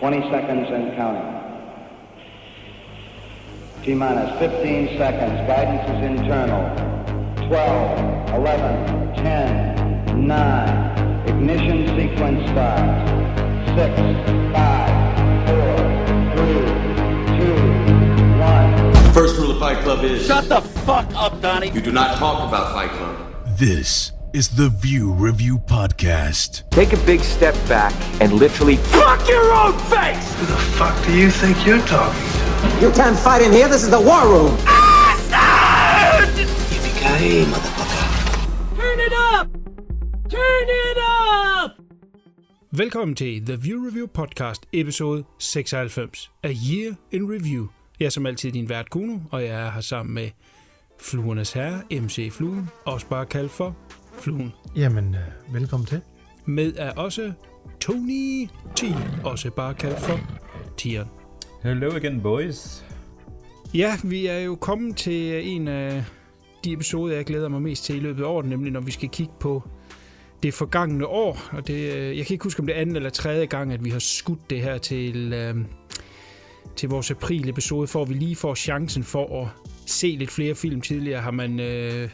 20 seconds and counting. T minus 15 seconds. Guidance is internal. 12, 11, 10, 9. Ignition sequence starts. 6, 5, 4, 3, 2, 1. First rule of Fight Club is Shut the fuck up, Donnie. you do not talk about Fight Club. This is the View Review Podcast. Take a big step back and literally fuck your own face! Who the fuck do you think you're talking to? You can't fight in here. This is the war room. Yippee-ki-yay, motherfucker. Turn it up! Turn it up! Velkommen til The View Review Podcast, episode 96 A Year in Review. Jeg er som altid din vært Kuno, og jeg er her sammen med Fluernes Herre, MC Fluen, også bare kaldt for Fluen. Jamen, øh, velkommen til. Med er også Tony T, også bare kaldt for Tieren. Hello again, boys. Ja, vi er jo kommet til en af de episoder, jeg glæder mig mest til i løbet af året, nemlig når vi skal kigge på det forgangne år. Og det, øh, jeg kan ikke huske, om det er anden eller tredje gang, at vi har skudt det her til, øh, til vores april-episode, for at vi lige får chancen for at se lidt flere film tidligere. Har man... Øh,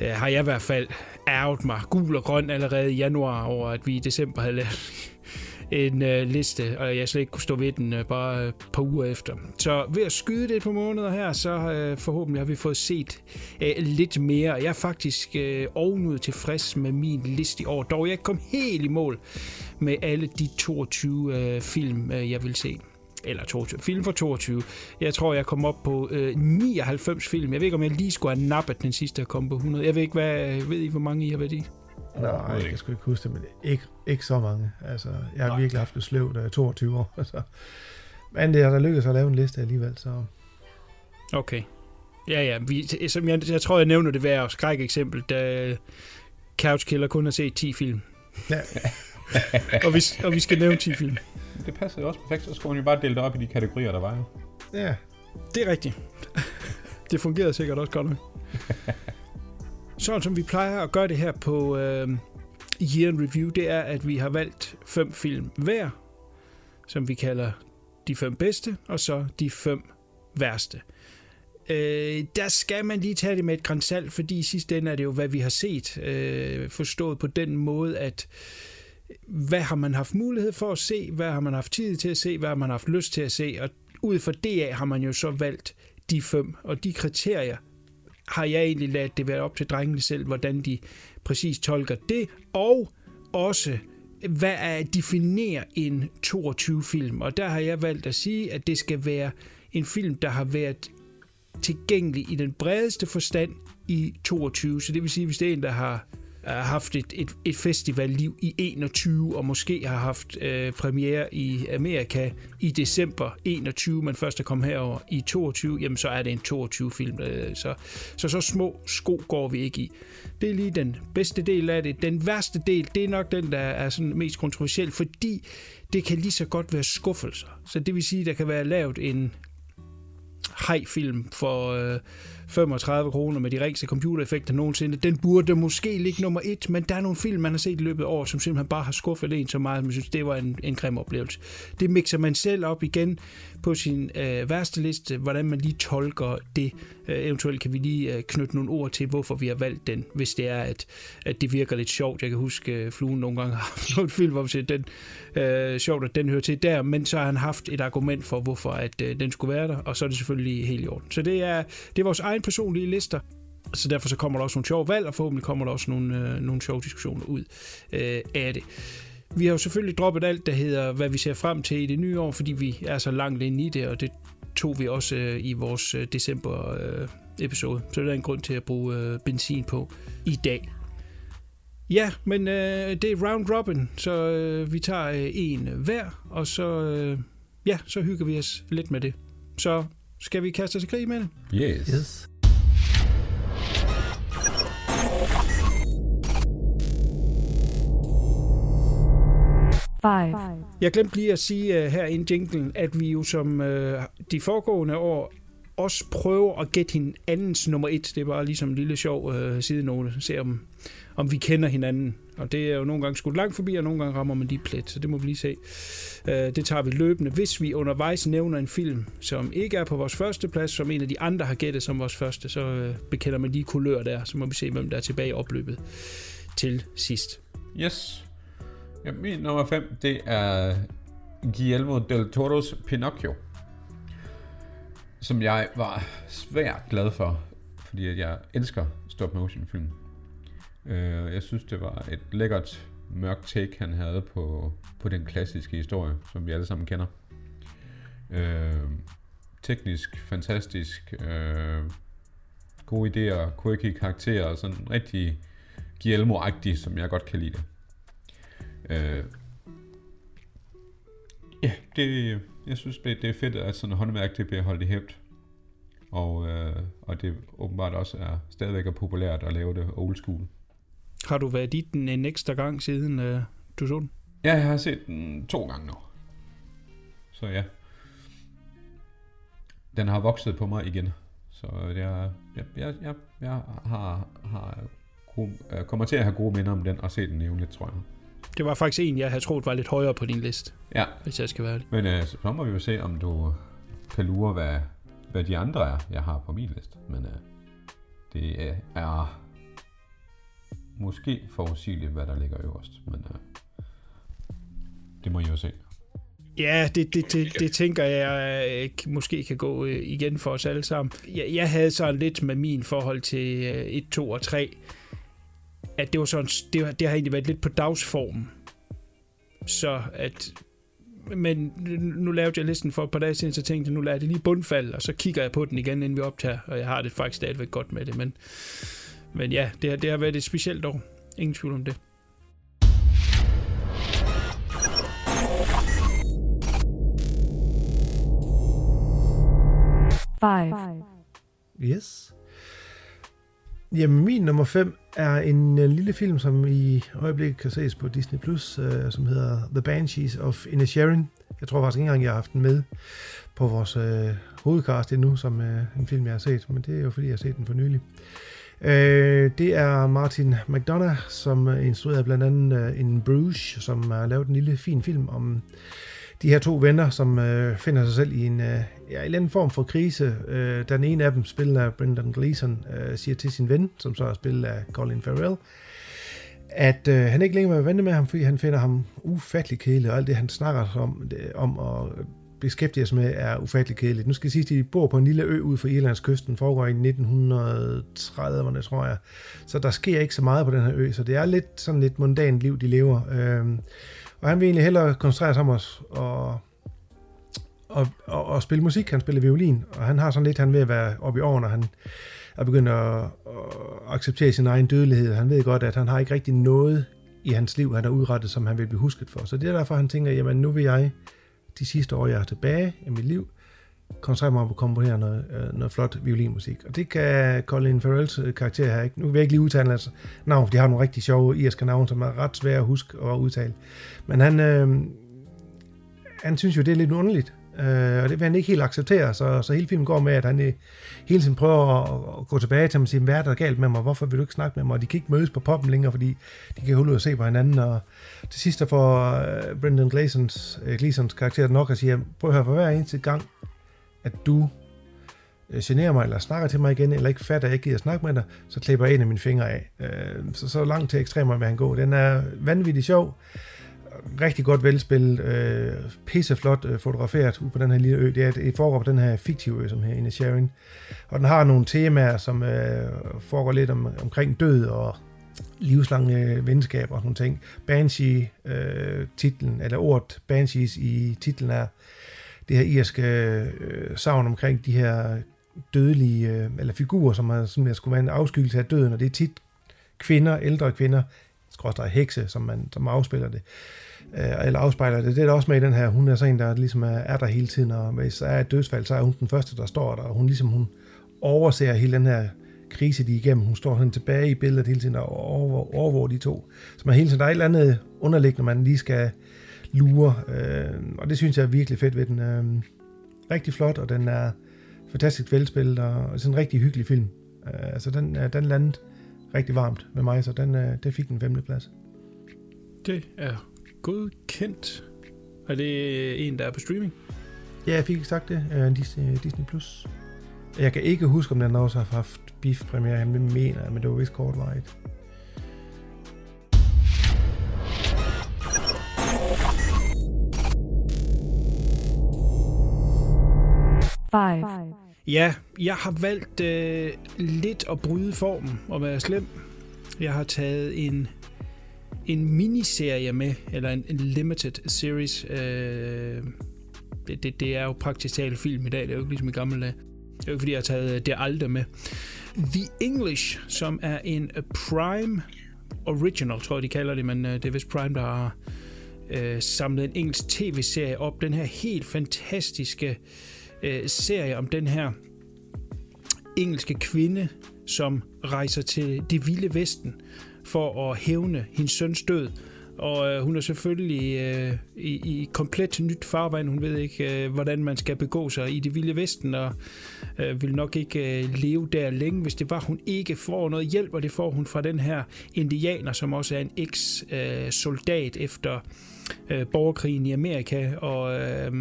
øh, har jeg i hvert fald ærget mig gul og grøn allerede i januar over, at vi i december havde lavet en øh, liste, og jeg slet ikke kunne stå ved den øh, bare et par uger efter. Så ved at skyde det på måneder her, så øh, forhåbentlig har vi fået set øh, lidt mere. Jeg er faktisk øh, ovenud tilfreds med min liste i år, dog jeg ikke kom helt i mål med alle de 22 øh, film, øh, jeg vil se eller 22, film for 22. Jeg tror, jeg kom op på øh, 99 film. Jeg ved ikke, om jeg lige skulle have nappet den sidste, jeg kom på 100. Jeg ved ikke, hvad, ved I, hvor mange I har været i? Nej, jeg kan sgu ikke huske det, men ikke, ikke så mange. Altså, jeg har virkelig haft det sløvt af 22 år. Altså. Men det er der lykkedes at lave en liste alligevel, så... Okay. Ja, ja. Vi, som jeg, jeg tror, jeg nævner det hver skræk eksempel, da Couch Killer kun har set 10 film. Ja, Og vi, og vi skal nævne 10 film. Det passer jo også perfekt, så skulle man jo bare dele det op i de kategorier, der var jo. ja. Det er rigtigt. det fungerede sikkert også godt nok. Sådan som vi plejer at gøre det her på øh, Year in Review, det er, at vi har valgt fem film hver, som vi kalder de fem bedste, og så de fem værste. Øh, der skal man lige tage det med et grænsalt, fordi i sidste ende er det jo, hvad vi har set. Øh, forstået på den måde, at hvad har man haft mulighed for at se, hvad har man haft tid til at se, hvad har man haft lyst til at se, og ud fra det af har man jo så valgt de fem, og de kriterier har jeg egentlig ladet det være op til drengene selv, hvordan de præcis tolker det, og også hvad er definerer en 22-film, og der har jeg valgt at sige, at det skal være en film, der har været tilgængelig i den bredeste forstand i 22. Så det vil sige, hvis det er en, der har har haft et, et, et festivalliv i 21, og måske har haft øh, premiere i Amerika i december 21, men først er kommet herover i 22, jamen så er det en 22-film. Øh, så, så så små sko går vi ikke i. Det er lige den bedste del af det. Den værste del, det er nok den, der er sådan mest kontroversiel, fordi det kan lige så godt være skuffelser. Så det vil sige, der kan være lavet en hej-film for øh, 35 kroner med de rigtige computereffekter nogensinde. Den burde måske ligge nummer et, men der er nogle film, man har set i løbet af år, som simpelthen bare har skuffet en så meget, at man synes, det var en, en grim oplevelse. Det mixer man selv op igen på sin øh, værste liste, hvordan man lige tolker det. Øh, eventuelt kan vi lige øh, knytte nogle ord til, hvorfor vi har valgt den, hvis det er, at, at det virker lidt sjovt. Jeg kan huske, at Fluen nogle gange har haft nogle film, hvor vi siger, den øh, sjovt, at den hører til der, men så har han haft et argument for, hvorfor at øh, den skulle være der, og så er det selvfølgelig helt i orden. Så det er, det er vores egen personlige lister, så derfor så kommer der også nogle sjove valg, og forhåbentlig kommer der også nogle, øh, nogle sjove diskussioner ud øh, af det. Vi har jo selvfølgelig droppet alt, der hedder, hvad vi ser frem til i det nye år, fordi vi er så langt inde i det, og det tog vi også øh, i vores øh, december øh, episode. Så der er en grund til at bruge øh, benzin på i dag. Ja, men øh, det er round robin, så øh, vi tager øh, en hver, og så, øh, ja, så hygger vi os lidt med det. Så skal vi kaste os i krig med det? Yes. Yes. Five, Jeg glemte lige at sige uh, her i jinglen, at vi jo som uh, de foregående år også prøver at gætte hinandens nummer et. Det er bare ligesom en lille sjov uh, sidenote. Se om, om vi kender hinanden. Og det er jo nogle gange skudt langt forbi, og nogle gange rammer man de plet, så det må vi lige se. Øh, det tager vi løbende. Hvis vi undervejs nævner en film, som ikke er på vores første plads, som en af de andre har gættet som vores første, så øh, bekender man lige kulør der, så må vi se, hvem der er tilbage i opløbet til sidst. Yes. Ja, min nummer 5, det er Guillermo del Toro's Pinocchio. Som jeg var svært glad for, fordi at jeg elsker stop motion film. Øh, jeg synes, det var et lækkert mørkt take, han havde på, på den klassiske historie, som vi alle sammen kender. Øh, teknisk, fantastisk, øh, gode idéer, quirky karakterer, sådan rigtig Guillermo-agtig, som jeg godt kan lide det. Øh, ja, det, jeg synes, det, det er fedt, at sådan håndværk det bliver holdt i hævd. Og, øh, og det åbenbart også er stadigvæk er populært at lave det old school. Har du været i den en ekstra gang siden øh, du så den? Ja, jeg har set den to gange nu. Så ja. Den har vokset på mig igen. Så det er, jeg, jeg, jeg, jeg har, har gode, øh, kommer til at have gode minder om den og se den jævnligt, tror jeg. Det var faktisk en, jeg havde troet var lidt højere på din liste, Ja, hvis jeg skal være det. men øh, så må vi jo se, om du kan lure, hvad, hvad de andre er, jeg har på min liste. Men øh, det øh, er måske forudsigeligt, hvad der ligger øverst. Men øh, det må I jo se. Ja, det, det, det, det tænker jeg øh, måske kan gå øh, igen for os alle sammen. Jeg, jeg havde sådan lidt med min forhold til øh, 1, 2 og 3, at det var sådan, det, har- det har egentlig været lidt på dagsformen. Så at men nu lavede jeg listen for et par dage siden, så tænkte jeg, nu lader jeg det lige bundfalde, og så kigger jeg på den igen, inden vi optager, og jeg har det faktisk stadigvæk godt med det, men, men ja, det har, det har været et specielt år. Ingen tvivl om det. five, Yes. Jamen, min nummer 5 er en øh, lille film, som i øjeblikket kan ses på Disney+, Plus, øh, som hedder The Banshees of Inisherin. Jeg tror faktisk ikke engang, jeg har haft den med på vores øh, hovedcast endnu, som øh, en film, jeg har set, men det er jo fordi, jeg har set den for nylig. Øh, det er Martin McDonough, som uh, instruerede blandt andet øh, en Bruges, som har lavet en lille fin film om de her to venner, som øh, finder sig selv i en, øh, ja, en eller anden form for krise. Øh, den ene af dem, spillet af Brendan Gleeson, øh, siger til sin ven, som så er spillet af Colin Farrell, at øh, han ikke længere vil være venner med ham, fordi han finder ham ufattelig kedelig, og alt det, han snakker om, det, om at beskæftige sig med, er ufattelig kedeligt. Nu skal jeg sige, at de bor på en lille ø ude for Irlands kysten, foregår i 1930'erne, tror jeg. Så der sker ikke så meget på den her ø, så det er lidt sådan lidt mundant liv, de lever. Øh, og han vil egentlig hellere koncentrere sig om os og, og, og, og spille musik. Han spiller violin, og han har sådan lidt, han ved at være oppe i årene, og han er begyndt at, at acceptere sin egen dødelighed. Han ved godt, at han har ikke rigtig noget i hans liv, han har udrettet, som han vil blive husket for. Så det er derfor, han tænker, jamen nu vil jeg de sidste år, jeg er tilbage i mit liv, koncentrere mig om at komponere noget, øh, noget flot violinmusik. Og det kan Colin Farrells øh, karakter her ikke. Nu vil jeg ikke lige udtale hans navn, for de har nogle rigtig sjove irske navne, som er ret svære at huske og udtale. Men han, øh, han synes jo, det er lidt underligt. Øh, og det vil han ikke helt acceptere, så, så hele filmen går med, at han øh, hele tiden prøver at, at gå tilbage til ham og sige, hvad er der galt med mig, hvorfor vil du ikke snakke med mig, og de kan ikke mødes på poppen længere, fordi de kan holde ud og se på hinanden, og til sidst der får øh, Brendan Gleesons, øh, Gleesons karakter nok at sige, prøv at høre, for hver eneste gang, at du øh, generer mig, eller snakker til mig igen, eller ikke fatter, at jeg ikke gider snakke med dig, så klipper jeg en af mine fingre af. Øh, så, så langt til ekstremer vil han gå. Den er vanvittig sjov, rigtig godt velspillet, øh, pisseflot øh, fotograferet ude på den her lille ø. Det, er, det foregår på den her fiktive ø, som her i Sharon. Og den har nogle temaer, som øh, foregår lidt om, omkring død og livslange øh, venskaber og sådan ting. Banshee, øh, titlen, eller ordet Banshees i titlen er det her irske øh, savn omkring de her dødelige, øh, eller figurer, som har, som skulle være en afskyelse af døden, og det er tit kvinder, ældre kvinder, skråstrej hekse, som man som afspiller det, øh, eller afspejler det. Det er der også med i den her, hun er sådan en, der ligesom er, er der hele tiden, og hvis der er et dødsfald, så er hun den første, der står der, og hun ligesom, hun overser hele den her krise, de er igennem. Hun står sådan tilbage i billedet hele tiden og overvåger, overvåger de to. Så man hele tiden, der er et eller andet underliggende, man lige skal lure, øh, og det synes jeg er virkelig fedt ved den. Øh, rigtig flot, og den er fantastisk velspillet, og sådan en rigtig hyggelig film. Øh, altså den, øh, den landede rigtig varmt med mig, så den, øh, det fik den femte plads. Det er godkendt. Er det en, der er på streaming? Ja, jeg fik ikke sagt det. Uh, Disney, Disney+. Plus. Jeg kan ikke huske, om den også har haft beef premiere. Jeg mener, men det var vist kortvarigt. Five. Ja, jeg har valgt øh, lidt at bryde formen og være slem. Jeg har taget en en miniserie med, eller en, en limited series. Øh, det, det, det er jo praktisk talt film i dag, det er jo ikke ligesom i gamle dage. Det er jo ikke, fordi jeg har taget øh, det aldrig med. The English, som er en øh, Prime Original, tror jeg, de kalder det, men øh, det er vist Prime, der har øh, samlet en engelsk tv-serie op. Den her helt fantastiske øh, Øh, serie om den her engelske kvinde, som rejser til det vilde vesten for at hævne hendes søns død. Og øh, hun er selvfølgelig øh, i, i komplet nyt farvand. Hun ved ikke, øh, hvordan man skal begå sig i det vilde vesten, og øh, vil nok ikke øh, leve der længe, hvis det var, hun ikke får noget hjælp, og det får hun fra den her indianer, som også er en eks-soldat øh, efter øh, borgerkrigen i Amerika, og øh,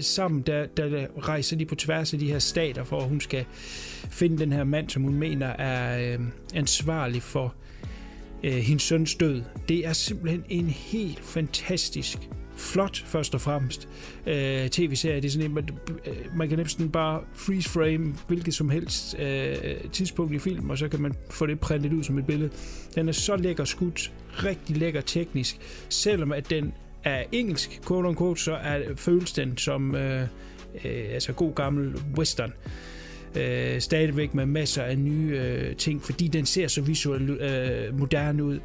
sammen der, der rejser de på tværs af de her stater, for at hun skal finde den her mand, som hun mener er øh, ansvarlig for øh, hendes søns død. Det er simpelthen en helt fantastisk flot først og fremmest øh, tv-serie. Det er sådan en, man, øh, man kan næsten bare freeze frame hvilket som helst øh, tidspunkt i film, og så kan man få det printet ud som et billede. Den er så lækker skudt, rigtig lækker teknisk, selvom at den er engelsk, quote unquote, så er, føles den som øh, øh, altså god gammel western øh, stadigvæk med masser af nye øh, ting, fordi den ser så visuelt øh, moderne ud.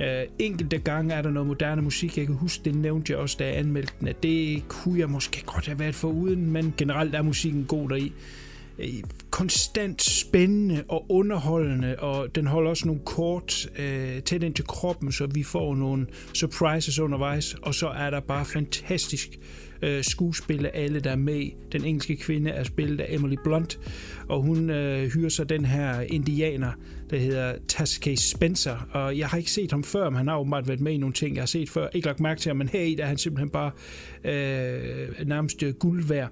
Øh, enkelte gange er der noget moderne musik. Jeg kan huske, det nævnte jeg også, da jeg anmeldte den, at det kunne jeg måske godt have været for uden, men generelt er musikken god deri. Konstant spændende og underholdende, og den holder også nogle kort øh, tæt ind til kroppen, så vi får nogle surprises undervejs, og så er der bare fantastisk øh, skuespille alle, der er med. Den engelske kvinde er spillet af Emily Blunt, og hun øh, hyrer så den her indianer, der hedder Taskay Spencer, og jeg har ikke set ham før, men han har åbenbart været med i nogle ting, jeg har set før. Ikke lagt mærke til ham, men her i er han simpelthen bare øh, nærmest øh, guld værd.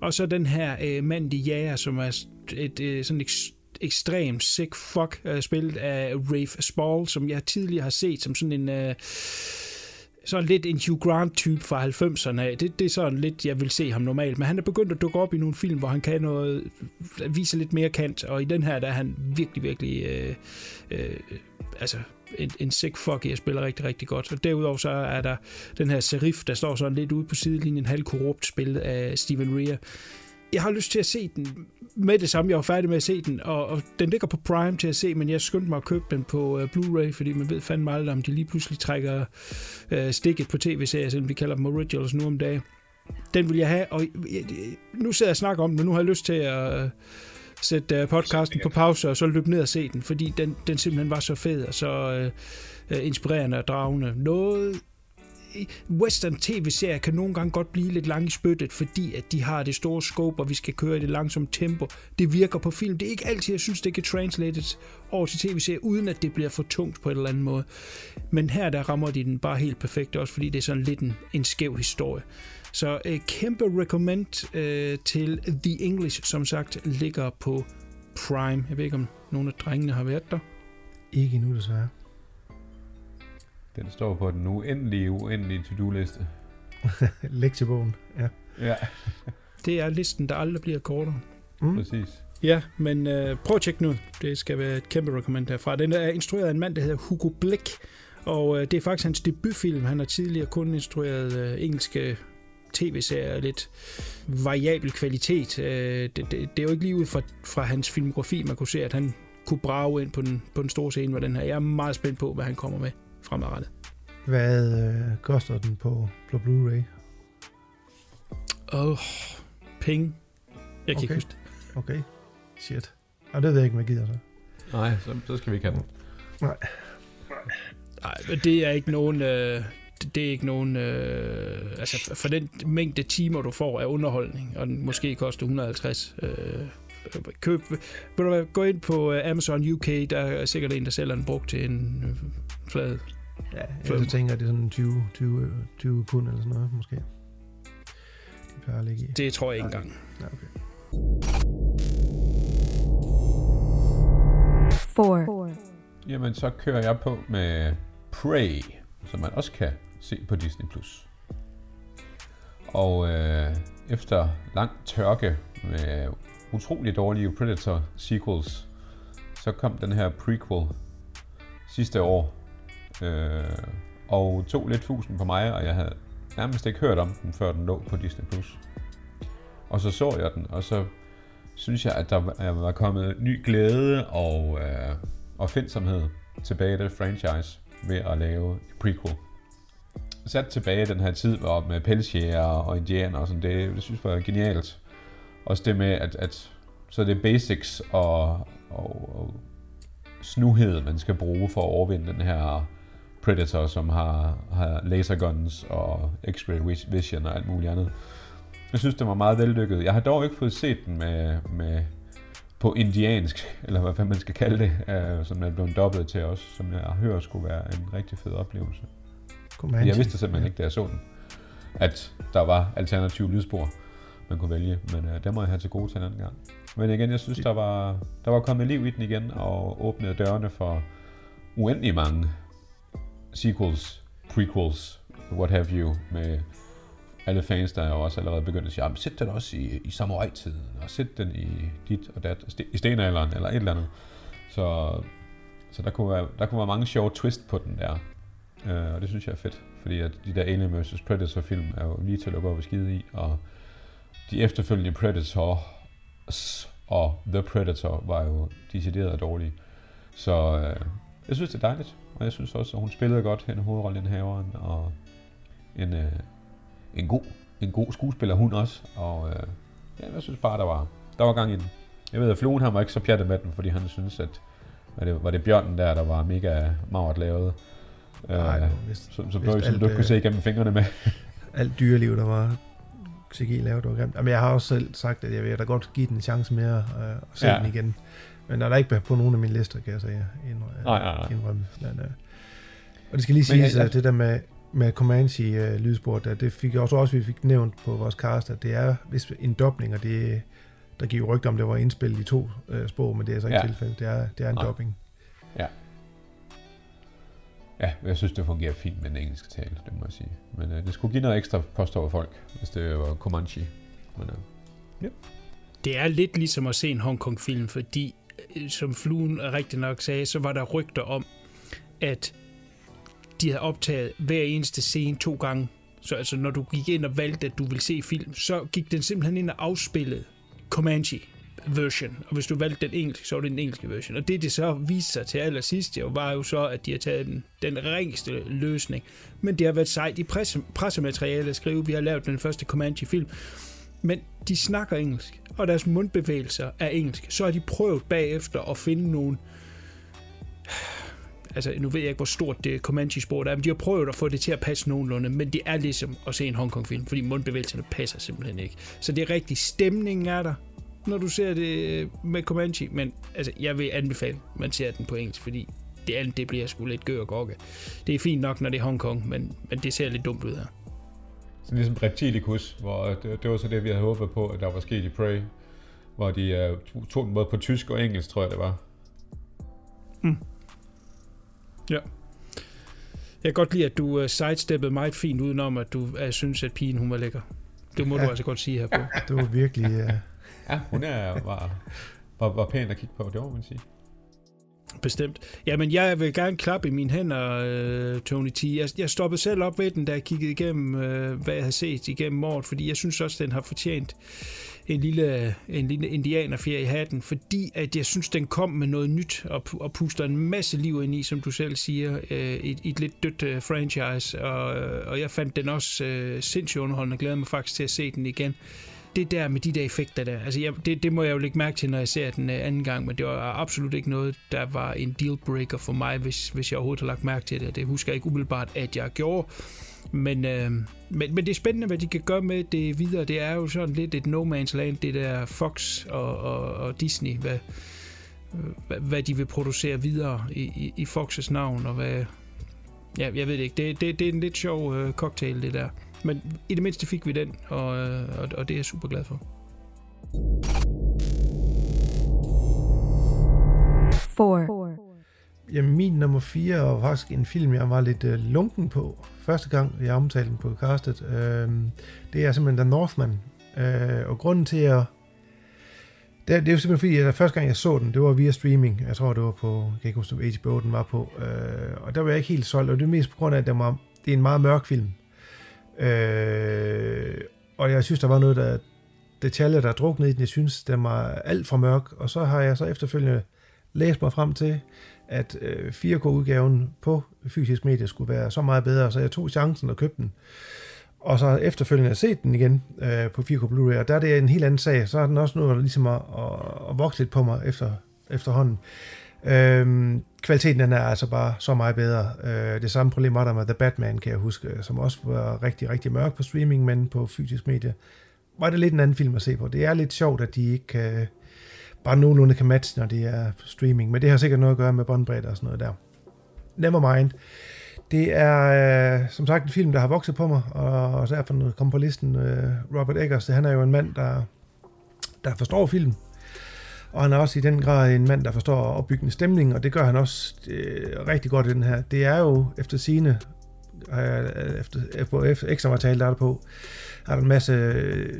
Og så den her øh, mand, de jager, som er et, øh, sådan et ekstremt sick fuck, uh, spillet af Rafe Spall, som jeg tidligere har set som sådan en... Uh, sådan lidt en Hugh Grant-type fra 90'erne Det, det er sådan lidt, jeg vil se ham normalt. Men han er begyndt at dukke op i nogle film, hvor han kan noget, viser lidt mere kant. Og i den her, der er han virkelig, virkelig... Øh, øh, altså, en, en sick fuck, jeg spiller rigtig, rigtig godt. Og derudover så er der den her Serif, der står sådan lidt ude på sidelinjen, halvkorrupt spil af Steven Rea jeg har lyst til at se den med det samme. Jeg var færdig med at se den, og, og den ligger på Prime til at se, men jeg skyndte mig at købe den på uh, Blu-ray, fordi man ved fandme aldrig, om de lige pludselig trækker uh, stikket på tv-serier, selvom vi kalder dem originals nu om dagen. Den vil jeg have, og nu sidder jeg og snakker om den, men nu har jeg lyst til at uh, sætte uh, podcasten på pause, og så løbe ned og se den, fordi den, den simpelthen var så fed, og så uh, inspirerende og dragende. Noget western tv-serier kan nogle gange godt blive lidt lang i spyttet, fordi at de har det store scope, og vi skal køre i det langsomme tempo. Det virker på film. Det er ikke altid, jeg synes, det kan translates over til tv-serier, uden at det bliver for tungt på en eller anden måde. Men her der rammer de den bare helt perfekt, også fordi det er sådan lidt en, en skæv historie. Så øh, kæmpe recommend øh, til The English, som sagt, ligger på Prime. Jeg ved ikke, om nogle af drengene har været der. Ikke endnu, desværre. Den står på den uendelige, uendelige to-do-liste. Lektiebogen, ja. Ja. det er listen, der aldrig bliver kortere. Mm. Præcis. Ja, men øh, prøv at tjekke nu. Det skal være et kæmpe recommend herfra. Den er instrueret af en mand, der hedder Hugo Blick, og øh, det er faktisk hans debutfilm. Han har tidligere kun instrueret øh, engelske tv-serier af lidt variabel kvalitet. Øh, det, det, det er jo ikke lige ud fra, fra hans filmografi, man kunne se, at han kunne brage ind på den, på den store scene med den her. Jeg er meget spændt på, hvad han kommer med fremadrettet. Hvad øh, koster den på, på Blu-ray? Åh, oh, penge. Jeg kan okay. ikke huske det. Okay, shit. Og det ved jeg ikke, jeg gider så. Nej, så, så skal vi ikke have den. Nej. Nej, men det er ikke nogen... Øh, det er ikke nogen... Øh, altså, for den mængde timer, du får af underholdning, og den måske koster 150 øh, køb, vil du gå ind på øh, Amazon UK, der er sikkert en, der sælger den brugt til en øh, flad Ja, jeg tænker, at det er sådan 20, 20, 20 pund eller sådan noget, måske. De plejer at ligge i. Det tror jeg ikke engang. Ja, okay. 4, Jamen, så kører jeg på med Prey, som man også kan se på Disney+. Plus. Og øh, efter lang tørke med utrolig dårlige Predator sequels, så kom den her prequel sidste år. Øh, og tog lidt fusen på mig, og jeg havde nærmest ikke hørt om den, før den lå på Disney+. Plus. Og så så jeg den, og så synes jeg, at der var- kommet ny glæde og øh, opfindsomhed tilbage i det franchise ved at lave et prequel. Sat tilbage i den her tid hvor med pelsjæger og indianer og sådan, det, det synes jeg var genialt. Også det med, at, at så det er basics og, og, og snuhed, man skal bruge for at overvinde den her Predator, som har, har laserguns og x-ray vis- vision og alt muligt andet. Jeg synes, det var meget vellykket. Jeg har dog ikke fået set den med, med på indiansk, eller hvad fanden man skal kalde det, øh, som er blevet dobblet til os, som jeg hører skulle være en rigtig fed oplevelse. Comanche. Jeg vidste simpelthen ikke, da jeg så den, at der var alternative lydspor, man kunne vælge, men øh, det må jeg have til gode til en anden gang. Men igen, jeg synes, der var, der var kommet liv i den igen, og åbnede dørene for uendelig mange sequels, prequels, what have you, med alle fans, der er også allerede begyndt at sige, "Jamen, sæt den også i, i samurai-tiden, og sæt den i dit og dat, st- i stenalderen, eller et eller andet. Så, så der, kunne være, der kunne være mange sjove twist på den der. Øh, og det synes jeg er fedt, fordi at de der Alien vs. Predator film er jo lige til at lukke op og skide i, og de efterfølgende Predators og The Predator var jo decideret dårlige. Så øh, jeg synes, det er dejligt, og jeg synes også, at hun spillede godt hende hovedrollenhaveren, og en, øh, en, god, en god skuespiller hun også, og øh, ja, jeg synes bare, der var, der var gang i den. Jeg ved, at Fluen han var ikke så pjattet med den, fordi han synes, at var det, var det bjørnen der, der var mega magert lavet. Nej, øh, det var vist- som, som, vist du, som alt, du ikke kunne øh, se igennem fingrene med. Alt dyreliv, der var CGI lavet, det var grimt. Jamen, jeg har også selv sagt, at jeg vil da godt give den en chance mere øh, og se ja. den igen. Men der er ikke på nogen af mine lister, kan jeg sige. Indrømme, Nej, nej, nej. Indrømme. Men, øh, og det skal lige siges, at det der med, med Comanche øh, lydspor, der, det fik jeg også, også, vi fik nævnt på vores cast, at det er vist en dobling, og det, der giver jo rygter om, det var indspillet i to øh, sprog, men det er så ikke Ja. ja. tilfældet. Det er, det er en Nej. dobbling. Ja. Ja, jeg synes, det fungerer fint med den engelske tale, det må jeg sige. Men øh, det skulle give noget ekstra post over folk, hvis det var Comanche. Men, øh, Det er lidt ligesom at se en Hongkong-film, fordi, øh, Øh, som Fluen rigtig nok sagde, så var der rygter om, at de havde optaget hver eneste scene to gange. Så altså, når du gik ind og valgte, at du ville se film, så gik den simpelthen ind og afspillede Comanche version. Og hvis du valgte den engelske, så var det den engelske version. Og det, det så viste sig til allersidst, jo, var jo så, at de har taget den, den ringeste løsning. Men det har været sejt i presse, pressemateriale at skrive, vi har lavet den første Comanche-film. Men de snakker engelsk, og deres mundbevægelser er engelsk. Så har de prøvet bagefter at finde nogle... Altså, nu ved jeg ikke, hvor stort det Comanche-sport er, men de har prøvet at få det til at passe nogenlunde, men det er ligesom at se en Hongkong-film, fordi mundbevægelserne passer simpelthen ikke. Så det er rigtig, stemningen er der, når du ser det med Comanche, men altså, jeg vil anbefale, at man ser den på engelsk, fordi det andet, det bliver sgu lidt gør og gokke. Det er fint nok, når det er Hongkong, men, men det ser lidt dumt ud her. Så ligesom Reptilicus, hvor det, det var så det, vi havde håbet på, at der var sket i Prey. Hvor de uh, tog- den både på tysk og engelsk, tror jeg det var. Ja. Jeg kan godt lide, at du uh, sidesteppede meget fint udenom, at du uh, synes, at pigen hun var lækker. Det må ja. du altså godt sige her på. Det var virkelig... Øh, Ja, hun er, var, var, var pæn at kigge på, det må man sige. Bestemt. Jamen, jeg vil gerne klappe i mine hænder, øh, Tony T. Jeg, jeg stoppede selv op ved den, da jeg kiggede igennem, øh, hvad jeg har set igennem året, fordi jeg synes også, den har fortjent en lille, en lille indianerfjer i hatten, fordi at jeg synes, den kom med noget nyt og, og puster en masse liv ind i, som du selv siger, øh, et, et lidt dødt øh, franchise, og, øh, og jeg fandt den også øh, sindssygt underholdende, og glæder mig faktisk til at se den igen det der med de der effekter der, altså jeg, det, det må jeg jo lægge mærke til, når jeg ser den øh, anden gang, men det var absolut ikke noget, der var en dealbreaker for mig, hvis, hvis jeg overhovedet har lagt mærke til det. Det husker jeg ikke umiddelbart, at jeg gjorde. Men, øh, men, men det er spændende, hvad de kan gøre med det videre. Det er jo sådan lidt et no man's land, det der Fox og, og, og Disney, hvad, hvad, hvad de vil producere videre i, i, i Foxes navn, og hvad, ja, jeg ved det ikke. Det, det, det er en lidt sjov øh, cocktail, det der. Men i det mindste fik vi den, og, øh, og, og det er jeg super glad for. 4, Jamen, min nummer 4 var faktisk en film, jeg var lidt øh, lunken på. Første gang, jeg omtalte den på castet. Øh, det er simpelthen The Northman. Øh, og grunden til, at det, er- det er jo simpelthen fordi, at første gang jeg så den, det var via streaming. Jeg tror, det var på, jeg kan ikke huske, HBO den var på. Øh, og der var jeg ikke helt solgt, og det er mest på grund af, at den var, det er en meget mørk film. Øh, og jeg synes, der var noget, der detaljer, der er druknet i den. Jeg synes, den var alt for mørk. Og så har jeg så efterfølgende læst mig frem til, at øh, 4K-udgaven på fysisk medie skulle være så meget bedre, så jeg tog chancen og købte den. Og så efterfølgende set den igen øh, på 4K Blu-ray, og der er det en helt anden sag. Så har den også nået ligesom at, at, at vokse lidt på mig efter, efterhånden. Øhm, kvaliteten den er altså bare så meget bedre. Øh, det samme problem var der med The Batman, kan jeg huske, øh, som også var rigtig, rigtig mørk på streaming, men på fysisk medie var det lidt en anden film at se på. Det er lidt sjovt, at de ikke kan, bare nogenlunde kan matche, når det er på streaming, men det har sikkert noget at gøre med båndbredde og sådan noget der. Never mind. Det er øh, som sagt en film, der har vokset på mig, og, og derfor kom på listen øh, Robert Eggers. Han er jo en mand, der, der forstår film, og han er også i den grad en mand, der forstår at opbygge en stemning, og det gør han også øh, rigtig godt i den her. Det er jo efter sine øh, efter, efter, ekstra materiale, der er der på, er der en masse øh,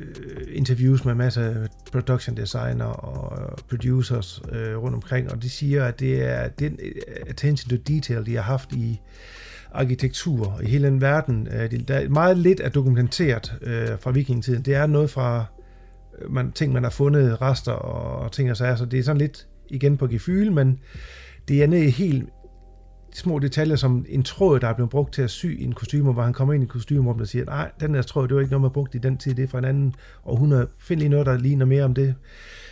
interviews med en masse production designer og producers øh, rundt omkring, og de siger, at det er den øh, attention to detail, de har haft i arkitektur i hele den verden. Øh, det- der er meget lidt er dokumenteret øh, fra vikingetiden. Det er noget fra man, ting, man har fundet, rester og, og ting og sager, så det er sådan lidt igen på gefyl, men det er nede helt små detaljer, som en tråd, der er blevet brugt til at sy i en kostume, hvor han kommer ind i kostymerummet og siger, nej, den der tråd, det var ikke noget, man brugte i den tid, det er fra en anden århundrede. Find lige noget, der ligner mere om det.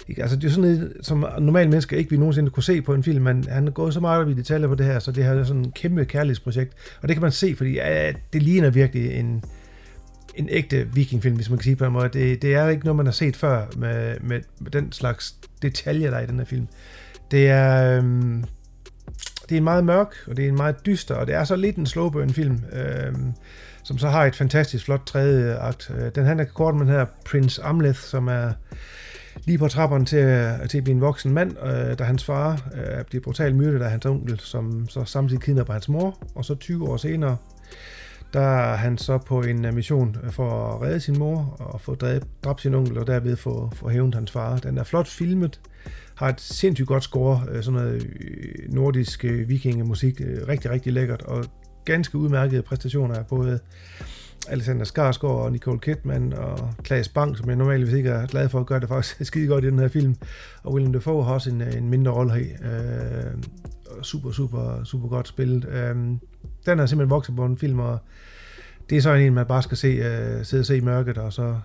Ikke? Altså, det er sådan noget, som normale mennesker ikke vi nogensinde kunne se på en film, men han er gået så meget op i detaljer på det her, så det her er sådan et kæmpe kærlighedsprojekt. Og det kan man se, fordi ja, det ligner virkelig en, en ægte vikingfilm, hvis man kan sige på en måde. Det, det er ikke noget, man har set før med, med, med den slags detaljer, der er i den her film. Det er, øhm, det er en meget mørk, og det er en meget dyster, og det er så lidt en slowburn film, øhm, som så har et fantastisk flot tredje akt. Øh, den handler kort om den her Prince Amleth, som er lige på trapperne til, øh, til at blive en voksen mand, øh, da hans far øh, bliver brutalt myrdet af hans onkel, som så samtidig kidnapper hans mor, og så 20 år senere, der er han så på en øh, mission øh, for at redde sin mor og få dræbt, dræbt sin onkel, og derved få, få hævnet hans far. Den er flot filmet, har et sindssygt godt score, øh, sådan noget nordisk vikingemusik, rigtig, rigtig lækkert, og ganske udmærkede præstationer af både Alexander Skarsgård og Nicole Kidman og Claes Bang, som jeg normalt ikke er glad for at gøre det faktisk skide godt i den her film. Og William Dafoe har også en, en mindre rolle her. Øh, super, super, super godt spillet. Øh, den er simpelthen vokset på en film, og det er så en, man bare skal se, øh, sidde og se i mørket, og så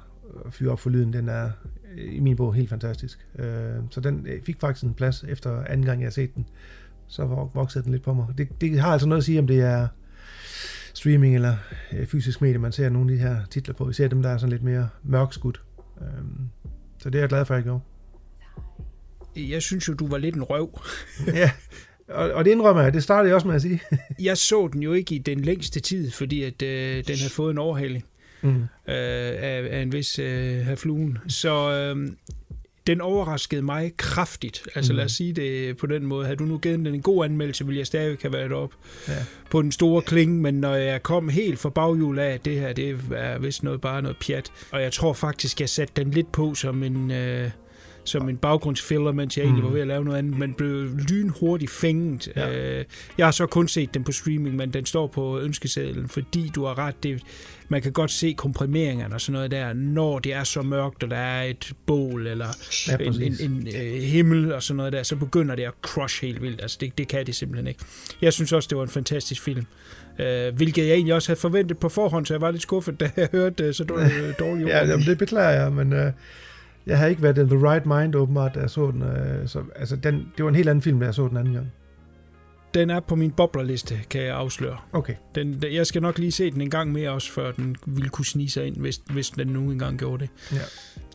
øh, fyre op for lyden. Den er øh, i min bog helt fantastisk. Øh, så den øh, fik faktisk en plads efter anden gang, jeg har set den. Så vok- voksede den lidt på mig. Det, det har altså noget at sige, om det er streaming eller øh, fysisk medie, man ser nogle af de her titler på. Især dem, der er sådan lidt mere mørkskudt. Øhm, så det er jeg glad for, at jeg gjorde. Jeg synes jo, du var lidt en røv. ja, og, og det indrømmer jeg. Det startede jeg også med at sige. Jeg så den jo ikke i den længste tid, fordi at øh, den havde fået en overhaling Mm. øh, af, af en vis øh, fluen. Så øh, den overraskede mig kraftigt. Altså Mm. lad os sige det på den måde. Havde du nu givet den en god anmeldelse, ville jeg stadig have været op Ja. på den store klinge, men når jeg kom helt fra baghjul af, at det her, det er vist noget, bare noget pjat. Og jeg tror faktisk, jeg satte den lidt på som en... Øh, som en baggrundsfiller, mens jeg egentlig Mm. var ved at lave noget andet, men blev lynhurtigt fænget. Ja. Øh, jeg har så kun set den på streaming, men den står på ønskesedlen, fordi du har ret, det, man kan godt se komprimeringerne og sådan noget der, når det er så mørkt, og der er et bål, eller Ja, en, en, en øh, himmel og sådan noget der, så begynder det at crush helt vildt. Altså, det, det kan det simpelthen ikke. Jeg synes også, det var en fantastisk film. Øh, hvilket jeg egentlig også havde forventet på forhånd, så jeg var lidt skuffet, da jeg hørte øh, så dårligt dårlig Ja, jamen, det beklager jeg, men øh, jeg har ikke været in the right mind åbenbart, da jeg så den. Øh, så, altså, den, det var en helt anden film, da jeg så den anden gang. Den er på min boblerliste, kan jeg afsløre. Okay. Den, jeg skal nok lige se den en gang mere også, før den ville kunne snige sig ind, hvis, hvis den nu engang gjorde det. Ja.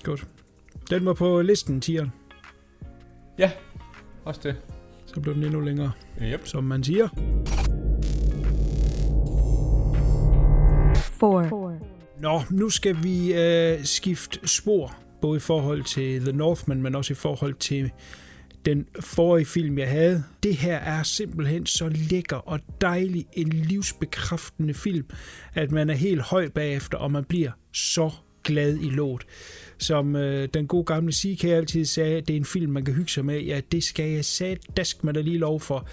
Godt. Den var på listen, tieren. Ja, også det. Så blev den endnu længere, Yep. som man siger. four, Nå, nu skal vi øh, skifte spor, både i forhold til The Northman, men også i forhold til den forrige film, jeg havde. Det her er simpelthen så lækker og dejlig en livsbekræftende film, at man er helt høj bagefter, og man bliver så glad i låt. Som øh, den gode gamle CK altid sagde, det er en film, man kan hygge sig med. Ja, det skal jeg sige, dask man da lige lov for.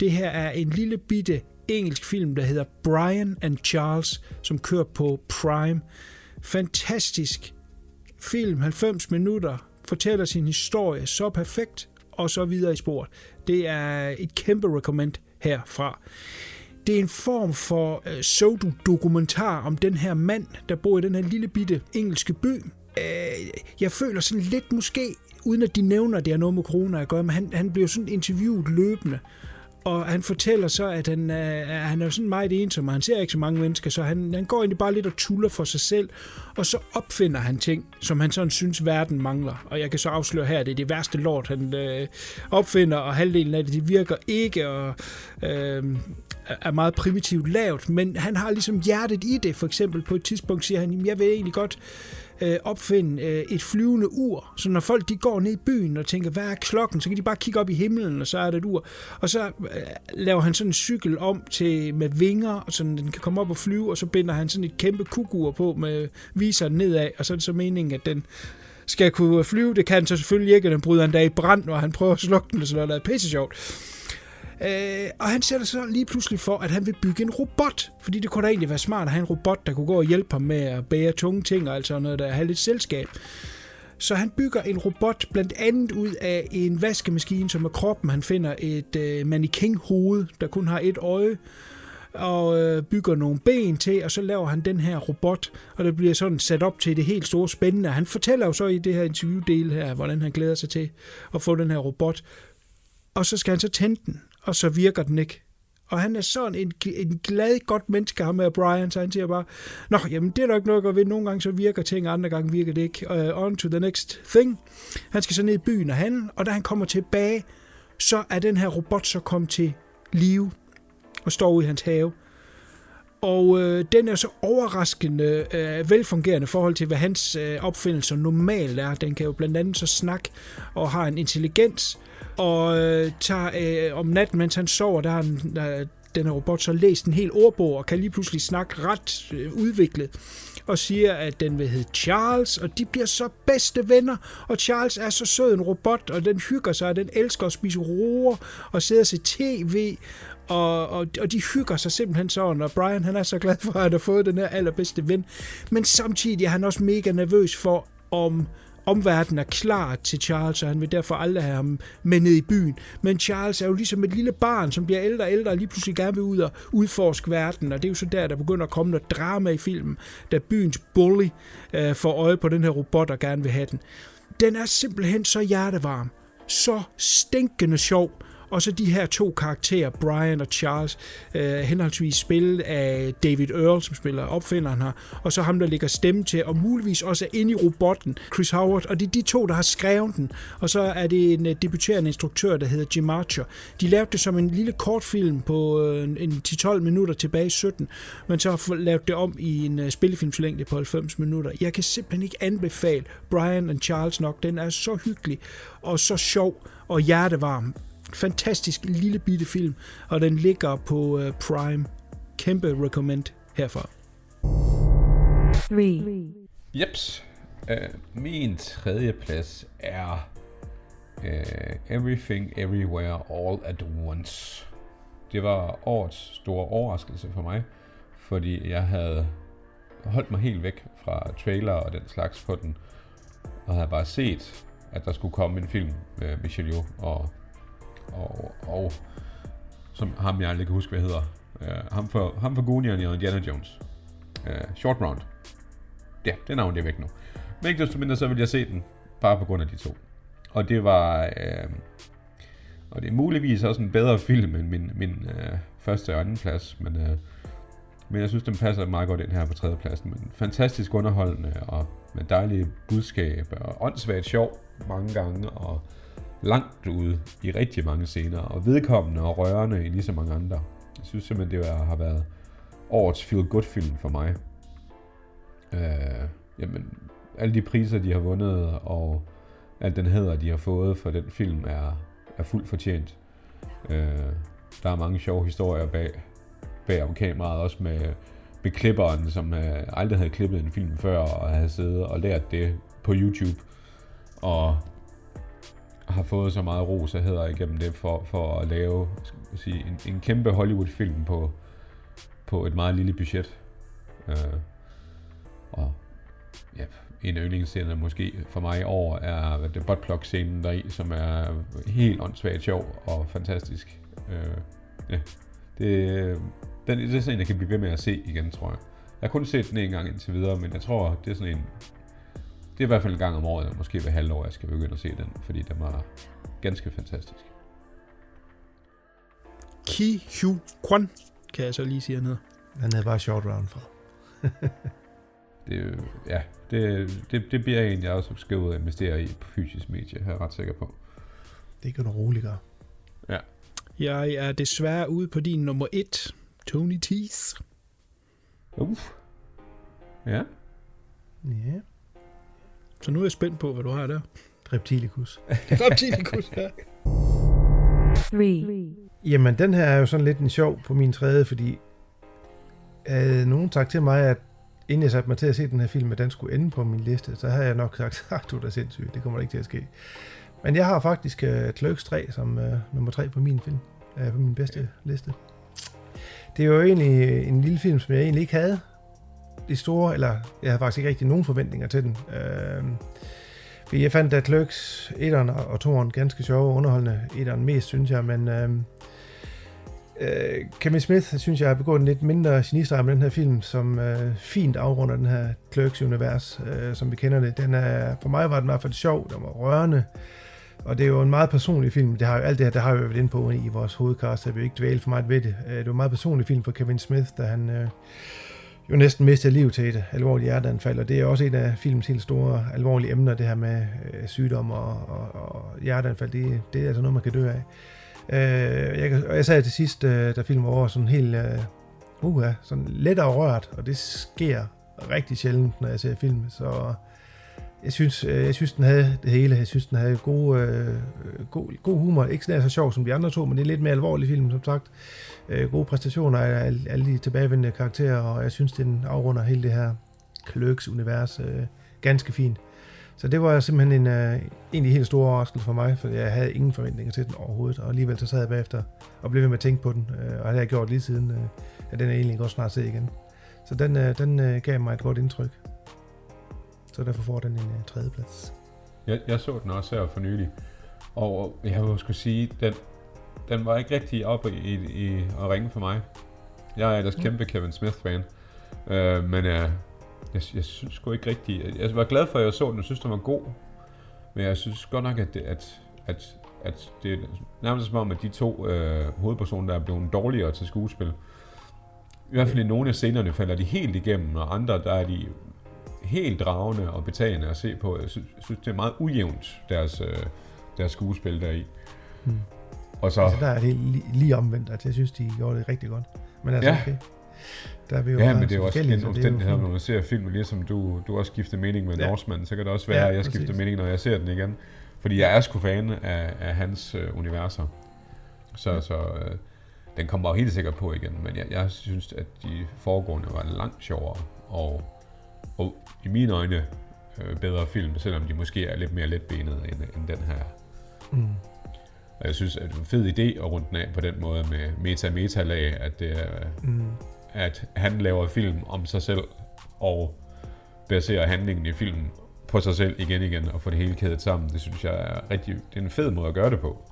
Det her er en lille bitte engelsk film, der hedder Brian and Charles, som kører på Prime. Fantastisk film, 90 minutter, fortæller sin historie så perfekt, og så videre i sporet. Det er et kæmpe recommend herfra. Det er en form for øh, pseudo-dokumentar om den her mand, der bor i den her lille bitte engelske by. Øh, jeg føler sådan lidt måske, uden at de nævner, at det har noget med corona at gøre, men han, han bliver sådan interviewet løbende. Og han fortæller så, at han, øh, han er sådan meget ensom, og han ser ikke så mange mennesker, så han, han går egentlig bare lidt og tuller for sig selv, og så opfinder han ting, som han sådan synes, verden mangler. Og jeg kan så afsløre her, at det er det værste lort, han øh, opfinder, og halvdelen af det, det virker ikke, og øh, er meget primitivt lavt, men han har ligesom hjertet i det. For eksempel på et tidspunkt siger han, jeg vil egentlig godt øh, Øh, opfinde øh, et flyvende ur, så når folk de går ned i byen og tænker, hvad er klokken, så kan de bare kigge op i himlen, og så er det et ur. Og så øh, laver han sådan en cykel om til med vinger, og så den kan komme op og flyve, og så binder han sådan et kæmpe kugur på med viseren nedad, og så er det så meningen, at den skal kunne flyve. Det kan han så selvfølgelig ikke, og den bryder en dag i brand, når han prøver at slukke den, og det er det pisse sjovt. Øh, og han sætter sig lige pludselig for, at han vil bygge en robot. Fordi det kunne da egentlig være smart at have en robot, der kunne gå og hjælpe ham med at bære tunge ting, og altså noget, der har lidt selskab. Så han bygger en robot blandt andet ud af en vaskemaskine, som er kroppen. Han finder et øh, mannequin-hoved, der kun har et øje, og øh, bygger nogle ben til, og så laver han den her robot, og det bliver sådan sat op til det helt store spændende. Han fortæller jo så i det her interviewdel her, hvordan han glæder sig til at få den her robot. Og så skal han så tænde den, og så virker den ikke. Og han er sådan en, en glad, godt menneske, ham med Brian, så han siger bare, Nå, jamen det er der nok at ved. Nogle gange så virker ting, andre gange virker det ikke. Uh, on to the next thing. Han skal så ned i byen og handle, og da han kommer tilbage, så er den her robot så kommet til live og står ude i hans have. Og øh, den er så overraskende øh, velfungerende i forhold til, hvad hans øh, opfindelser normalt er. Den kan jo blandt andet så snakke og har en intelligens, og øh, tager øh, om natten, mens han sover, der har han, den her robot så læst en hel ordbog og kan lige pludselig snakke ret øh, udviklet og siger, at den vil hedde Charles, og de bliver så bedste venner, og Charles er så sød en robot, og den hygger sig, og den elsker at spise roer og sidder og se tv, og, og, og de hygger sig simpelthen sådan, og Brian han er så glad for, at han har fået den her allerbedste ven, men samtidig er han også mega nervøs for, om omverdenen er klar til Charles, og han vil derfor aldrig have ham med ned i byen. Men Charles er jo ligesom et lille barn, som bliver ældre og ældre, og lige pludselig gerne vil ud og udforske verden, og det er jo så der, der begynder at komme noget drama i filmen, da byens bully øh, får øje på den her robot og gerne vil have den. Den er simpelthen så hjertevarm, så stinkende sjov, og så de her to karakterer, Brian og Charles, øh, henholdsvis spillet af David Earl, som spiller opfinderen her, og så ham, der ligger stemme til, og muligvis også er inde i robotten, Chris Howard, og det er de to, der har skrevet den, og så er det en øh, debuterende instruktør, der hedder Jim Archer. De lavede det som en lille kortfilm på øh, en 10-12 minutter tilbage i 17, men så har lavet det om i en øh, spillefilmslængde på 90 minutter. Jeg kan simpelthen ikke anbefale Brian and Charles nok. Den er så hyggelig og så sjov og hjertevarm fantastisk lille bitte film, og den ligger på uh, Prime. Kæmpe recommend herfra. 3, Jeps. Uh, min tredje plads er uh, Everything Everywhere All at Once. Det var årets store overraskelse for mig, fordi jeg havde holdt mig helt væk fra trailer og den slags på den, og havde bare set, at der skulle komme en film med Michelle Yeoh og og, og som ham jeg aldrig kan huske, hvad hedder. Uh, ham for, ham for Goonierne og Indiana Jones. Uh, Short Round. Ja, det navn det er væk nu. Men ikke desto mindre, så vil jeg se den, bare på grund af de to. Og det var... Uh, og det er muligvis også en bedre film end min, min uh, første og anden plads, men, uh, men jeg synes, den passer meget godt ind her på tredje pladsen. Men fantastisk underholdende, og med dejlige budskaber, og åndssvagt sjov mange gange, og langt ude i rigtig mange scener, og vedkommende og rørende i lige så mange andre. Jeg synes simpelthen, det har været årets feel good film for mig. Øh, jamen, alle de priser, de har vundet, og al den hæder, de har fået for den film, er, er fuldt fortjent. Øh, der er mange sjove historier bag, bag om kameraet, også med, med klipperen, som øh, aldrig havde klippet en film før, og havde siddet og lært det på YouTube, og har fået så meget ros af hedder igennem det, for, for at lave skal sige, en, en kæmpe Hollywood-film på, på et meget lille budget. Øh, og ja, en af yndlingsscenerne måske for mig i år er The buttplug-scenen deri, som er helt åndssvagt sjov og fantastisk. Øh, ja, det, den, det er sådan en, jeg kan blive ved med at se igen, tror jeg. Jeg har kun set den en gang indtil videre, men jeg tror, det er sådan en... Det er i hvert fald en gang om året, eller måske hver halvår, jeg skal begynde at se den, fordi den var ganske fantastisk. Ki Hyu Kwan, kan jeg så lige sige hernede. Han havde bare short round for. Det, ja, det, det, det bliver en, jeg også skal ud og investere i på fysisk medie, er jeg ret sikker på. Det kan du roligt gøre. Ja. Jeg er desværre ude på din nummer 1, Tony Tees. Uff. Ja. Ja. Så nu er jeg spændt på, hvad du har der. Reptilicus. Reptilicus, ja. 3, Jamen, den her er jo sådan lidt en sjov på min tredje, fordi øh, nogen sagt til mig, at inden jeg satte mig til at se den her film, at den skulle ende på min liste, så havde jeg nok sagt, at du er da sindssyg, det kommer ikke til at ske. Men jeg har faktisk uh, Clerks 3 som uh, nummer 3 på min film, uh, på min bedste liste. Det er jo egentlig en lille film, som jeg egentlig ikke havde de store, eller jeg havde faktisk ikke rigtig nogen forventninger til den. Øh, fordi jeg fandt, da Clerks 1'eren og 2'eren ganske sjove og underholdende. 1'eren mest, synes jeg, men øh, øh, Kevin Smith, synes jeg, har begået en lidt mindre genistreg med den her film, som øh, fint afrunder den her Clerks-univers, øh, som vi kender det. Den er, for mig var den i hvert fald sjov, den var rørende, og det er jo en meget personlig film. Det har jo alt det her, det har vi jo været inde på i vores hovedcast, så vi ikke dvæle for meget ved det. Øh, Det er jo en meget personlig film for Kevin Smith, da han øh, jo næsten mistede liv til et alvorligt hjerteanfald, og det er også et af filmens helt store alvorlige emner, det her med øh, sygdom og, og, og hjerteanfald. Det, det er altså noget, man kan dø af. Øh, jeg, og jeg sagde til sidst, øh, da filmen var over, sådan helt øh, uh, sådan let og rørt, og det sker rigtig sjældent, når jeg ser film, så jeg synes, øh, jeg synes, den havde det hele. Jeg synes, den havde god, øh, god, god humor. Ikke sådan så sjov som de andre to, men det er lidt mere alvorlig film, som sagt. Øh, gode præstationer af alle, alle de tilbagevendende karakterer, og jeg synes, den afrunder hele det her Clerks-univers øh, ganske fint. Så det var simpelthen en øh, egentlig helt stor overraskelse for mig, for jeg havde ingen forventninger til den overhovedet, og alligevel så sad jeg bagefter og blev ved med at tænke på den, øh, og det har jeg gjort lige siden, øh, at den er egentlig godt snart set igen. Så den, øh, den øh, gav mig et godt indtryk. Så derfor får den en øh, tredjeplads. Jeg, jeg så den også her for nylig, og jeg vil skulle sige, den, den var ikke rigtig oppe i, i at ringe for mig. Jeg er ellers kæmpe Kevin Smith-fan, øh, men øh, jeg, jeg synes sgu ikke rigtig... Jeg var glad for, at jeg så den, og synes, den var god, men jeg synes godt nok, at det, at, at, at det er nærmest som om, at de to øh, hovedpersoner, der er blevet dårligere til skuespil, i hvert fald i nogle af scenerne falder de helt igennem, og andre, der er de helt dragende og betagende at se på. Jeg synes, det er meget ujævnt, deres, øh, deres skuespil deri. Hmm. Og så... Altså, der er det lige, lige omvendt, at jeg synes, de gjorde det rigtig godt. Men altså, Ja. okay. Der er vi jo Ja, bare men det er jo så også en omstændighed, når man ser filmen, ligesom du, du også skifter mening med Ja. Norseman, så kan det også være, Ja, at jeg præcis. skifter mening, når jeg ser den igen. Fordi jeg er sgu fan af, af hans øh, universer. Så, så øh, den kommer jo helt sikkert på igen, men jeg, jeg synes, at de foregående var langt sjovere, og, og i mine øjne øh, bedre film, selvom de måske er lidt mere letbenede end, end den her. Mm. Og jeg synes, at det er en fed idé at runde den af på den måde med meta-meta-lag, at, det er, Mm. at han laver film om sig selv, og baserer handlingen i filmen på sig selv igen igen, og får det hele kædet sammen. Det synes jeg er rigtig, det er en fed måde at gøre det på.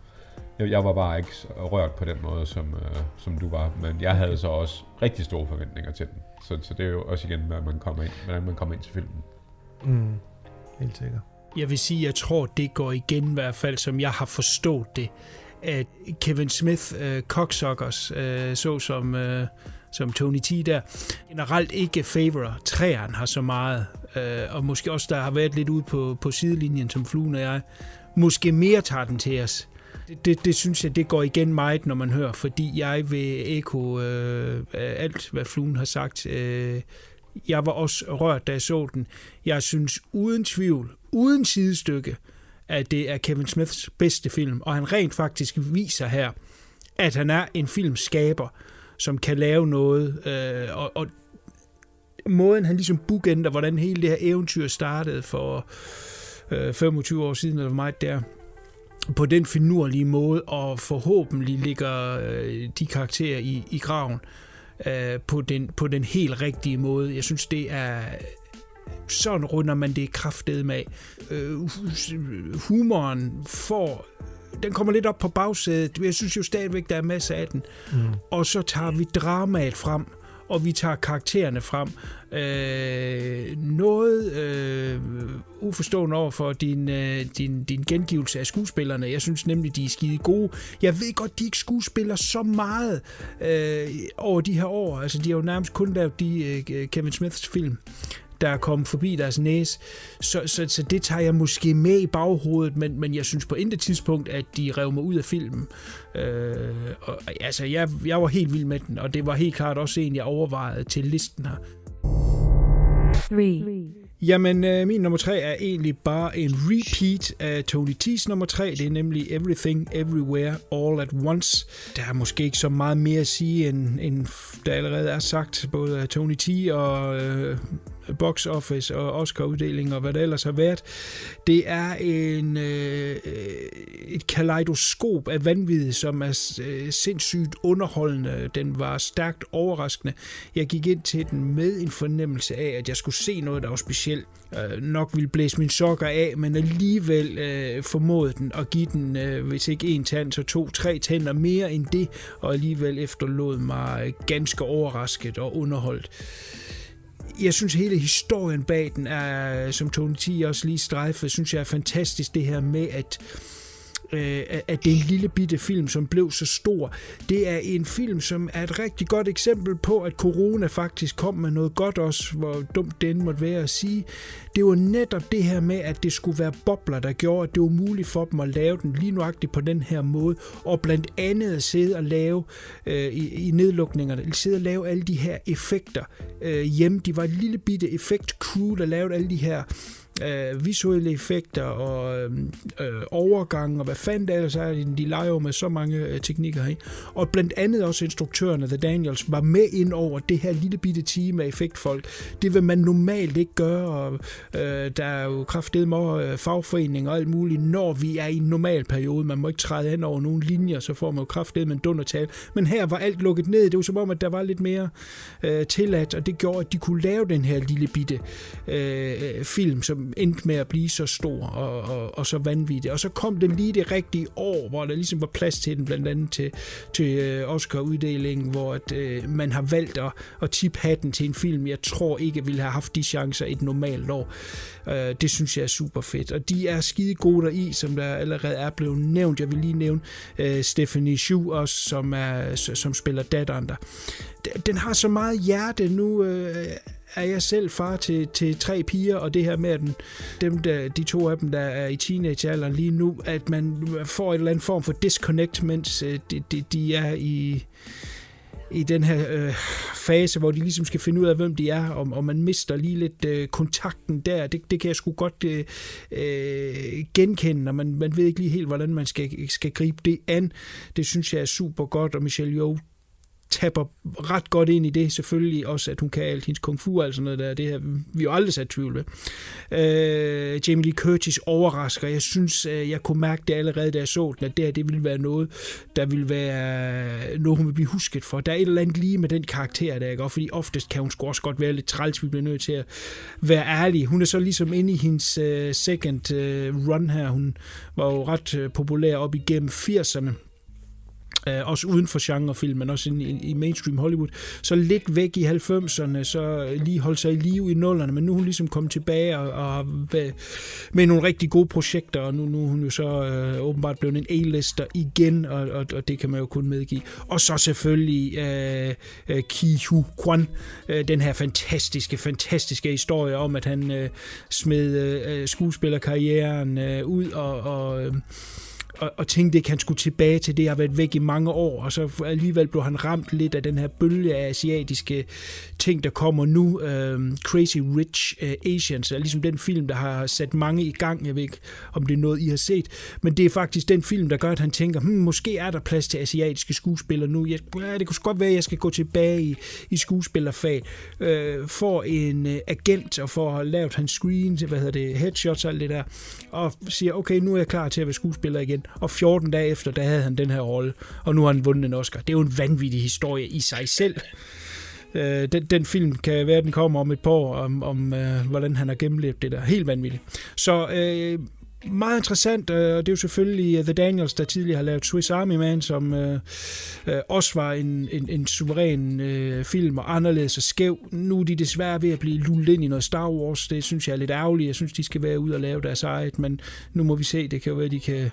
Jeg, jeg var bare ikke rørt på den måde, som, øh, som du var, men jeg havde så også rigtig store forventninger til den. Så, så det er jo også igen, hvordan man kommer ind, hvordan man kommer ind til filmen. Mm. Helt sikkert. Jeg vil sige, jeg tror, det går igen i hvert fald, som jeg har forstået det, at Kevin Smith, øh, cocksuckers, øh, så som, øh, som Tony T der, generelt ikke favorer træerne har så meget, øh, og måske også, der har været lidt ude på, på sidelinjen, som fluen og jeg, måske mere tager den til os. Det, det, synes jeg, det går igen meget, når man hører, fordi jeg vil eko øh, alt, hvad fluen har sagt. Øh, Jeg var også rørt, da jeg så den. Jeg synes uden tvivl, uden sidestykke, at det er Kevin Smiths bedste film, og han rent faktisk viser her, at han er en filmskaber, som kan lave noget, øh, og, og måden han ligesom bookender, hvordan hele det her eventyr startede for øh, 25 år siden, eller hvor meget der, på den finurlige måde, og forhåbentlig ligger øh, de karakterer i, i graven øh, på, den, på den helt rigtige måde. Jeg synes, det er sådan runder man det kraftet med. Øh, humoren får den kommer lidt op på bagsædet. Jeg synes jo stadigvæk, der er masser af den. Mm. Og så tager vi dramaet frem, og vi tager karaktererne frem. Øh, noget øh, uforstående over for din, øh, din, din gengivelse af skuespillerne. Jeg synes nemlig, de er skide gode. Jeg ved godt, de ikke skuespiller så meget øh, over de her år. Altså, de har jo nærmest kun lavet de øh, Kevin Smiths film der er kommet forbi deres næse. Så, så, så det tager jeg måske med i baghovedet, men, men jeg synes på intet tidspunkt, at de rev mig ud af filmen. Øh, og, altså, jeg, jeg var helt vild med den, og det var helt klart også en, jeg overvejede til listen her. 3. Jamen, øh, min nummer tre er egentlig bare en repeat af Tony T's nummer tre. Det er nemlig Everything, Everywhere, All at Once. Der er måske ikke så meget mere at sige, end, end der allerede er sagt, både af Tony T og øh, box office og Oscar-uddeling og hvad det ellers har været. Det er en, øh, øh et kaleidoskop af vanvid, som er øh, sindssygt underholdende. Den var stærkt overraskende. Jeg gik ind til den med en fornemmelse af, at jeg skulle se noget, der var specielt. Øh, nok ville blæse mine sokker af, men alligevel øh, formåede den at give den, øh, hvis ikke en tand, så to, tre tænder mere end det, og alligevel efterlod mig ganske overrasket og underholdt jeg synes, hele historien bag den er, som Tony T. også lige strejfede, synes jeg er fantastisk, det her med, at øh, at det er en lille bitte film, som blev så stor. Det er en film, som er et rigtig godt eksempel på, at corona faktisk kom med noget godt også, hvor dumt den måtte være at sige. Det var netop det her med, at det skulle være bobler, der gjorde, at det var muligt for dem at lave den lige nuagtigt på den her måde, og blandt andet at sidde og lave øh, i, i nedlukningerne, sidde og lave alle de her effekter øh, hjemme. De var et lille bitte effekt-crew, der lavede alle de her øh, visuelle effekter og øhm, øh, overgang og hvad fanden det ellers er. De leger jo med så mange øh, teknikker her. Og blandt andet også instruktørerne, The Daniels, var med ind over det her lille bitte team af effektfolk. Det vil man normalt ikke gøre, og øh, der er jo kraftedet med øh, fagforening og alt muligt, når vi er i en normal periode. Man må ikke træde hen over nogle linjer, så får man jo kraftedet med en dundertal. Men her var alt lukket ned. Det var som om, at der var lidt mere øh, tilladt, og det gjorde, at de kunne lave den her lille bitte øh, film, som endte med at blive så stor og, og, og så vanvittig. Og så kom den lige det rigtige år, hvor der ligesom var plads til den, blandt andet til, til øh, Oscar-uddelingen, hvor at, øh, man har valgt at, at tippe hatten til en film, jeg tror ikke ville have haft de chancer et normalt år. Øh, det synes jeg er super fedt. Og de er skide gode der i, som der allerede er blevet nævnt. Jeg vil lige nævne øh, Stephanie Shu også, som, er, som spiller datteren der. Den har så meget hjerte nu. Øh, er jeg selv far til, til tre piger, og det her med, at den, dem der, de to af dem, der er i teenagealderen lige nu, at man får en eller anden form for disconnect, mens øh, de, de, de er i, i den her øh, fase, hvor de ligesom skal finde ud af, hvem de er, og, og man mister lige lidt øh, kontakten der. Det, det kan jeg sgu godt øh, øh, genkende, og man, man ved ikke lige helt, hvordan man skal, skal gribe det an. Det synes jeg er super godt, og Michelle Yeoh tapper ret godt ind i det. Selvfølgelig også, at hun kan alt hendes kung fu og sådan noget der. Det har vi jo aldrig sat tvivl ved. Øh, Jamie Lee Curtis overrasker. Jeg synes, øh, jeg kunne mærke det allerede, da jeg så den, at det her, det ville være noget, der ville være noget, hun vil blive husket for. Der er et eller andet lige med den karakter der, ikke? Og fordi oftest kan hun sgu også godt være lidt træls, vi bliver nødt til at være ærlige. Hun er så ligesom inde i hendes uh, second uh, run her. Hun var jo ret uh, populær op igennem 80'erne Uh, også uden for genrefilm, men også i, i mainstream Hollywood. Så lidt væk i 90'erne, så lige holdt sig i live i nullerne, men nu er hun ligesom kommet tilbage og, og med, med nogle rigtig gode projekter, og nu, nu er hun jo så uh, åbenbart blevet en A-lister igen, og, og, og det kan man jo kun medgive. Og så selvfølgelig øh, uh, uh, Ki Hu Kwan, uh, den her fantastiske, fantastiske historie om, at han uh, smed uh, skuespillerkarrieren uh, ud og, og uh, og, og tænkte ikke, han skulle tilbage til det, har været væk i mange år, og så alligevel blev han ramt lidt af den her bølge af asiatiske ting, der kommer nu. Øh, Crazy Rich øh, Asians er ligesom den film, der har sat mange i gang. Jeg ved ikke, om det er noget, I har set, men det er faktisk den film, der gør, at han tænker, hmm, måske er der plads til asiatiske skuespillere nu. Jeg, ja, det kunne godt være, at jeg skal gå tilbage i, i skuespillerfag. Øh, får en øh, agent og får lavet hans screen, hvad hedder det, headshots og alt det der, og siger, okay, nu er jeg klar til at være skuespiller igen. Og 14 dage efter, der havde han den her rolle, og nu har han vundet en Oscar. Det er jo en vanvittig historie i sig selv. Øh, den, den film kan være, den kommer om et par år, om, om øh, hvordan han har gennemlevet det der. Helt vanvittigt. Så øh, meget interessant, øh, og det er jo selvfølgelig øh, The Daniels, der tidligere har lavet Swiss Army Man, som øh, øh, også var en, en, en suveræn øh, film, og anderledes og skæv. Nu er de desværre ved at blive lullet ind i noget Star Wars, det synes jeg er lidt ærgerligt. Jeg synes, de skal være ud og lave deres eget, men nu må vi se, det kan jo være, de kan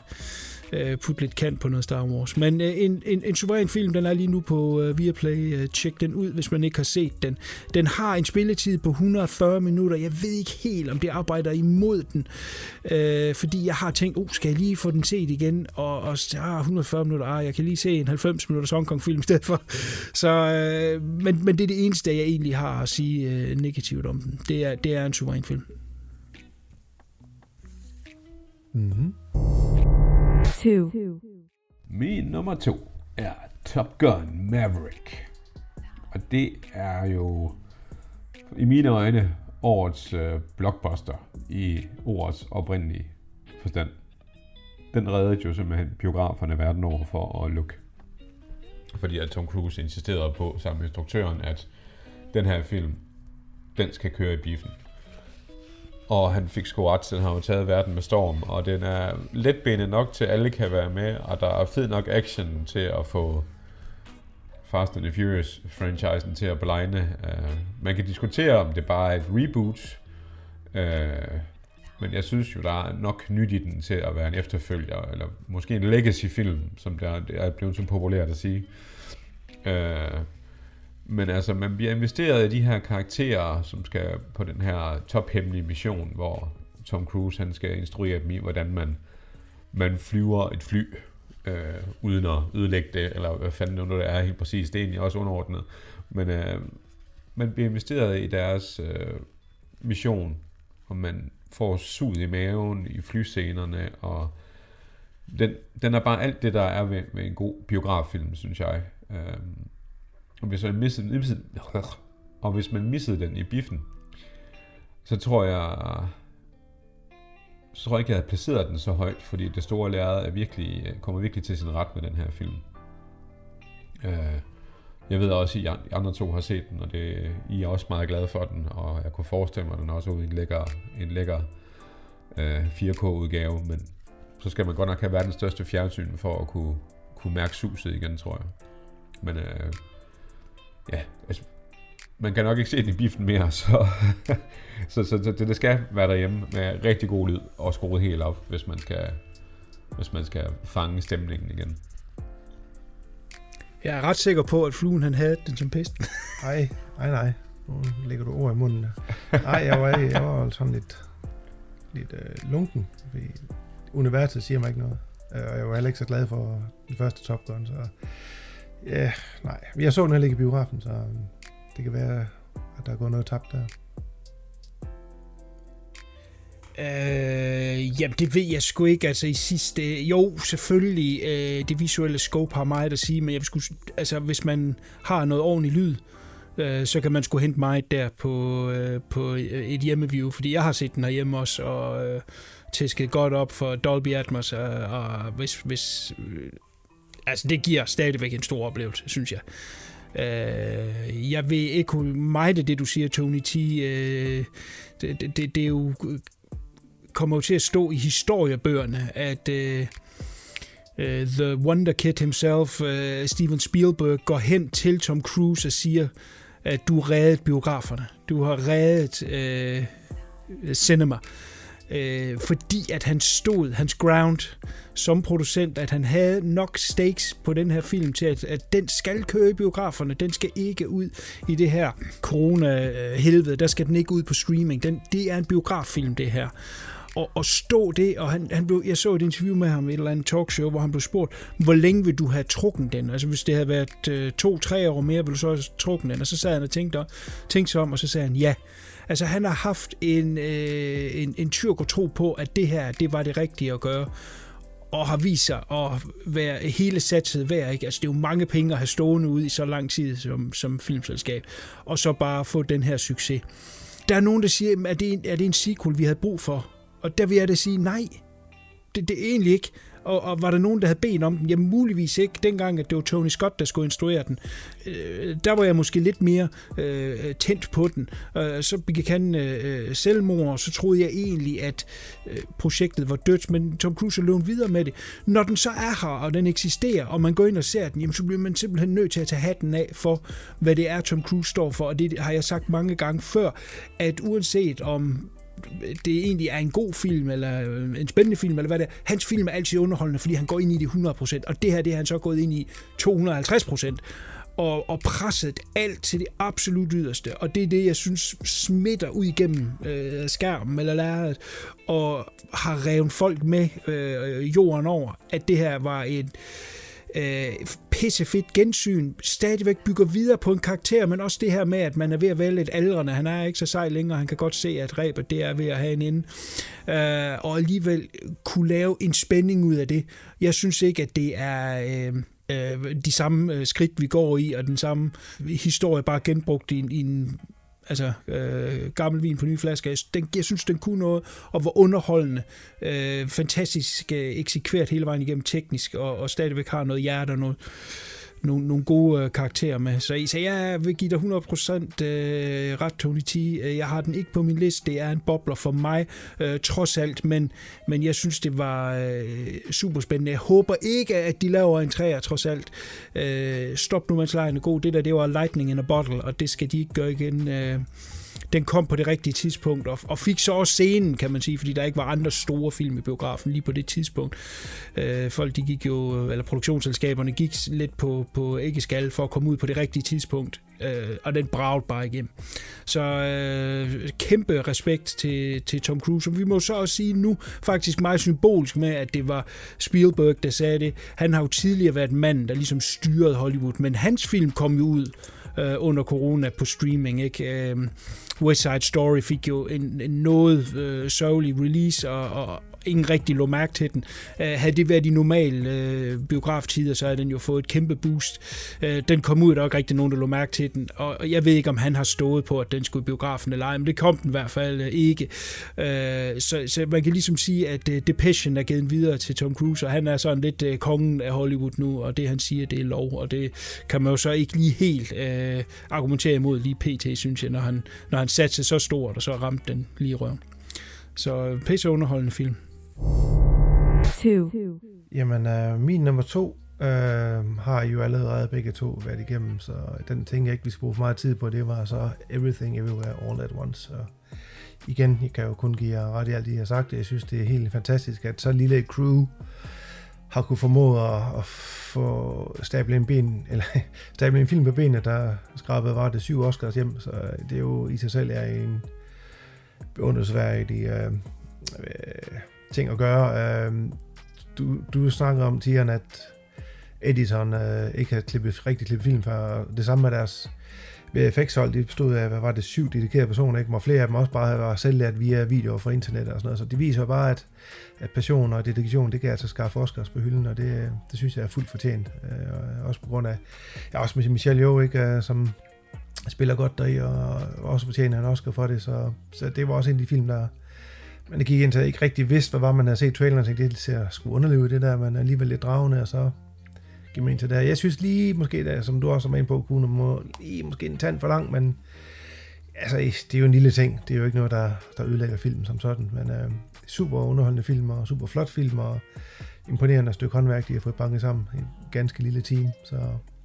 øh, putte lidt kant på noget Star Wars. Men øh, en, en, en suveræn film, den er lige nu på øh, Viaplay. Øh, tjek den ud, hvis man ikke har set den. Den har en spilletid på 140 minutter. Jeg ved ikke helt, om det arbejder imod den, øh, fordi jeg har tænkt, oh, skal jeg lige få den set igen? Og, og ah, 140 minutter, ah, jeg kan lige se en 90 minutters Hong Kong-film i stedet for. Så, øh, men, men det er det eneste, jeg egentlig har at sige øh, negativt om den. Det er, det er en suveræn film. Mm-hmm. 2. Min nummer to er Top Gun Maverick. Og det er jo i mine øjne årets øh, blockbuster i ordets oprindelige forstand. Den reddede jo simpelthen biograferne verden over for at lukke. Fordi at Tom Cruise insisterede på, sammen med instruktøren, at den her film, den skal køre i biffen. Og han fik sgu ret, den har jo taget verden med storm, og den er letbenet nok til, at alle kan være med, og der er fed nok action til at få Fast and the Furious-franchisen til at blegne. Uh, øh, man kan diskutere, om det bare er et reboot, uh, men jeg synes jo, der er nok nyt i den til at være en efterfølger, eller måske en legacy-film, som der er blevet så populært at sige. Uh, men altså, man bliver investeret i de her karakterer, som skal på den her tophemmelige mission, hvor Tom Cruise han skal instruere dem i, hvordan man, man flyver et fly, øh, uden at ødelægge det, eller hvad fanden nu det er helt præcis. Det er egentlig også underordnet. Men øh, man bliver investeret i deres øh, mission, og man får sud i maven i flyscenerne, og den, den er bare alt det, der er ved, ved en god biograffilm, synes jeg. Øh, og hvis man missede, missede, og hvis man missede den i biffen, så tror jeg, så tror jeg ikke, jeg havde placeret den så højt, fordi det store lærred er virkelig, kommer virkelig til sin ret med den her film. Øh, jeg ved også, at I andre to har set den, og det, I er også meget glade for den, og jeg kunne forestille mig, at den også er i en lækker, en lækker øh, 4K-udgave, men så skal man godt nok have verdens største fjernsyn for at kunne, kunne mærke suset igen, tror jeg. Men øh, ja, altså, man kan nok ikke se den i biffen mere, så, så, så, så det, det skal være derhjemme med rigtig god lyd og skruet helt op, hvis man skal, hvis man skal fange stemningen igen. Jeg er ret sikker på, at fluen han havde den som pesten. Nej, nej, nej. Nu lægger du ord i munden. Nej, jeg var, jeg var sådan lidt, lidt uh, lunken, fordi universet siger mig ikke noget. Uh, og jeg var heller ikke så glad for den første Top Gun, så Ja, nej. Jeg så den heller ikke i biografen, så øhm, det kan være, at der er gået noget tabt der. Øh, jamen, det ved jeg sgu ikke. Altså, i sidste... Jo, selvfølgelig, øh, det visuelle scope har meget at sige, men jeg skulle, altså, hvis man har noget ordentligt lyd, øh, så kan man sgu hente meget der på, øh, på øh, et hjemmeview, fordi jeg har set den herhjemme også, og øh, tæsket godt op for Dolby Atmos, og, og hvis, hvis altså det giver stadigvæk en stor oplevelse, synes jeg. Øh, jeg vil ikke mig det, det du siger, Tony T. Øh, det, det, det er jo kommer jo til at stå i historiebøgerne, at øh, uh, The Wonder Kid himself, øh, Steven Spielberg, går hen til Tom Cruise og siger, at du har reddet biograferne. Du har reddet øh, cinema øh, Øh, fordi at han stod hans ground som producent, at han havde nok stakes på den her film til, at, at den skal køre i biograferne, den skal ikke ud i det her corona-helvede, øh, der skal den ikke ud på streaming. Den, det er en biograffilm, det her. Og, og stå det, og han, han blev, jeg så et interview med ham i et eller andet talkshow, hvor han blev spurgt, hvor længe vil du have trukken den? Altså hvis det havde været øh, to-tre år mere, ville du så have trukken den? Og så sad han og tænkte, tænkte sig om, og så sagde han ja. Altså han har haft en, øh, en, en tyrk tro på, at det her, det var det rigtige at gøre og har vist sig at være hele satset værd. Ikke? Altså, det er jo mange penge at have stående ud i så lang tid som, som filmselskab, og så bare få den her succes. Der er nogen, der siger, er det, en, er det en sequel, vi havde brug for? Og der vil jeg da sige, nej, det, det er egentlig ikke. Og, og var der nogen, der havde bedt om den? Jamen muligvis ikke. Dengang, at det var Tony Scott, der skulle instruere den. Øh, der var jeg måske lidt mere øh, tændt på den. Øh, så begik han øh, selvmord, og så troede jeg egentlig, at øh, projektet var dødt, men Tom Cruise løb videre med det. Når den så er her, og den eksisterer, og man går ind og ser den, jamen, så bliver man simpelthen nødt til at tage hatten af for, hvad det er, Tom Cruise står for. Og det har jeg sagt mange gange før, at uanset om det egentlig er en god film, eller øh, en spændende film, eller hvad det er. Hans film er altid underholdende, fordi han går ind i det 100%, og det her, det er han så gået ind i 250% og, og presset alt til det absolut yderste. Og det er det, jeg synes smitter ud igennem øh, skærmen eller lærret, og har revet folk med øh, jorden over, at det her var et øh, pissefedt gensyn, stadigvæk bygger videre på en karakter, men også det her med, at man er ved at vælge et aldrende. Han er ikke så sej længere, han kan godt se, at rebet det er ved at have en ende. Øh, og alligevel kunne lave en spænding ud af det. Jeg synes ikke, at det er... Øh, øh, de samme øh, skridt, vi går i, og den samme historie bare genbrugt i, i en altså øh, gammel vin på nye flasker. Den, jeg synes, den kunne noget, og var underholdende. Øh, fantastisk øh, eksekveret hele vejen igennem teknisk, og, og stadigvæk har noget hjerte og noget, nogle, nogle gode øh, karakterer med. Så, så jeg vil give dig 100% øh, ret, Tony T. Øh, jeg har den ikke på min liste. Det er en bobler for mig, øh, trods alt, men, men jeg synes, det var øh, super spændende. Jeg håber ikke, at de laver en træer, trods alt. Øh, stop nu, mens lejen er god. Det der, det var lightning in a bottle, og det skal de ikke gøre igen. Øh, den kom på det rigtige tidspunkt, og, og fik så også scenen, kan man sige, fordi der ikke var andre store film i biografen lige på det tidspunkt. Øh, folk, de gik jo, eller produktionsselskaberne gik lidt på, på æggeskal for at komme ud på det rigtige tidspunkt, øh, og den bragte bare igennem. Så øh, kæmpe respekt til, til Tom Cruise, som vi må så også sige nu faktisk meget symbolsk med, at det var Spielberg, der sagde det. Han har jo tidligere været mand, der ligesom styrede Hollywood, men hans film kom jo ud øh, under corona på streaming, ikke? Øh, West Side Story fik jo en, en noget øh, sørgelig release, og, og ingen rigtig lå mærke til den. Øh, havde det været de normale øh, biograftider, så havde den jo fået et kæmpe boost. Øh, den kom ud, og der var ikke rigtig nogen, der lå mærke til den, og jeg ved ikke, om han har stået på, at den skulle i biografen eller ej, men det kom den i hvert fald øh, ikke. Øh, så, så man kan ligesom sige, at øh, Depression er givet videre til Tom Cruise, og han er sådan lidt øh, kongen af Hollywood nu, og det han siger, det er lov, og det kan man jo så ikke lige helt øh, argumentere imod lige pt, synes jeg, når han, når han satte sig så stort, og så ramte den lige i røven. Så øh, pisse underholdende film. Two. Jamen, øh, min nummer to øh, har I jo allerede begge to været igennem, så den tænker jeg ikke vi skal bruge for meget tid på, det var så Everything Everywhere All At Once. Og igen, jeg kan jo kun give jer ret i alt I jeg har sagt. Jeg synes, det er helt fantastisk, at så lille et crew har kunne formået at, at få stable en, ben, eller, stable en film på benene, der skrabede var det syv Oscars hjem, så det er jo i sig selv er en beundringsværdig øh, øh, ting at gøre. Øh, du, du snakker om, Tian, at Edison øh, ikke har klippet, rigtig klippet film før. Det samme med deres VFX-hold, de bestod af, hvad var det, syv dedikerede personer, ikke? Og flere af dem også bare var selvlært via videoer fra internet og sådan noget. Så det viser jo bare, at, at passion og dedikation, det kan altså skaffe Oscars på hylden, og det, det synes jeg er fuldt fortjent. Øh, også på grund af, ja, også med Michelle Yeoh, ikke, øh, som spiller godt deri, og også fortjener en Oscar for det, så, så det var også en af de film, der, man gik ind til ikke rigtig vidste, hvad var man havde set traileren, og tænkte, det ser sgu underligt det der, men alligevel lidt dragende, og så gik man ind til det her. Jeg synes lige, måske, der, som du også er med på, kunne må lige måske en tand for lang, men altså, det er jo en lille ting. Det er jo ikke noget, der, der ødelægger filmen som sådan, men øh, super underholdende film, og super flot film, og imponerende stykke håndværk, de har fået banket sammen. En ganske lille team, så,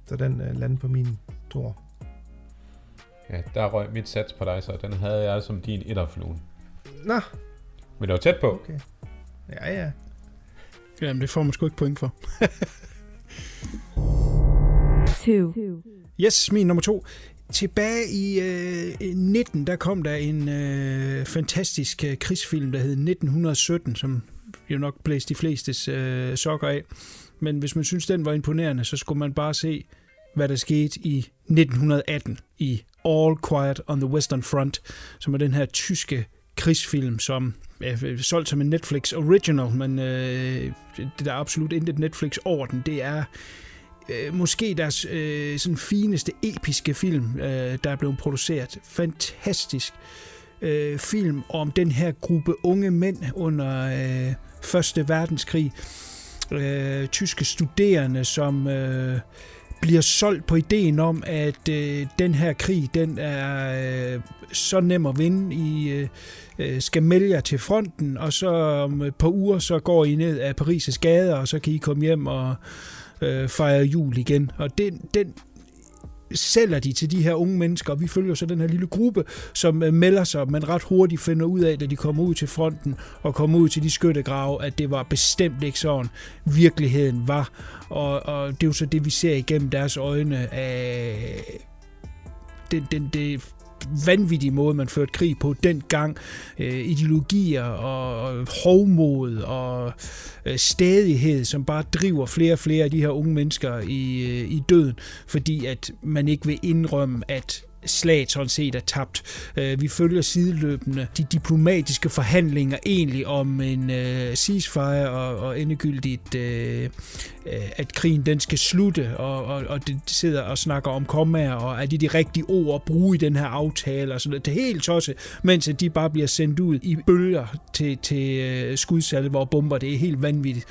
så den øh, landede på min tor. Ja, der røg mit sats på dig, så den havde jeg som din etterfluen. Nå, Men det var tæt på. okay. Ja, ja. Jamen, det får man sgu ikke point for. 2. Yes, min nummer to. tilbage i øh, 19, der kom der en øh, fantastisk øh, krigsfilm, der hed 1917, som jo nok blæste de flestes øh, sokker af. Men hvis man synes, den var imponerende, så skulle man bare se, hvad der skete i 1918 i All Quiet on the Western Front, som er den her tyske krigsfilm, som er solgt som en Netflix original, men øh, det der er absolut intet Netflix over den. Det er øh, måske deres øh, sådan fineste episke film, øh, der er blevet produceret. Fantastisk øh, film om den her gruppe unge mænd under øh, Første Verdenskrig. Øh, tyske studerende, som øh, bliver solgt på ideen om, at øh, den her krig, den er øh, så nem at vinde. I øh, øh skal melde jer til fronten, og så om øh, et par uger, så går I ned af Paris' gader, og så kan I komme hjem og øh, fejre jul igen. Og den, den sælger de til de her unge mennesker, og vi følger så den her lille gruppe, som øh, melder sig, men ret hurtigt finder ud af, da de kommer ud til fronten og kommer ud til de skyttegrave, at det var bestemt ikke sådan, virkeligheden var. Og, og det er jo så det, vi ser igennem deres øjne af den, den, det vanvittig måde, man førte krig på dengang. Øh, ideologier og hovmod og øh, stadighed, som bare driver flere og flere af de her unge mennesker i, øh, i døden, fordi at man ikke vil indrømme, at slaget sådan set er tabt. Øh, vi følger sideløbende de diplomatiske forhandlinger egentlig om en øh, ceasefire og, og endegyldigt, øh, øh at krigen den skal slutte, og, og, og det sidder og snakker om kommaer, og er det de rigtige ord at bruge i den her aftale, og sådan noget. Det er helt tosset, mens de bare bliver sendt ud i bølger til, til øh, skudsalver og bomber. Det er helt vanvittigt.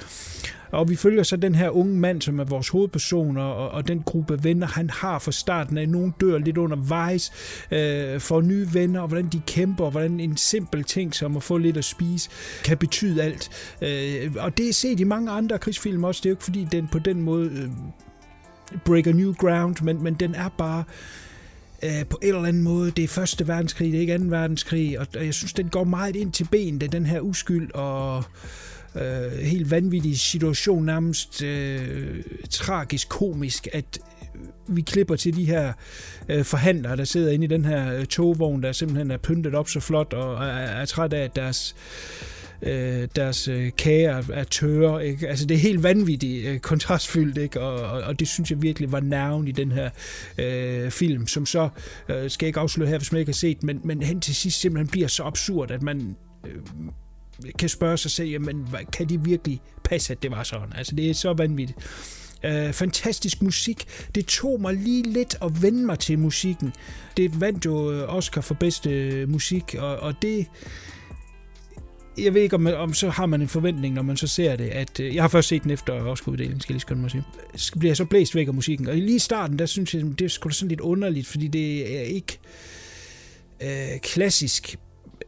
Og vi følger så den her unge mand, som er vores hovedperson, og, og den gruppe venner, han har fra starten af. Nogen dør lidt undervejs, øh, får nye venner, og hvordan de kæmper, og hvordan en simpel ting som at få lidt at spise, kan betyde alt. Øh, og det er set i mange andre krigsfilm også. Det er jo ikke fordi, den på den måde øh, breaker new ground, men, men den er bare øh, på en eller anden måde, det er første verdenskrig, det er ikke anden verdenskrig, og jeg synes, den går meget ind til benet, den her uskyld og øh, helt vanvittig situation, nærmest øh, tragisk, komisk, at vi klipper til de her øh, forhandlere, der sidder inde i den her øh, togvogn, der simpelthen er pyntet op så flot, og er, er træt af, at deres øh, deres øh, kager er tørre. Ikke? Altså, det er helt vanvittigt øh, kontrastfyldt, ikke? Og, og, og det synes jeg virkelig var nerven i den her øh, film, som så, øh, skal jeg ikke afsløre her, hvis man ikke har set, men, men hen til sidst simpelthen bliver så absurd, at man øh, kan spørge sig selv, jamen, kan det virkelig passe, at det var sådan? Altså, det er så vanvittigt. Øh, fantastisk musik. Det tog mig lige lidt at vende mig til musikken. Det vandt jo øh, Oscar for bedste øh, musik, og, og det... Jeg ved ikke, om, om så har man en forventning, når man så ser det, at... Øh, jeg har først set den efter Oscar-uddelingen, skal jeg lige skynde mig at sige. Bliver jeg så blæst væk af musikken. Og lige i starten, der synes jeg, det er sgu da sådan lidt underligt, fordi det er ikke øh, klassisk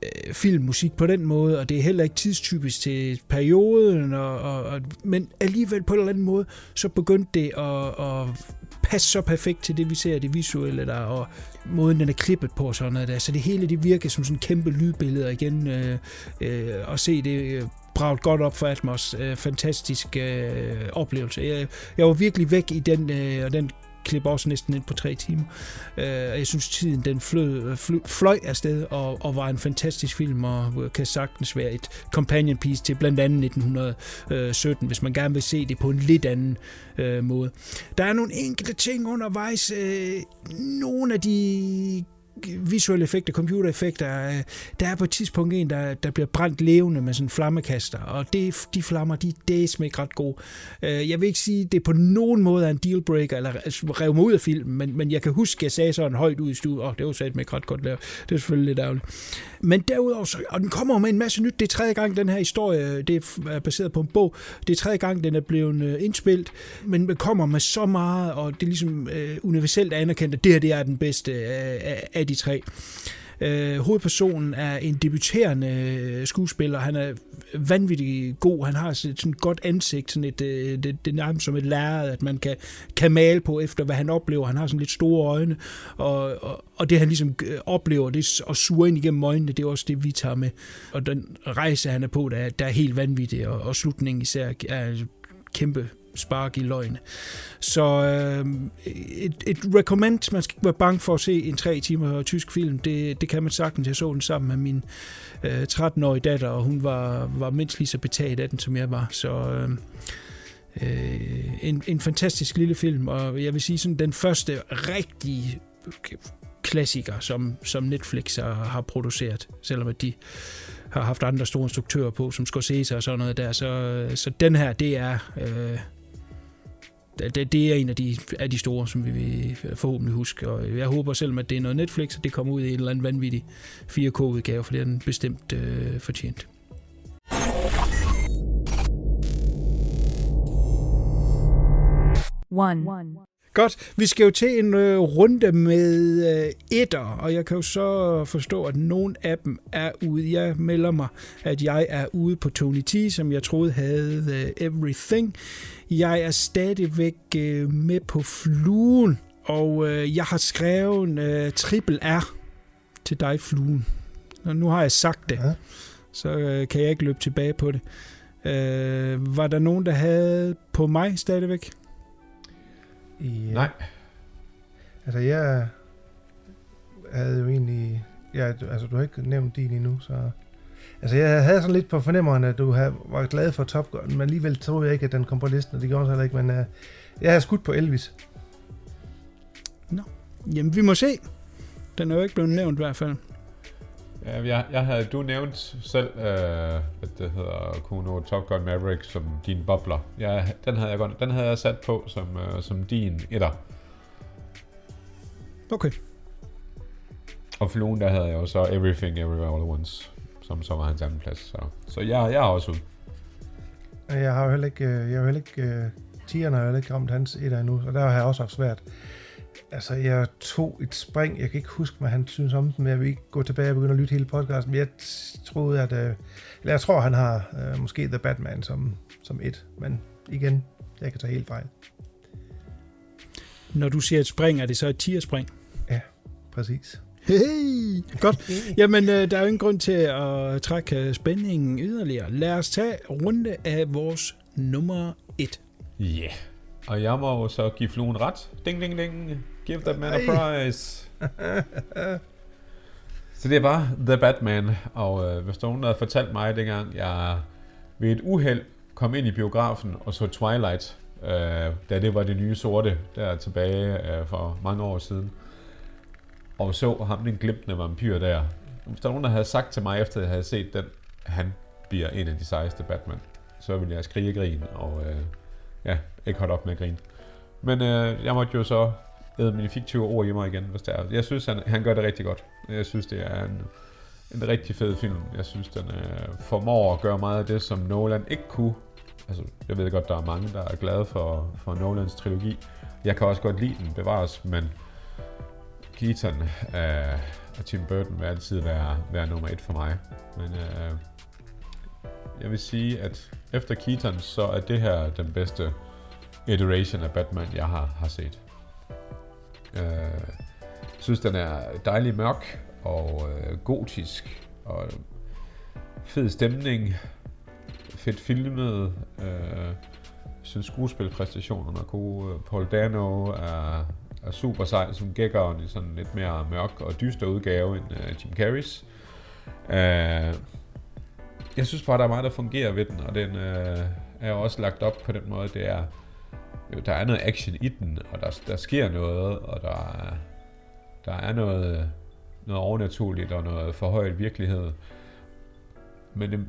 øh, filmmusik på den måde, og det er heller ikke tidstypisk til perioden, og, og, og, men alligevel på en eller anden måde, så begyndte det at, at passe så perfekt til det, vi ser, det visuelle der, og måden, den er klippet på og sådan noget der. Så det hele, det virker som sådan kæmpe lydbilleder igen, øh, øh, og se det øh, braget godt op for Atmos. Øh, fantastisk øh, oplevelse. Jeg, jeg var virkelig væk i den, øh, og den klipper også næsten ind på tre timer. Øh, jeg synes, tiden den flød, fløj, fløj afsted og, og var en fantastisk film, og kan sagtens være et companion piece til blandt andet 1917, hvis man gerne vil se det på en lidt anden øh, måde. Der er nogle enkelte ting undervejs. Øh, nogle af de visuelle effekter, computereffekter. Øh, der er på et tidspunkt en, der, der bliver brændt levende med sådan en flammekaster, og det, de flammer, de, det er ikke ret gode. Øh, jeg vil ikke sige, at det på nogen måde er en dealbreaker, eller altså, rev mig ud af filmen, men, men jeg kan huske, at jeg sagde sådan højt ud i studiet, åh, oh, det var sat ikke ret godt lavet. Det er selvfølgelig lidt ærgerligt. Men derudover, så, og den kommer med en masse nyt. Det er tredje gang, den her historie, det er baseret på en bog. Det er tredje gang, den er blevet øh, indspillet, men den kommer med så meget, og det er ligesom øh, universelt anerkendt, at det her det er den bedste øh, af de tre. Øh, hovedpersonen er en debuterende øh, skuespiller. Han er vanvittig god. Han har sådan et godt ansigt. Sådan et, øh, det, det er nærmest som et lærred, at man kan, kan male på efter, hvad han oplever. Han har sådan lidt store øjne. Og, og, og det, han ligesom øh, oplever, det og suger ind igennem øjnene, det er også det, vi tager med. Og den rejse, han er på, der er, der er helt vanvittig. Og, og slutningen især er kæmpe spark i løgne. Så øh, et, et recommend, man skal ikke være bange for at se en tre timer tysk film, det, det kan man sagtens. Jeg så den sammen med min øh, 13-årige datter, og hun var, var mindst lige så betaget af den, som jeg var. Så øh, øh, en, en fantastisk lille film, og jeg vil sige sådan den første rigtige klassiker, som, som Netflix har, har produceret, selvom at de har haft andre store instruktører på, som Scorsese og sådan noget der. Så, øh, så den her, det er, øh, det, det er en af de, af de store, som vi vil forhåbentlig huske. Og jeg håber selv, at det er noget Netflix, at det kommer ud i en eller anden vanvittig 4K-udgave, for det er den bestemt øh, fortjent. One. Godt, vi skal jo til en øh, runde med øh, etter, og jeg kan jo så forstå, at nogle af dem er ude. Jeg melder mig, at jeg er ude på Tony T, som jeg troede havde øh, Everything. Jeg er stadigvæk øh, med på fluen, og øh, jeg har skrevet øh, triple R til dig, fluen. Og nu har jeg sagt det, Ja. så øh, kan jeg ikke løbe tilbage på det. Øh, var der nogen, der havde på mig stadigvæk? Ja. Nej. Altså, jeg havde jo egentlig... Ja, du- altså, du har ikke nævnt din endnu, så... Altså, jeg havde sådan lidt på fornemmeren, at du havde, var glad for Top Gun, men alligevel troede jeg ikke, at den kom på listen, og det gjorde den heller ikke, men uh, jeg har skudt på Elvis. Jamen, vi må se. Den er jo ikke blevet nævnt i hvert fald. Ja, jeg, jeg havde, du nævnt selv, øh, at det hedder Kuno Top Gun Maverick som din bobler. Ja, den havde jeg godt, den havde jeg sat på som, øh, som din etter. Okay. Og fluen, der havde jeg jo så Everything Everywhere All at Once, som så var hans anden plads. Så, så jeg, jeg er også ude. Jeg har jo heller ikke... øh, Jeg har heller ikke... Uh, tierne har heller ikke ramt hans etter endnu, og der har jeg også haft svært. Altså, jeg tog et spring. Jeg kan ikke huske, hvad han synes om den, men jeg vil ikke gå tilbage og begynde at lytte hele podcasten. Men jeg troede, at... Uh, eller jeg tror, han har uh, måske The Batman som, som et. Men igen, jeg kan tage helt fejl. Når du siger et spring, er det så et tierspring? Præcis. Hey, godt. Jamen, øh, der er jo ingen grund til at trække øh, spændingen yderligere. Lad os tage runde af vores nummer et. Ja. Yeah. Og jeg må jo så give fluen ret. Ding, ding, ding. Give that man a prize. så det bare The Batman. Og øh, hvis der er nogen, der havde fortalt mig, dengang jeg ved et uheld kom ind i biografen og så Twilight, øh, da det var det nye sorte, der tilbage øh, for mange år siden, og så ham den glimtende vampyr der. Hvis der er nogen, der havde sagt til mig, efter jeg havde set den, han bliver en af de sejeste Batman, så ville jeg skrige og grine, og øh, ja, ikke holde op med at grine. Men øh, jeg måtte jo så æde mine fiktive ord i mig igen, hvis det er. Jeg synes, han, han gør det rigtig godt. Jeg synes, det er en, en rigtig fed film. Jeg synes, den øh, formår at gøre meget af det, som Nolan ikke kunne. Altså, jeg ved godt, der er mange, der er glade for, for Nolans trilogi. Jeg kan også godt lide den bevares, men Keaton øh, og Tim Burton vil altid være, være nummer et for mig. Men øh, jeg vil sige, at efter Keaton, så er det her den bedste iteration af Batman, jeg har, har set. Øh, synes, den er dejlig mørk og øh, gotisk og fed stemning, fedt filmet. Øh, synes, skuespilpræstationerne er gode. Paul Dano er, er super sej som gækkeren i sådan lidt mere mørk og dyster udgave end øh, Jim Carreys. Øh, jeg synes bare, der er meget, der fungerer ved den, og den øh, er også lagt op på den måde, det er, der er noget action i den, og der, der sker noget, og der der er noget, noget overnaturligt og noget forhøjet virkelighed. Men det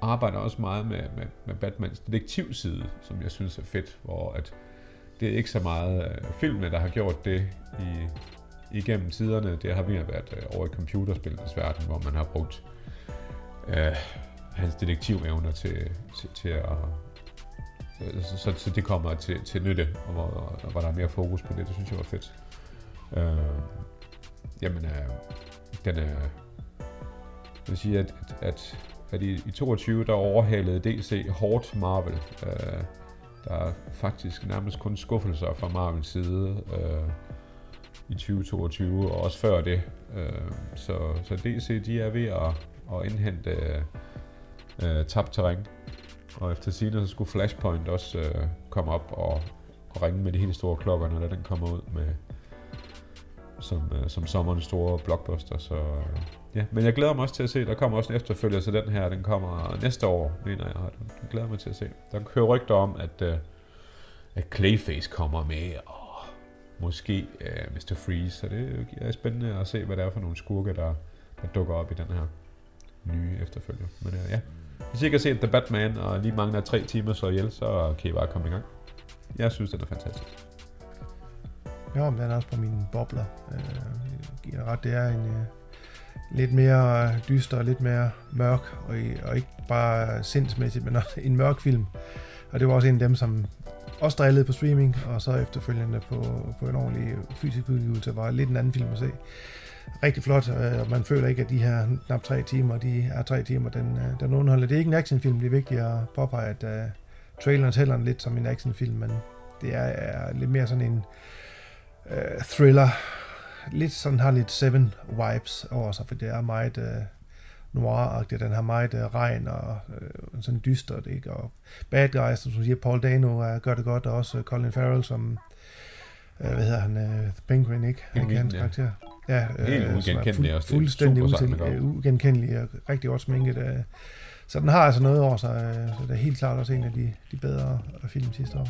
arbejder også meget med, med, med Batmans detektivside, som jeg synes er fedt, hvor at det er ikke så meget øh, filmene, der har gjort det i, igennem tiderne. Det har mere været øh, over i computerspillenes verden, hvor man har brugt øh, hans detektivevner til, til, til at... Øh, så, så, så det kommer til, til nytte, og hvor, og hvor der er mere fokus på det. Det synes jeg var fedt. Øh, jamen, øh, den er... Jeg vil sige, at, at, at, at i, i 22, der overhalede DC hårdt Marvel. Øh, der er faktisk nærmest kun skuffelser fra Marvels side øh, i 2022, og også før det. Øh, så, så DC de er ved at, at indhente øh, øh tabt terræn. Og efter sine så skulle Flashpoint også øh, komme op og, og ringe med de helt store klokker, når den kommer ud med som, øh, som sommerens store blockbuster. Så, øh, ja. Men jeg glæder mig også til at se, der kommer også en efterfølger til den her. Den kommer næste år, mener jeg. Den glæder mig til at se. Der kører rygter om, at, øh, at Clayface kommer med, og måske øh, Mr. Freeze. Så det er spændende at se, hvad det er for nogle skurke, der, der dukker op i den her nye efterfølger. Men øh, ja, hvis I ikke har set The Batman, og lige mangler tre timer så ihjel, så kan I bare komme i gang. Jeg synes, den er fantastisk. Ja, men den er også på mine bobler. Øh, giver ret, det er en øh, lidt mere øh, dyster og lidt mere mørk, og, og ikke bare sindsmæssigt, men også en mørk film. Og det var også en af dem, som også drillede på streaming, og så efterfølgende på, på en ordentlig fysisk udgivelse, var lidt en anden film at se. Rigtig flot, øh, og man føler ikke, at de her knap tre timer, de er tre timer, den, øh, den underholder. Det er ikke en actionfilm, det er vigtigt at påpege, at uh, traileren tæller den lidt som en actionfilm, men det er, er lidt mere sådan en uh, thriller. Lidt sådan har lidt Seven vibes over sig, for det er meget uh, noir-agtigt. Den har meget uh, regn og uh, sådan dystert, ikke? Og bad guys, som siger, Paul Dano uh, gør det godt, og også Colin Farrell, som, uh, hvad hedder han, uh, Penguin, ikke? Han kan hans karakter. Ja, Helt uh, ugenkendelig også. Fuldstændig ugenkendelig og rigtig godt sminket. Uh, så den har altså noget over sig, uh, så det er helt klart også en af de, de bedre film sidste år.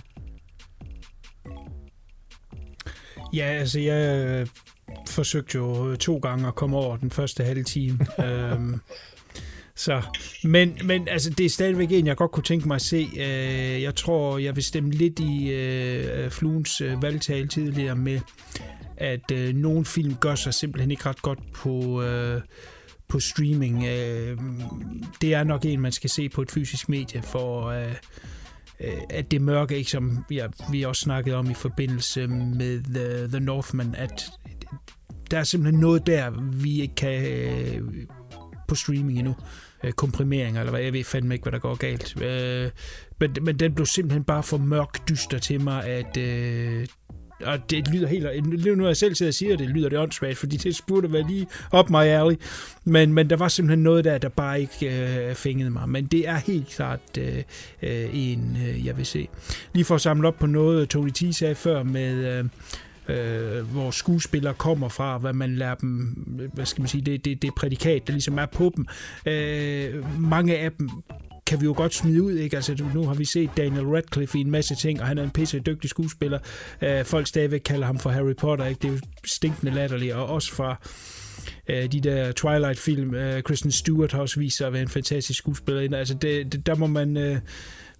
Ja, altså jeg forsøgte jo to gange at komme over den første halve time. øhm, så, men, men altså, det er stadigvæk en, jeg godt kunne tænke mig at se. Øh, jeg tror, jeg vil stemme lidt i øh, Fluens øh, valgtale tidligere med, at øh, nogle film gør sig simpelthen ikke ret godt på... Øh, på streaming. Øh, det er nok en, man skal se på et fysisk medie, for øh, øh, at det mørke, ikke som ja, vi også snakkede om i forbindelse med The, The Northman, at der er simpelthen noget der, vi ikke kan øh, på streaming endnu. Øh, komprimeringer, eller hvad, jeg ved fandme ikke, hvad der går galt. Øh, men, men den blev simpelthen bare for mørk dyster til mig, at øh, og det lyder helt... Nu er jeg selv sidder og siger det, lyder det åndssvagt, fordi det burde være lige op my alley. Men, men der var simpelthen noget der, der bare ikke øh, fængede mig. Men det er helt klart øh, øh, en, øh, jeg vil se. Lige for at samle op på noget, Tony T sagde før med... Øh, øh, hvor skuespillere kommer fra, hvad man lærer dem, hvad skal man sige, det, det, det prædikat, der ligesom er på dem. Øh, mange af dem kan vi jo godt smide ud, ikke? Altså, nu har vi set Daniel Radcliffe i en masse ting, og han er en pisse dygtig skuespiller. Øh, folk stadigvæk kalder ham for Harry Potter, ikke? Det er jo stinkende latterligt, og også fra øh, de der Twilight-film. Øh, Kristen Stewart har også vist sig at være en fantastisk skuespiller. Altså, det, det, der må man... Øh,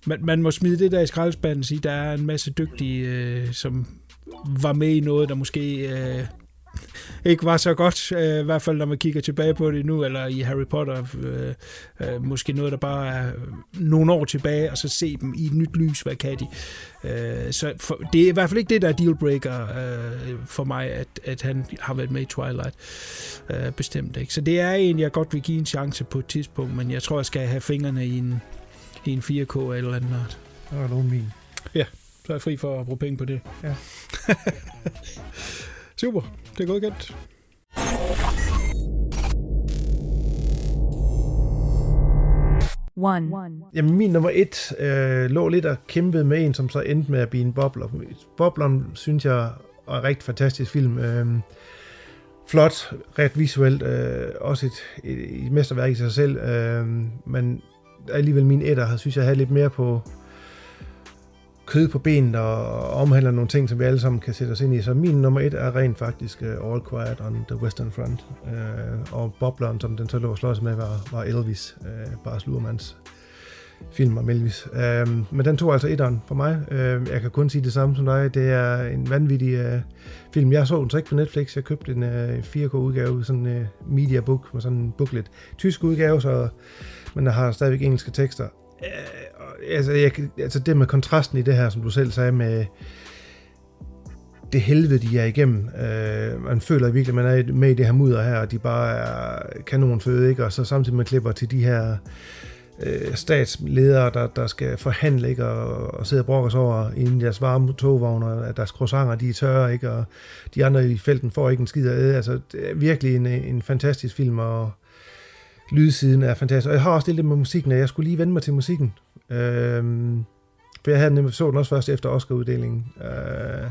man, man må smide det der i skraldespanden og sige, der er en masse dygtige, øh, som var med i noget, der måske øh, ikke var så godt, øh, i hvert fald når man kigger tilbage på det nu, eller i Harry Potter, øh, øh, måske noget, der bare er nogle år tilbage, og så se dem i et nyt lys, hvad kan de. Øh, så for, det er i hvert fald ikke det, der er dealbreaker øh, for mig, at, at han har været med i Twilight. Øh, bestemt ikke. Så det er en, jeg godt vil give en chance på et tidspunkt, men jeg tror, jeg skal have fingrene i en, i en 4K eller andet art. Nogen min. Ja så er jeg fri for at bruge penge på det. Ja. Super, det er godt kendt. One. Jamen, min nummer et øh, lå lidt og kæmpede med en, som så endte med at blive en bobler. Bobleren, synes jeg, er en rigtig fantastisk film. Øh, flot, ret visuelt, øh, også et, et, et mesterværk i sig selv, øh, men alligevel min etter, synes jeg, havde lidt mere på, kød på benet og omhandler nogle ting, som vi alle sammen kan sætte os ind i. Så min nummer et er rent faktisk uh, All Quiet on the Western Front. Uh, og bobleren, som den så lå og slås med, var, var Elvis, øh, uh, Bars Lurmans film om Elvis. Uh, men den tog altså etteren for mig. Uh, jeg kan kun sige det samme som dig. Det er en vanvittig uh, film. Jeg så den så ikke på Netflix. Jeg købte en uh, 4K-udgave, sådan en uh, media book med sådan en booklet. Tysk udgave, så, men der har stadigvæk engelske tekster. Uh, altså, jeg, altså det med kontrasten i det her, som du selv sagde med det helvede, de er igennem. Øh, man føler virkelig, at man er med i det her mudder her, og de bare er kanonføde, ikke? Og så samtidig man klipper til de her øh, statsledere, der, der skal forhandle, ikke? Og, og sidde og brokkes over i deres varme togvogne, at deres croissanter, de er tørre, ikke? Og de andre i felten får ikke en skid af æde. Altså, det er virkelig en, en fantastisk film, og lydsiden er fantastisk. Og jeg har også det lidt med musikken, og jeg skulle lige vende mig til musikken, Øhm, for jeg havde nemlig så den også først efter Oscar-uddelingen. Øh,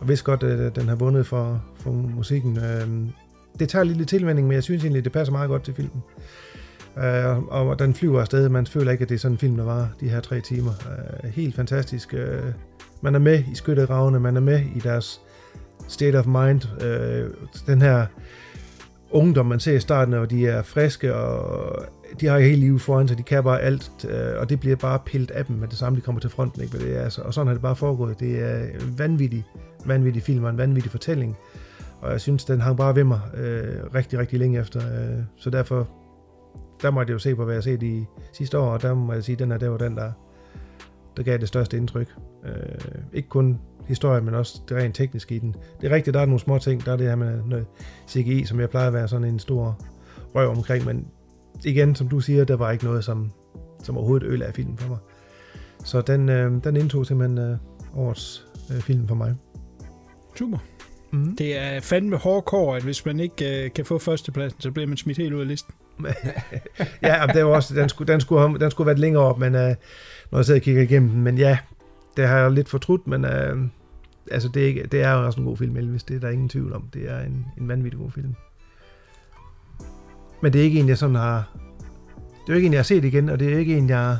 og vidste godt, at den har vundet for, for musikken. Øh, det tager lidt tilvænding, men jeg synes egentlig, det passer meget godt til filmen. Øh, og den flyver afsted. Man føler ikke, at det er sådan en film, der var de her tre timer. Øh, helt fantastisk. Øh, man er med i skyttegravene, man er med i deres state of mind. Øh, den her ungdom, man ser i starten, og de er friske, og de har hele livet foran sig, de kan bare alt, øh, og det bliver bare pillet af dem med det samme, de kommer til fronten. Ikke? Det er, altså, og sådan har det bare foregået. Det er en vanvittig, vanvittig film og en vanvittig fortælling, og jeg synes, den hang bare ved mig øh, rigtig, rigtig længe efter. Øh, så derfor, der må jeg jo se på, hvad jeg set i sidste år, og der må jeg sige, at den her, der var den, der, der gav det største indtryk. Øh, ikke kun historie, men også det rent tekniske i den. Det er rigtigt, der er nogle små ting. Der er det her med noget CGI, som jeg plejer at være sådan en stor røv omkring, men igen, som du siger, der var ikke noget, som, som overhovedet øl af filmen for mig. Så den, øh, den indtog simpelthen øh, årets øh, film for mig. Super. Mm. Det er fandme hårdkår, at hvis man ikke øh, kan få førstepladsen, så bliver man smidt helt ud af listen. ja, det var også, den skulle, den skulle, den skulle være længere op, men øh, når jeg sidder og kigger igennem den, men ja, det har jeg lidt fortrudt, men øh, altså det, er ikke, det er jo også en god film, Elvis, det er der ingen tvivl om. Det er en, en vanvittig god film. Men det er ikke en, jeg sådan har... Det er ikke en, jeg har set igen, og det er ikke en, jeg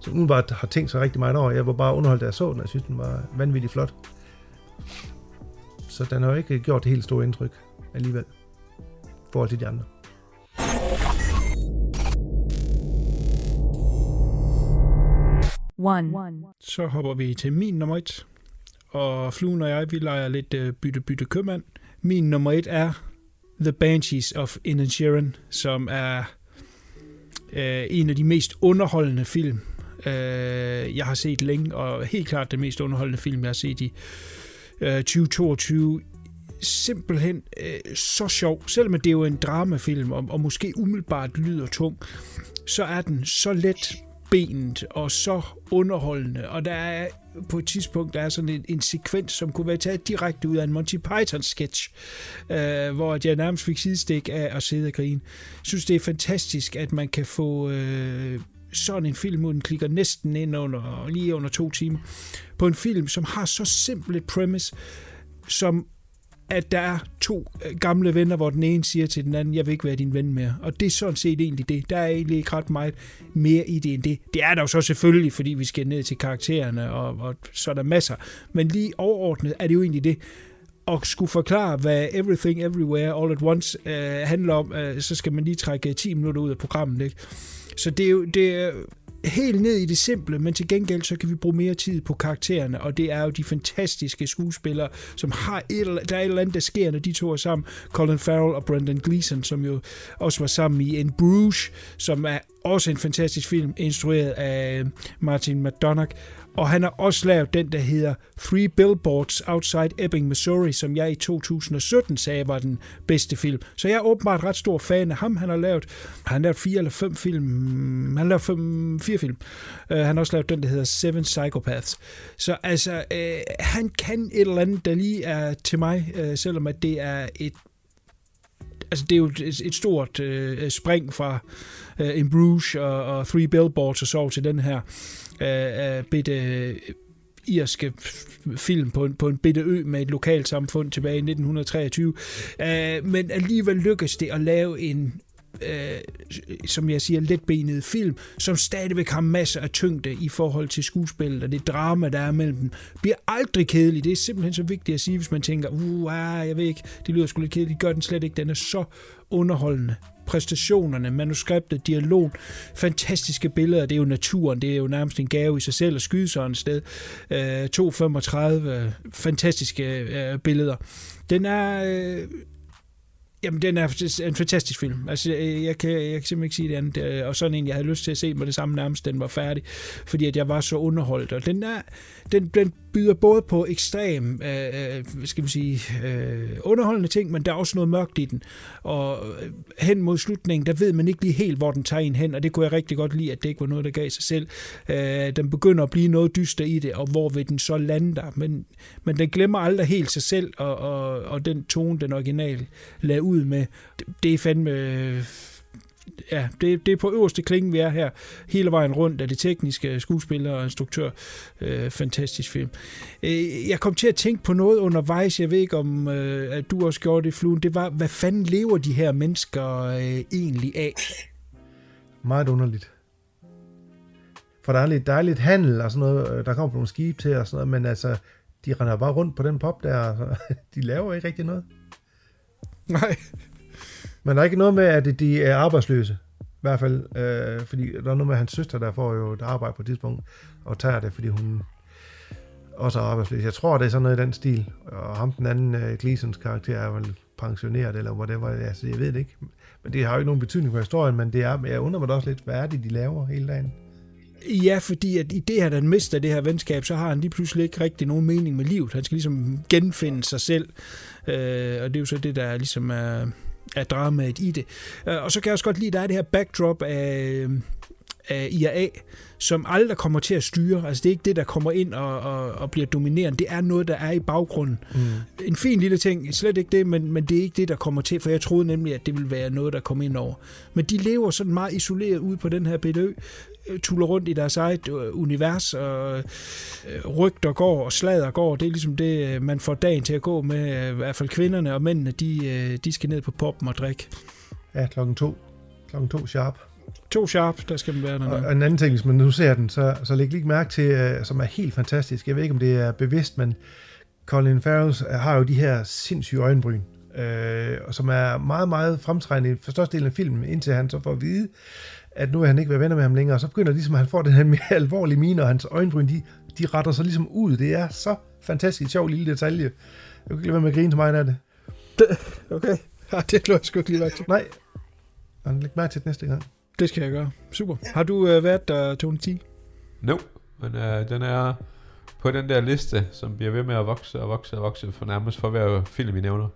som umiddelbart har tænkt så rigtig meget over. Jeg var bare underholdt, da jeg så den, og jeg synes, den var vanvittigt flot. Så den har jo ikke gjort det helt store indtryk alligevel, i forhold til de andre. One. Så hopper vi til min nummer et. Og Fluen og jeg, vi leger lidt bytte-bytte købmand. Min nummer et er The Banshees of Inisherin, som er øh, en af de mest underholdende film, øh, jeg har set længe, og helt klart den mest underholdende film, jeg har set i øh, 2022 simpelthen øh, så sjov. Selvom det er jo en dramafilm, og, og måske umiddelbart lyder tung, så er den så let benet og så underholdende. Og der er på et tidspunkt, der er sådan en, en sekvens, som kunne være taget direkte ud af en Monty Python sketch, øh, hvor jeg nærmest fik sidestik af at sidde og grine. Jeg synes, det er fantastisk, at man kan få øh, sådan en film, hvor den klikker næsten ind under, lige under to timer, på en film, som har så simpelt et premise, som at der er to øh, gamle venner, hvor den ene siger til den anden, jeg vil ikke være din ven mere. Og det er sådan set egentlig det. Der er egentlig ikke ret meget mere i det end det. Det er der jo så selvfølgelig, fordi vi skal ned til karaktererne, og, og så er der masser. Men lige overordnet er det jo egentlig det. Og skulle forklare, hvad Everything Everywhere All at Once øh, handler om, øh, så skal man lige trække 10 minutter ud af programmet. Ikke? Så det er jo det er helt ned i det simple, men til gengæld så kan vi bruge mere tid på karaktererne, og det er jo de fantastiske skuespillere, som har et eller, der er et eller andet, der sker, når de to er sammen. Colin Farrell og Brendan Gleeson, som jo også var sammen i En Bruges, som er også en fantastisk film, instrueret af Martin McDonagh, og han har også lavet den, der hedder Three Billboards Outside Ebbing, Missouri, som jeg i 2017 sagde var den bedste film. Så jeg er åbenbart ret stor fan af ham. Han har lavet, han har lavet fire eller fem film. Mm, han har lavet fem, fire film. Uh, han har også lavet den, der hedder Seven Psychopaths. Så altså, uh, han kan et eller andet, der lige er til mig, uh, selvom at det er et altså det er jo et, et stort øh, spring fra øh, In Bruges og, og Three Billboards og så til den her uh, bitte øh, irske film på en, på en bitte ø med et lokalsamfund tilbage i 1923. Øh, men alligevel lykkes det at lave en øh, som jeg siger, letbenet film, som stadigvæk har masser af tyngde i forhold til skuespillet, og det drama, der er mellem dem, bliver aldrig kedelig. Det er simpelthen så vigtigt at sige, hvis man tænker, uh, jeg ved ikke, det lyder sgu lidt kedeligt. Gør den slet ikke. Den er så underholdende. Præstationerne, manuskriptet, dialog, fantastiske billeder. Det er jo naturen. Det er jo nærmest en gave i sig selv at skyde sådan et sted. Øh, 2.35 øh, fantastiske øh, billeder. Den er... Øh, Jamen, den er en fantastisk film. Altså, øh, jeg kan, jeg kan simpelthen ikke sige det andet. Øh, og sådan en, jeg havde lyst til at se med det samme nærmest, den var færdig. Fordi at jeg var så underholdt. Og den, er, den, den byder både på ekstrem, øh, øh skal man sige, øh, underholdende ting, men der er også noget mørkt i den. Og øh, hen mod slutningen, der ved man ikke lige helt, hvor den tager en hen. Og det kunne jeg rigtig godt lide, at det ikke var noget, der gav sig selv. Øh, den begynder at blive noget dyster i det, og hvor vil den så lande der. Men, men den glemmer aldrig helt sig selv, og, og, og den tone, den original lagde ud med. Det er fandme øh, ja, det, det er på øverste klinge, vi er her. Hele vejen rundt af det tekniske, skuespiller og instruktør. Øh, fantastisk film. Øh, jeg kom til at tænke på noget undervejs, jeg ved ikke om, øh, at du også gjorde det, Fluen. Det var, hvad fanden lever de her mennesker øh, egentlig af? Meget underligt. For der er lidt, der er lidt handel og sådan noget, øh, der kommer nogle skib til og sådan noget, men altså, de render bare rundt på den pop der, de laver ikke rigtig noget. Nej. Men der er ikke noget med, at de er arbejdsløse. I hvert fald, øh, fordi der er noget med, hans søster, der får jo et arbejde på et tidspunkt, og tager det, fordi hun også er arbejdsløs. Jeg tror, det er sådan noget i den stil. Og ham den anden, øh, Gleasons karakter, er vel pensioneret, eller whatever. Altså, jeg ved det ikke. Men det har jo ikke nogen betydning for historien, men det er, jeg undrer mig da også lidt, hvad er det, de laver hele dagen? Ja, fordi at i det her, han mister det her venskab, så har han lige pludselig ikke rigtig nogen mening med livet. Han skal ligesom genfinde sig selv, øh, og det er jo så det, der ligesom er, er dramaet i det. Øh, og så kan jeg også godt lide, at der er det her backdrop af, af IRA, som aldrig kommer til at styre. Altså det er ikke det, der kommer ind og, og, og bliver dominerende. Det er noget, der er i baggrunden. Mm. En fin lille ting, slet ikke det, men, men det er ikke det, der kommer til, for jeg troede nemlig, at det ville være noget, der kom ind over. Men de lever sådan meget isoleret ud på den her bitte ø, tuller rundt i deres eget øh, univers, og øh, rygter går, og slader går. Det er ligesom det, øh, man får dagen til at gå med. I hvert fald kvinderne og mændene, de, de skal ned på poppen og drikke. Ja, klokken to. Klokken to sharp. To sharp, der skal man være der. Og en anden ting, hvis man nu ser den, så, så læg lige mærke til, som er helt fantastisk. Jeg ved ikke, om det er bevidst, men Colin Farrell har jo de her sindssyge øjenbryn, øh, og som er meget, meget fremtrædende for størstedelen af filmen, indtil han så får at vide, at nu er han ikke være venner med ham længere, og så begynder ligesom, at han får den her mere alvorlige mine, og hans øjenbryn, de, de retter sig ligesom ud. Det er så fantastisk sjov lille detalje. Jeg kan ikke lade være med at grine til mig af det. Okay, ja, det lå jeg sgu ikke lige til. Nej, men læg mærke til det næste gang. Det skal jeg gøre. Super. Har du øh, været der, Tony T? No, men øh, den er på den der liste, som bliver ved med at vokse og vokse og vokse, for nærmest for hver film, vi nævner.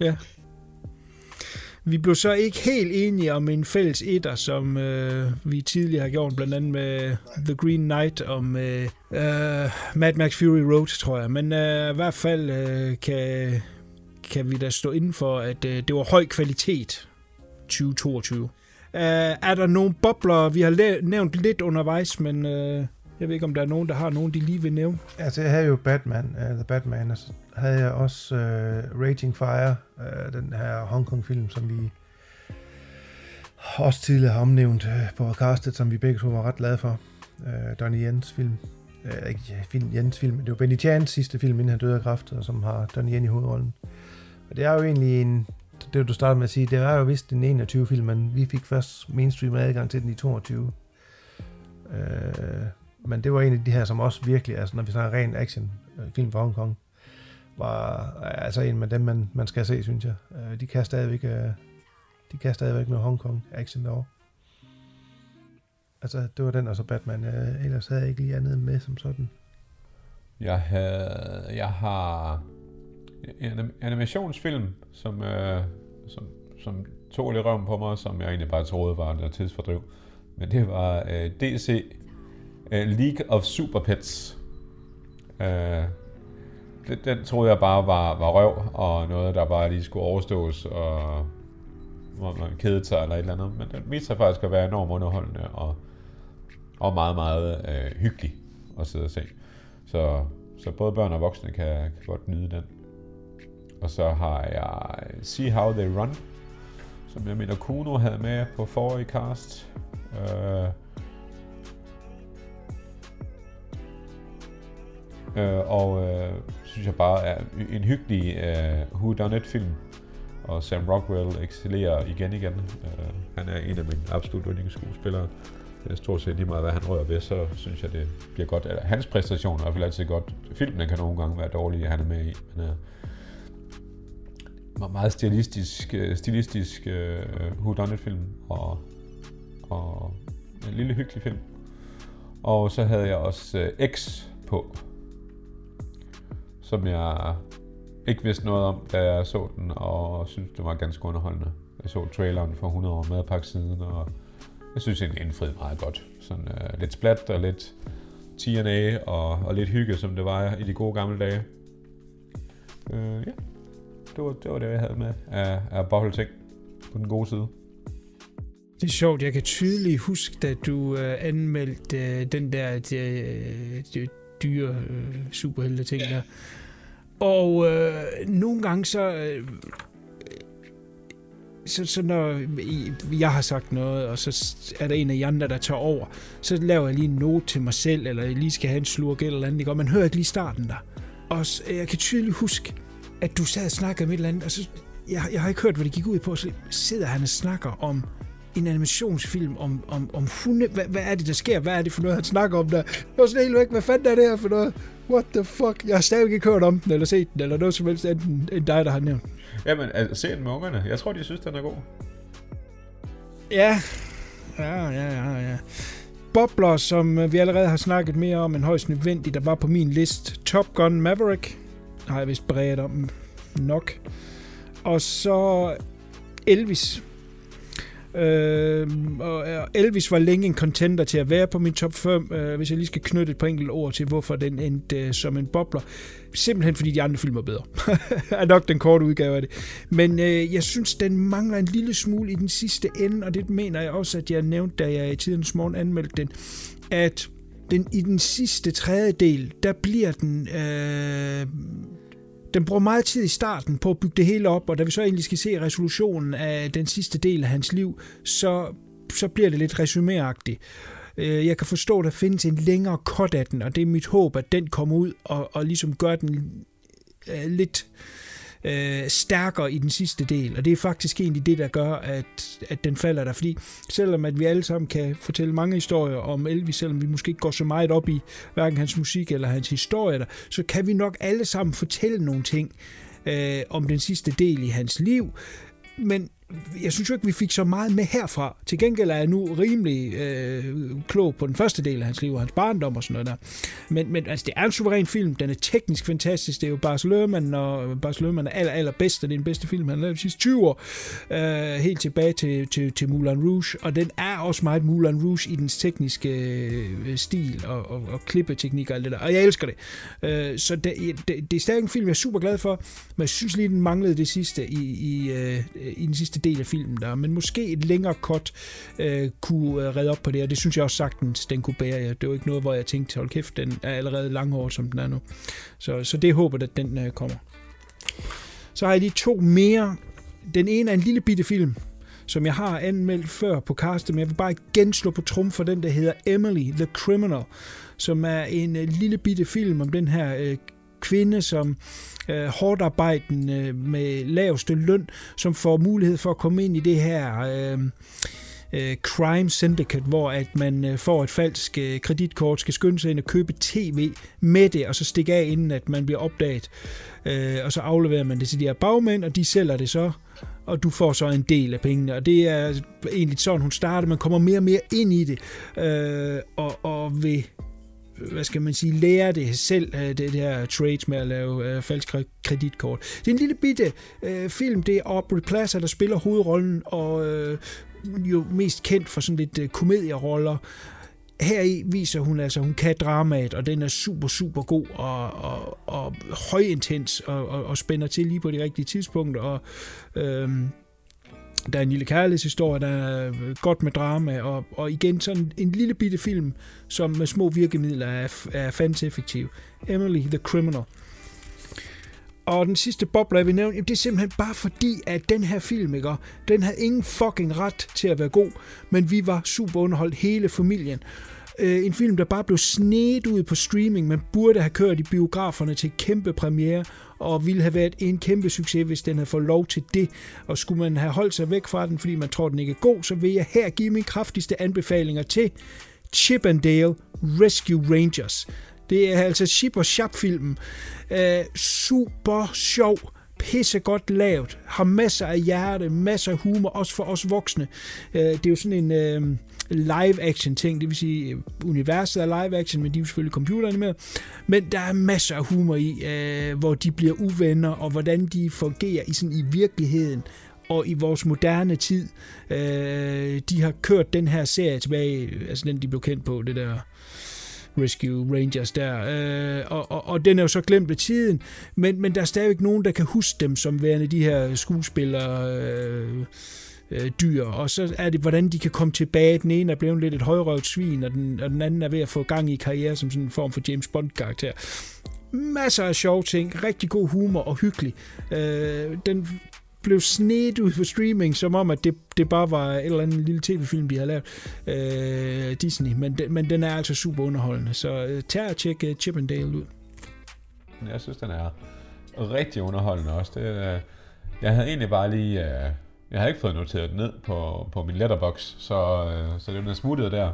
Ja, vi blev så ikke helt enige om en fælles etter, som øh, vi tidligere har gjort, blandt andet med The Green Knight og med øh, Mad Max Fury Road, tror jeg. Men øh, i hvert fald øh, kan, kan vi da stå inden for, at øh, det var høj kvalitet 2022. Øh, er der nogle bobler, vi har nævnt lidt undervejs, men øh, jeg ved ikke, om der er nogen, der har nogen, de lige vil nævne. Altså, jeg havde jo Batman, uh, The Batman, altså havde jeg også øh, Raging Fire, øh, den her Hong Kong film, som vi også tidligere har omnævnt øh, på podcastet, som vi begge to var ret glade for. Øh, Donnie Jens film. Øh, ikke film, Jens film, det var Benny Chans sidste film, inden han døde af kræft, og som har Donnie Yen i hovedrollen. Og det er jo egentlig en, det du startede med at sige, det var jo vist den 21 film, men vi fik først mainstream adgang til den i 22. Øh, men det var en af de her, som også virkelig, altså når vi snakker ren action øh, film fra Hongkong, var altså en af dem, man, man skal se, synes jeg. Øh, de kan stadigvæk, øh, de kan stadigvæk Hong Hongkong action derovre. Altså, det var den, og så Batman. Øh, ellers havde jeg ikke lige andet med som sådan. Jeg, havde, jeg har en animationsfilm, som, øh, som, som tog lidt røven på mig, som jeg egentlig bare troede var en tidsfordriv. Men det var øh, DC øh, League of Super Pets. Øh, den, den troede jeg bare var, var røv, og noget, der bare lige skulle overstås, og hvor man kedede sig eller et eller andet. Men den viste sig faktisk at være enormt underholdende, og, og meget, meget øh, hyggelig at sidde og se. Så, så både børn og voksne kan, kan godt nyde den. Og så har jeg øh, See How They Run, som jeg mener Kuno havde med på forrige cast. Øh, Øh, og øh, synes jeg bare er en hyggelig øh, Who Done It film. Og Sam Rockwell excellerer igen igen. Øh, han er en af mine absolut yndlingsskuespillere. Jeg stort set lige meget, hvad han rører ved, så synes jeg, det bliver godt. Hans præstationer er i hvert fald altid godt. Filmene kan nogle gange være dårlige, han er med i. Men, øh, er meget stilistisk, øh, stilistisk øh, uh, whodunit film og, og en lille hyggelig film. Og så havde jeg også uh, X på, som jeg ikke vidste noget om, da jeg så den, og synes det var ganske underholdende. Jeg så traileren for 100 år madpakke siden, og jeg synes den indfriede meget godt. Sådan uh, lidt splat og lidt TNA og, og lidt hygge, som det var i de gode gamle dage. Uh, ja, det var, det var det, jeg havde med af, af ting på den gode side. Det er sjovt, jeg kan tydeligt huske, at du øh, anmeldte øh, den der de, de, dyre øh, superhelte ting der. Og øh, nogle gange så, øh, så, så når jeg har sagt noget, og så er der en af de andre, der tager over, så laver jeg lige en note til mig selv, eller jeg lige skal have en slurk eller andet, ikke? og man hører ikke lige starten der. Og så, øh, jeg kan tydeligt huske, at du sad og snakkede med et eller andet, og så, jeg, jeg har ikke hørt, hvad det gik ud på, så sidder han og snakker om en animationsfilm om, om, om hunde. Hvad, hvad er det, der sker? Hvad er det for noget, han snakker om der? Jeg var sådan helt væk. Hvad fanden er det her for noget? What the fuck? Jeg har stadig ikke hørt om den, eller set den, eller noget som helst enten end dig, der har nævnt. Jamen, altså, se den med ungerne. Jeg tror, de synes, den er god. Ja, ja, ja, ja, ja. Bobler, som øh, vi allerede har snakket mere om, end højst nødvendigt, der var på min liste. Top Gun Maverick, har jeg vist bredt om nok. Og så Elvis. Øh, og Elvis var længe en contender til at være på min top 5, øh, hvis jeg lige skal knytte et par enkelte ord til, hvorfor den endte øh, som en bobler. Simpelthen fordi de andre film er bedre. er nok den korte udgave af det. Men øh, jeg synes, den mangler en lille smule i den sidste ende, og det mener jeg også, at jeg nævnte, da jeg i tidens morgen anmeldte den, at den i den sidste tredjedel, der bliver den... Øh, den bruger meget tid i starten på at bygge det hele op, og da vi så egentlig skal se resolutionen af den sidste del af hans liv, så, så bliver det lidt resuméagtigt. Øh, jeg kan forstå, at der findes en længere cut af den, og det er mit håb, at den kommer ud og, og ligesom gør den øh, lidt øh, øh, stærkere i den sidste del, og det er faktisk egentlig det, der gør, at, at den falder der, fordi selvom at vi alle sammen kan fortælle mange historier om Elvis, selvom vi måske ikke går så meget op i hverken hans musik eller hans historie, der, så kan vi nok alle sammen fortælle nogle ting øh, om den sidste del i hans liv, men jeg synes jo ikke, vi fik så meget med herfra. Til gengæld er jeg nu rimelig øh, klog på den første del af hans liv og hans barndom og sådan noget der. Men, men altså, det er en suveræn film. Den er teknisk fantastisk. Det er jo Bars Lerman, og Bars Lerman er aller, allerbedst, og det er den bedste film, han har lavet de sidste 20 år. Øh, helt tilbage til, til, til Moulin Rouge. Og den er også meget Moulin Rouge i dens tekniske øh, stil og, og, og klippeteknik og alt det der. Og jeg elsker det. Øh, så det, det, det er stadig en film, jeg er super glad for, men jeg synes lige, den manglede det sidste i, i, øh, i den sidste del af filmen der. Men måske et længere cut øh, kunne øh, redde op på det, og det synes jeg også sagtens, den kunne bære. jer. Det var ikke noget, hvor jeg tænkte, hold kæft, den er allerede langhård, som den er nu. Så, så det håber at den øh, kommer. Så har jeg lige to mere. Den ene er en lille bitte film, som jeg har anmeldt før på castet, men jeg vil bare igen slå på trum for den, der hedder Emily the Criminal, som er en øh, lille bitte film om den her øh, kvinde, som øh, hårdt arbejdende øh, med laveste løn, som får mulighed for at komme ind i det her øh, øh, crime syndicate, hvor at man øh, får et falsk øh, kreditkort, skal skynde sig ind og købe tv med det, og så stikke af, inden at man bliver opdaget. Øh, og så afleverer man det til de her bagmænd, og de sælger det så, og du får så en del af pengene. Og det er egentlig sådan, hun starter. Man kommer mere og mere ind i det, øh, og, og vil hvad skal man sige, lære det selv, øh, det der trades med at lave øh, falsk kreditkort. Det er en lille bitte øh, film, det er Aubrey Plaza, der spiller hovedrollen, og øh, jo mest kendt for sådan lidt øh, komedieroller. Her i viser hun altså, hun kan dramaet, og den er super, super god og, og, og højintens og, og, og spænder til lige på de rigtige tidspunkter. Og, øh, der er en lille kærlighedshistorie, der er øh, godt med drama, og, og igen sådan en lille bitte film, som med små virkemidler er, er fandens effektiv. Emily the Criminal. Og den sidste bobler, jeg vil nævne, jamen, det er simpelthen bare fordi, at den her film, ikke, den havde ingen fucking ret til at være god, men vi var super underholdt hele familien. Øh, en film, der bare blev snedt ud på streaming, man burde have kørt i biograferne til kæmpe premiere, og ville have været en kæmpe succes, hvis den havde fået lov til det. Og skulle man have holdt sig væk fra den, fordi man tror, den ikke er god, så vil jeg her give mine kraftigste anbefalinger til Chip and Dale Rescue Rangers. Det er altså Chip og Chap-filmen. Øh, super sjov, pisse godt lavet, har masser af hjerte, masser af humor, også for os voksne. Øh, det er jo sådan en øh, live-action ting, det vil sige, øh, universet er live-action, men de er jo selvfølgelig computeranimeret. Men der er masser af humor i, øh, hvor de bliver uvenner, og hvordan de fungerer i, sådan, i virkeligheden og i vores moderne tid. Øh, de har kørt den her serie tilbage, øh, altså den de blev kendt på, det der Rescue Rangers der, øh, og, og, og den er jo så glemt ved tiden, men, men der er stadigvæk nogen, der kan huske dem som værende de her skuespillere, øh, øh, dyr, og så er det, hvordan de kan komme tilbage. Den ene er blevet lidt et højrøvet svin, og den, og den anden er ved at få gang i karriere som sådan en form for James Bond-karakter. Masser af sjove ting, rigtig god humor og hyggelig. Øh, den blev snedt ud på streaming, som om, at det, det bare var et eller andet lille tv-film, de har lavet, øh, Disney, men, de, men den er altså super underholdende, så øh, tag og tjek uh, Chip and Dale ud. Jeg synes, den er rigtig underholdende også. Det, øh, jeg havde egentlig bare lige... Øh, jeg har ikke fået noteret ned på, på min letterbox, så, øh, så det er smuttet der.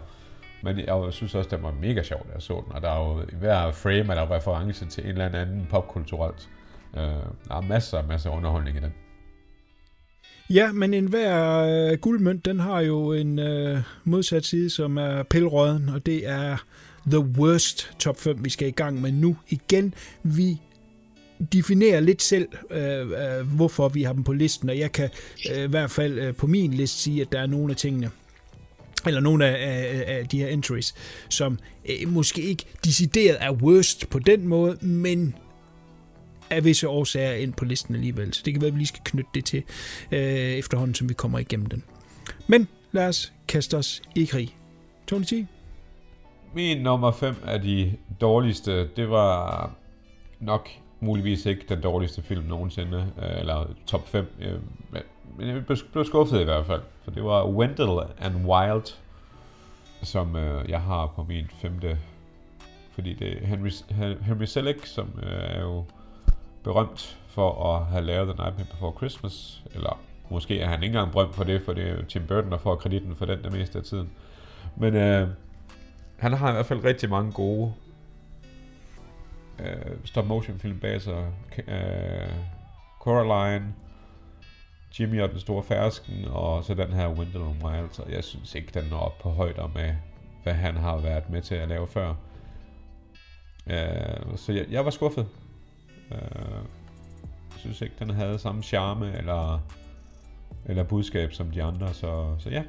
Men jeg synes også, det var mega sjovt, at jeg så den. Og der er jo i hver frame er der reference til en eller anden popkulturelt. Øh, der er masser og masser af underholdning i den. Ja, men enhver øh, guldmønt, den har jo en øh, modsat side, som er pilråden, og det er the worst top 5, vi skal i gang med nu. Igen, vi definerer lidt selv, øh, øh, hvorfor vi har dem på listen, og jeg kan øh, i hvert fald øh, på min liste sige, at der er nogle af tingene, eller nogle af, af, af de her entries, som øh, måske ikke decideret er worst på den måde, men af visse årsager ind på listen alligevel. Så det kan være, at vi lige skal knytte det til øh, efterhånden, som vi kommer igennem den. Men lad os kaste os i krig. Tony T? Min nummer 5 af de dårligste, det var nok muligvis ikke den dårligste film nogensinde, øh, eller top 5, øh, men jeg blev skuffet i hvert fald, for det var Wendell and Wild, som øh, jeg har på min femte, fordi det er Henry, Henry Selick, som øh, er jo berømt for at have lavet The Nightmare Before Christmas, eller måske er han ikke engang berømt for det, for det er jo Tim Burton, der får kreditten for den der meste af tiden. Men øh, han har i hvert fald rigtig mange gode øh, stop-motion film bag sig. Øh, Coraline, Jimmy og den store fersken, og så den her Wendell Wild, så jeg synes ikke, den når op på højder med, hvad han har været med til at lave før. Øh, så jeg, jeg var skuffet. Øh, jeg synes ikke, den havde samme charme eller, eller budskab som de andre, så, så ja,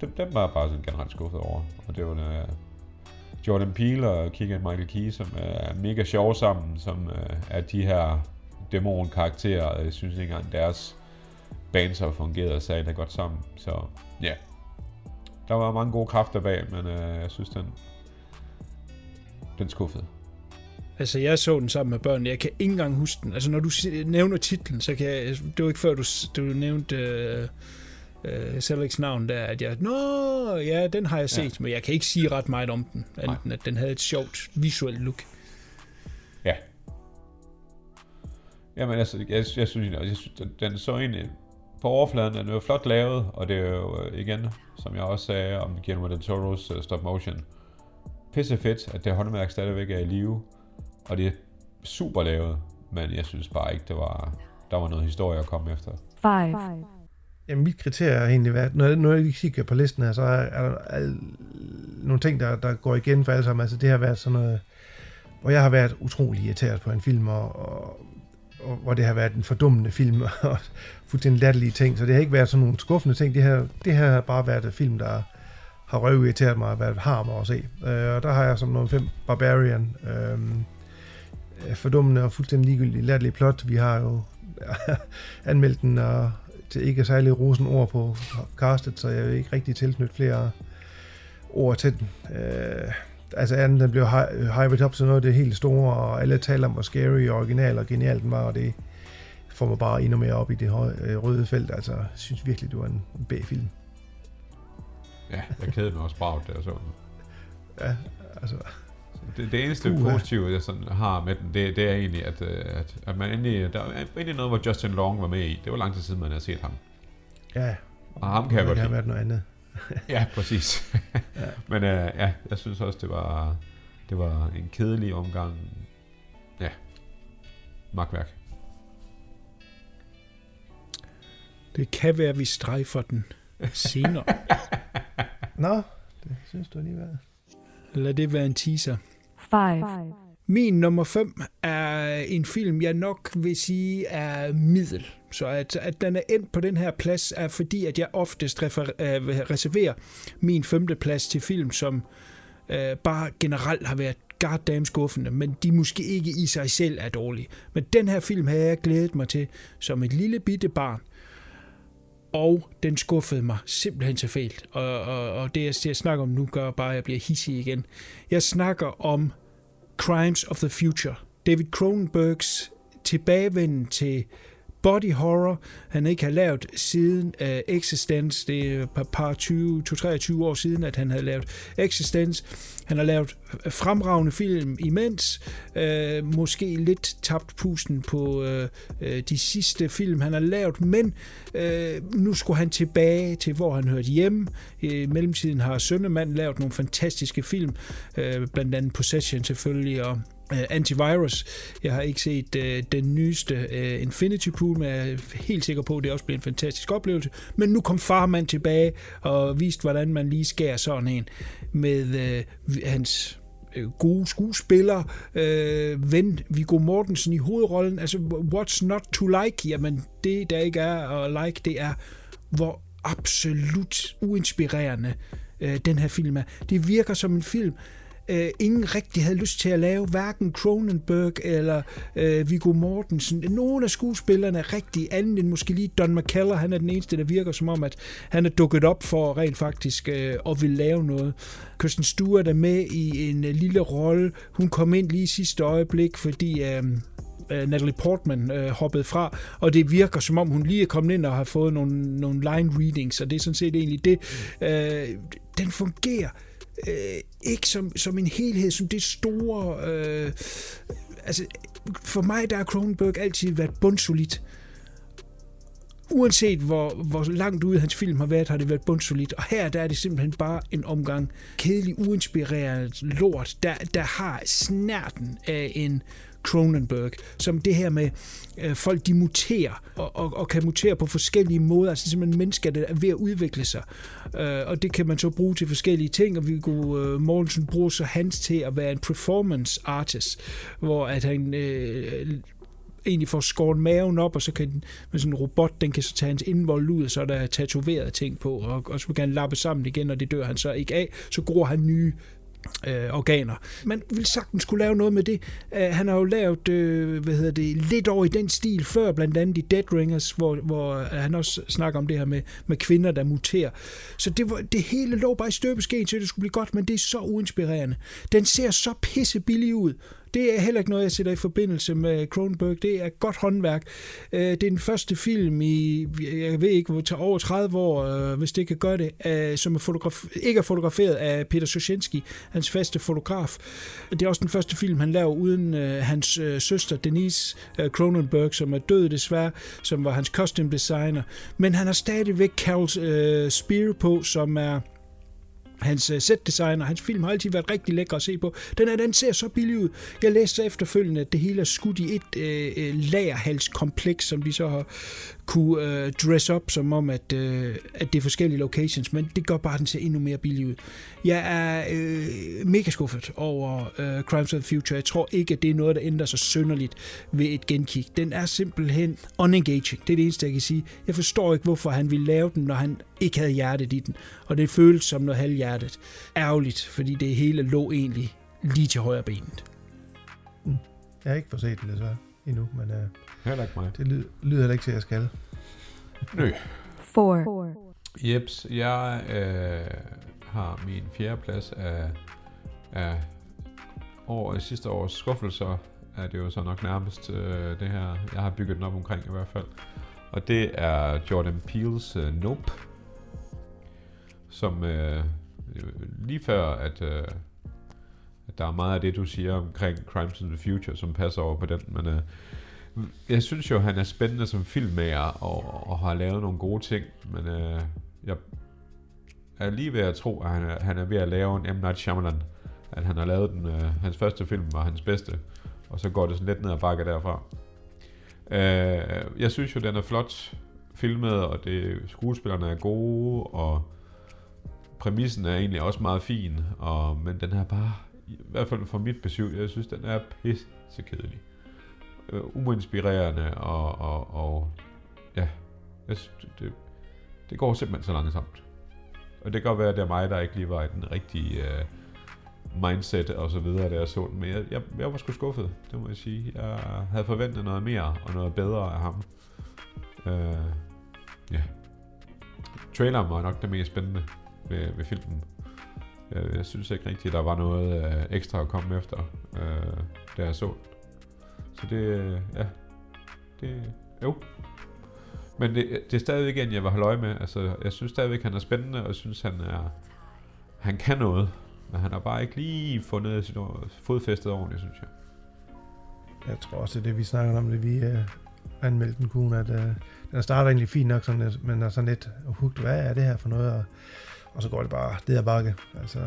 den, den var bare sådan generelt skuffet over. Og det var uh, Jordan Peele og Keegan Michael Key, som er mega sjove sammen, som øh, er de her dæmon-karakterer. Jeg synes ikke engang deres bands har fungeret særlig godt sammen. Så ja, yeah. der var mange gode kræfter bag, men øh, jeg synes, den, den skuffede. Altså, jeg så den sammen med børnene. Jeg kan ikke engang huske den. Altså, når du nævner titlen, så kan jeg... Det var ikke før, du, du nævnte øh, øh, navn der, at jeg... Nå, ja, den har jeg set, ja. men jeg kan ikke sige ret meget om den, enten at den havde et sjovt visuelt look. Ja. Jamen, altså, jeg, jeg, jeg synes, jeg synes den, den så egentlig på overfladen, den er jo flot lavet, og det er jo øh, igen, som jeg også sagde om Guillermo del Toro's uh, stop motion, pisse fedt, at det håndværk stadigvæk er i live, og det er super lavet, men jeg synes bare ikke, det var, der var noget historie at komme efter. Five. Jamen, mit kriterie har egentlig været, når, når jeg kigger på listen her, så er, er der nogle ting, der, der går igen for alle sammen. Altså det har været sådan noget, hvor jeg har været utrolig irriteret på en film, og, og, og hvor det har været en fordummende film, og fuldstændig latterlige ting. Så det har ikke været sådan nogle skuffende ting. Det her, det her har bare været en film, der har røvirriteret mig og været harm at se. Øh, og der har jeg som nummer 5 Barbarian. Øh, fordummende og fuldstændig ligegyldig latterlig plot. Vi har jo anmeldt den og ikke særlig rosen ord på castet, så jeg vil ikke rigtig tilknytte flere ord til den. Øh, altså anden, den blev hyped op til noget af det helt store, og alle taler om, hvor scary og original og genial den var, og det får mig bare endnu mere op i det øh, røde felt. Altså, jeg synes virkelig, det var en B-film. Ja, jeg kædede mig også bragt, da jeg så den. Ja, altså... Det, det eneste uh, positive, jeg sådan har med den, det, det er egentlig, at, øh, at, at man endelig, der er endelig noget, hvor Justin Long var med i. Det var lang tid siden, man har set ham. Ja. Og ham kan jeg godt lide. Det har været noget andet. ja, præcis. ja. Men uh, ja, jeg synes også, det var, det var en kedelig omgang. Ja, magtværk. Det kan være, at vi strejfer den senere. Nå, det synes du alligevel. Lad det være en teaser. 5. Min nummer 5 er en film, jeg nok vil sige er middel. Så at, at den er endt på den her plads, er fordi, at jeg oftest refer, uh, reserverer min femte plads til film, som uh, bare generelt har været goddamn skuffende, men de måske ikke i sig selv er dårlige. Men den her film har jeg glædet mig til som et lille bitte barn. og den skuffede mig simpelthen så fælt. Og, og, og det, jeg, jeg snakker om nu, gør bare, at jeg bliver hissig igen. Jeg snakker om Crimes of the Future. David Cronenbergs tilbagevenden til body horror, han ikke har lavet siden uh, Existence. Det er par 20, 23 år siden, at han havde lavet Existence. Han har lavet fremragende film imens. Uh, måske lidt tabt pusten på uh, uh, de sidste film, han har lavet, men uh, nu skulle han tilbage til, hvor han hørte hjemme. I mellemtiden har Søndermand lavet nogle fantastiske film, uh, blandt andet Possession selvfølgelig, og uh, Antivirus. Jeg har ikke set uh, den nyeste uh, Infinity Pool, men jeg er helt sikker på, at det også bliver en fantastisk oplevelse. Men nu kom Farman tilbage og viste, hvordan man lige skærer sådan en med uh, hans gode skuespiller, øh, ven Viggo Mortensen i hovedrollen. Altså, what's not to like? Jamen, det der ikke er at like, det er, hvor absolut uinspirerende øh, den her film er. Det virker som en film, øh, Øh, ingen rigtig havde lyst til at lave, hverken Cronenberg eller øh, Viggo Mortensen. Nogle af skuespillerne er rigtig andet end måske lige Don McKellar. Han er den eneste, der virker som om, at han er dukket op for rent faktisk øh, at vil lave noget. Kirsten Stewart er med i en øh, lille rolle. Hun kom ind lige i sidste øjeblik, fordi... Øh, øh Natalie Portman øh, hoppet fra, og det virker som om, hun lige er kommet ind og har fået nogle, nogle line readings, og det er sådan set egentlig det. Øh, den fungerer øh, ikke som, som en helhed, som det store... Øh, altså, for mig der har Cronenberg altid været bundsolidt. Uanset hvor, hvor langt ude hans film har været, har det været bundsolidt. Og her der er det simpelthen bare en omgang kedelig, uinspireret lort, der, der har snærten af en Cronenberg, som det her med øh, folk, de muterer, og, og, og kan mutere på forskellige måder, altså simpelthen mennesker, der er ved at udvikle sig. Øh, og det kan man så bruge til forskellige ting, og Viggo øh, Mortensen bruger så hans til at være en performance artist, hvor at han øh, egentlig får skåret maven op, og så kan den, med sådan en robot, den kan så tage hans indvold ud, og så er der tatoveret ting på, og, og så kan han lappe sammen igen, og det dør han så ikke af. Så gror han nye øh, organer. Man vil sagtens kunne lave noget med det. Uh, han har jo lavet, øh, hvad hedder det, lidt over i den stil før, blandt andet i Dead Ringers, hvor, hvor øh, han også snakker om det her med, med kvinder, der muterer. Så det, var, det hele lå bare i støbeskeen til, at det skulle blive godt, men det er så uinspirerende. Den ser så pisse billig ud, det er heller ikke noget, jeg sætter i forbindelse med Cronenberg. Det er godt håndværk. Øh, det er den første film i, jeg ved ikke, til over 30 år, øh, hvis det kan gøre det, øh, som er fotograf- ikke er fotograferet af Peter Sushinsky, hans faste fotograf. Det er også den første film, han laver uden øh, hans øh, søster Denise øh, Cronenberg, som er død desværre, som var hans costume designer. Men han har stadigvæk Carol Spear på, som er Hans øh, setdesign og hans film har altid været rigtig lækre at se på. Den, her, den ser så billig ud. Jeg læste efterfølgende, at det hele er skudt i et øh, øh lagerhalskompleks, som de så har kunne øh, dress up som om, at, øh, at det er forskellige locations, men det gør bare, at den ser endnu mere billig ud. Jeg er øh, mega skuffet over øh, Crimes of the Future. Jeg tror ikke, at det er noget, der ændrer sig sønderligt ved et genkig. Den er simpelthen unengaging. Det er det eneste, jeg kan sige. Jeg forstår ikke, hvorfor han ville lave den, når han ikke havde hjertet i den. Og det føles som noget halvhjertet. Ærgerligt, fordi det hele lå egentlig lige til højre benet. Mm. Jeg har ikke fået set det desværre endnu, men øh, Heller ikke mig. det lyder, lyder heller ikke til, at jeg skal. Nø. four, Jeps, jeg øh, har min fjerde plads af, af år, sidste års skuffelser, er det jo så nok nærmest øh, det her, jeg har bygget den op omkring i hvert fald. Og det er Jordan Peele's øh, Nope, som øh, lige før, at, øh, at der er meget af det, du siger omkring Crimes in the Future, som passer over på den, men øh, jeg synes jo, han er spændende som filmmager og, og har lavet nogle gode ting, men øh, jeg er lige ved at tro, at han er, han er ved at lave en M. Night Shyamalan. At han har lavet den, øh, hans første film var hans bedste, og så går det sådan lidt ned ad bakke derfra. Øh, jeg synes jo, den er flot filmet, og det, skuespillerne er gode, og præmissen er egentlig også meget fin, og, men den er bare, i hvert fald for mit besøg, jeg synes, den er pissekedelig. Øh, uinspirerende, og, og, og ja, jeg det, det, går simpelthen så langsomt. Og det kan godt være, at det er mig, der ikke lige var i den rigtige øh, mindset og så videre, da jeg så den. Men jeg, jeg, jeg var sgu skuffet, det må jeg sige. Jeg havde forventet noget mere og noget bedre af ham. Øh, ja. traileren var nok det mest spændende ved, ved filmen. Jeg, jeg synes ikke rigtigt, at der var noget øh, ekstra at komme efter, øh, da jeg så den. Så det, øh, ja, det, jo. Men det, øh, det er stadigvæk en, jeg vil holde øje med. Altså, jeg synes stadigvæk, han er spændende, og jeg synes, han er, han kan noget. Men han har bare ikke lige fundet sit fodfæstet ordentligt, synes jeg. Jeg tror også, det det, vi snakker om, det vi uh, anmeldte den kun, at uh, den starter egentlig fint nok, sådan, at, men er sådan lidt hugt, hvad er det her for noget? Og, og så går det bare, det er bakke. Altså,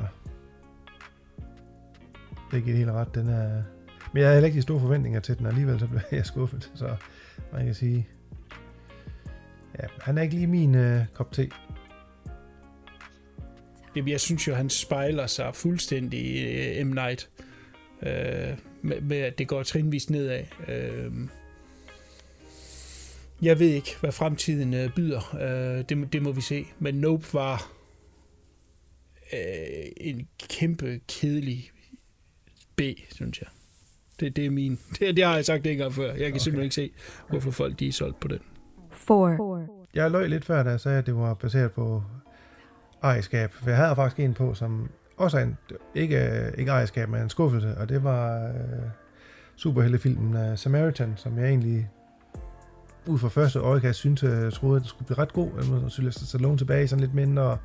det er ikke helt ret, den er... Men jeg havde heller ikke de store forventninger til den, og alligevel så blev jeg skuffet, så man kan sige... Ja, han er ikke lige min øh, kop te. Jamen, jeg synes jo, han spejler sig fuldstændig i øh, M. Night. Øh, med, med, at det går trinvist nedad. Øh, jeg ved ikke, hvad fremtiden øh, byder. Øh, det, det må vi se. Men Nope var øh, en kæmpe kedelig B, synes jeg. Det, det er min. Det, det har jeg sagt en gang før. Jeg kan okay. simpelthen ikke se, hvorfor folk de er solgt på den. 4, Jeg løg lidt før, da jeg sagde, at det var baseret på ejerskab. For jeg havde faktisk en på, som også er en, ikke, ikke ejerskab, men en skuffelse. Og det var øh, superheltefilmen uh, Samaritan, som jeg egentlig ud fra første øjekast synes, jeg troede, at det skulle blive ret god. Jeg synes, at Stallone tilbage i sådan lidt mindre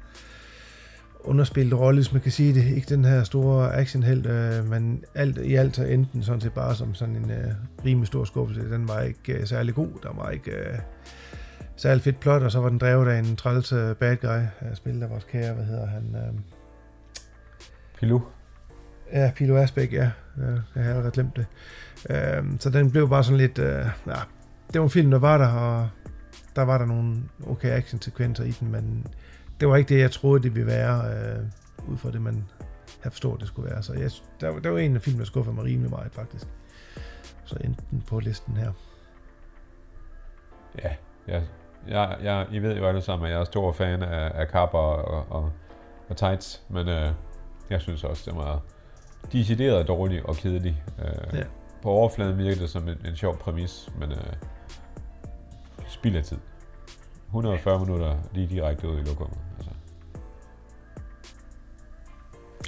underspillet rolle, hvis man kan sige det. Ikke den her store actionheld, øh, men alt i alt så endte den sådan set bare som sådan en øh, rimelig stor skuffelse. Den var ikke øh, særlig god. Der var ikke øh, særlig fedt plot, og så var den drevet af en træls øh, bad guy, øh, spillet af vores kære, hvad hedder han? Øh, Pilou. Ja, Pilo Asbæk, ja. ja. Jeg har allerede glemt det. Øhm, så den blev bare sådan lidt... Øh, ja, det var en film, der var der, og der var der nogle okay action-sekvenser i den, men det var ikke det, jeg troede, det ville være, øh, ud fra det, man havde forstået, det skulle være. Så jeg, der, var- der var en af filmene, der skuffede mig rimelig meget, faktisk. Så endte den på listen her. Ja, jeg, jeg, jeg, I ved jo alle sammen, at jeg er stor fan af, af kapper og, og, og tights, men øh, jeg synes også, det var decideret dårlig og kedelig. Øh, Ja. På overfladen virkede det som en, en sjov præmis, men øh, spild af tid. 140 minutter lige direkte ud i lokummet.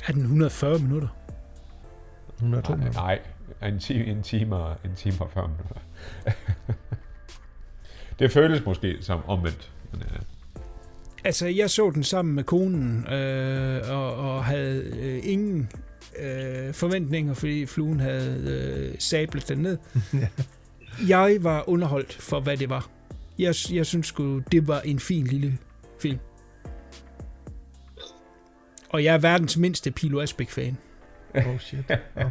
Er den 140 minutter? 102 Nej, minutter. nej, en, time, en, time, og- en time og 40 minutter. det føles måske som omvendt. Men, øh, Altså, jeg så den sammen med konen, øh, og, og havde øh, ingen øh, forventninger, fordi fluen havde øh, sablet den ned. jeg var underholdt for, hvad det var. Jeg, jeg synes sgu, det var en fin lille film. Og jeg er verdens mindste Pilo Asbæk-fan. Oh shit. Oh.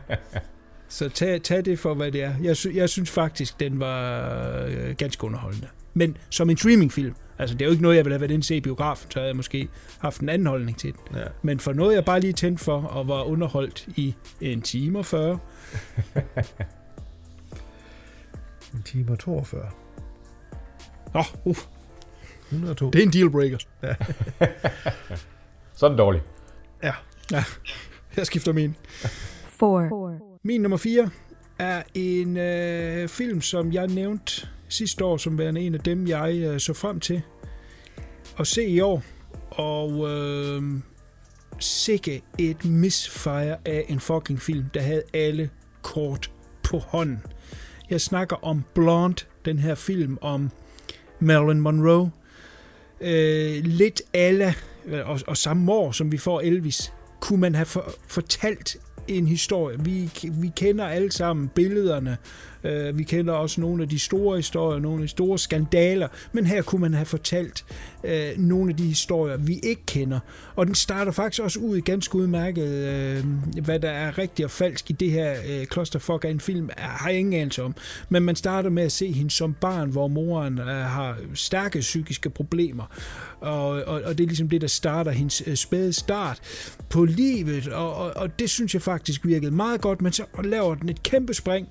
Så tag, tag det for, hvad det er. Jeg, sy- jeg synes faktisk, den var øh, ganske underholdende. Men som en streamingfilm, altså det er jo ikke noget, jeg ville have været inde se i biografen, så havde jeg måske haft en anden holdning til den. Ja. Men for noget, jeg bare lige tændte for, og var underholdt i en time og 40, En time og 42. Nå, uh, 102. det er en dealbreaker. sådan dårlig. Ja. Ja, jeg skifter min. 4, Min nummer 4 er en øh, film, som jeg nævnte sidste år, som værende en af dem, jeg øh, så frem til at se i år. Og øh, sikke et misfire af en fucking film, der havde alle kort på hånden. Jeg snakker om Blonde, den her film om Marilyn Monroe. Øh, lidt alle, Øh, og, og samme år, som vi får Elvis, kunne man have for, fortalt en historie. Vi, vi kender alle sammen billederne. Øh, vi kender også nogle af de store historier, nogle af de store skandaler. Men her kunne man have fortalt øh, nogle af de historier, vi ikke kender. Og den starter faktisk også ud i ganske udmærket, øh, hvad der er rigtigt og falsk i det her øh, clusterfuck af en film, er, har jeg ingen anelse om. Men man starter med at se hende som barn, hvor moren øh, har stærke psykiske problemer. Og, og, og det er ligesom det, der starter hendes øh, spæde start på livet. Og, og, og det synes jeg faktisk virkede meget godt, men så laver den et kæmpe spring,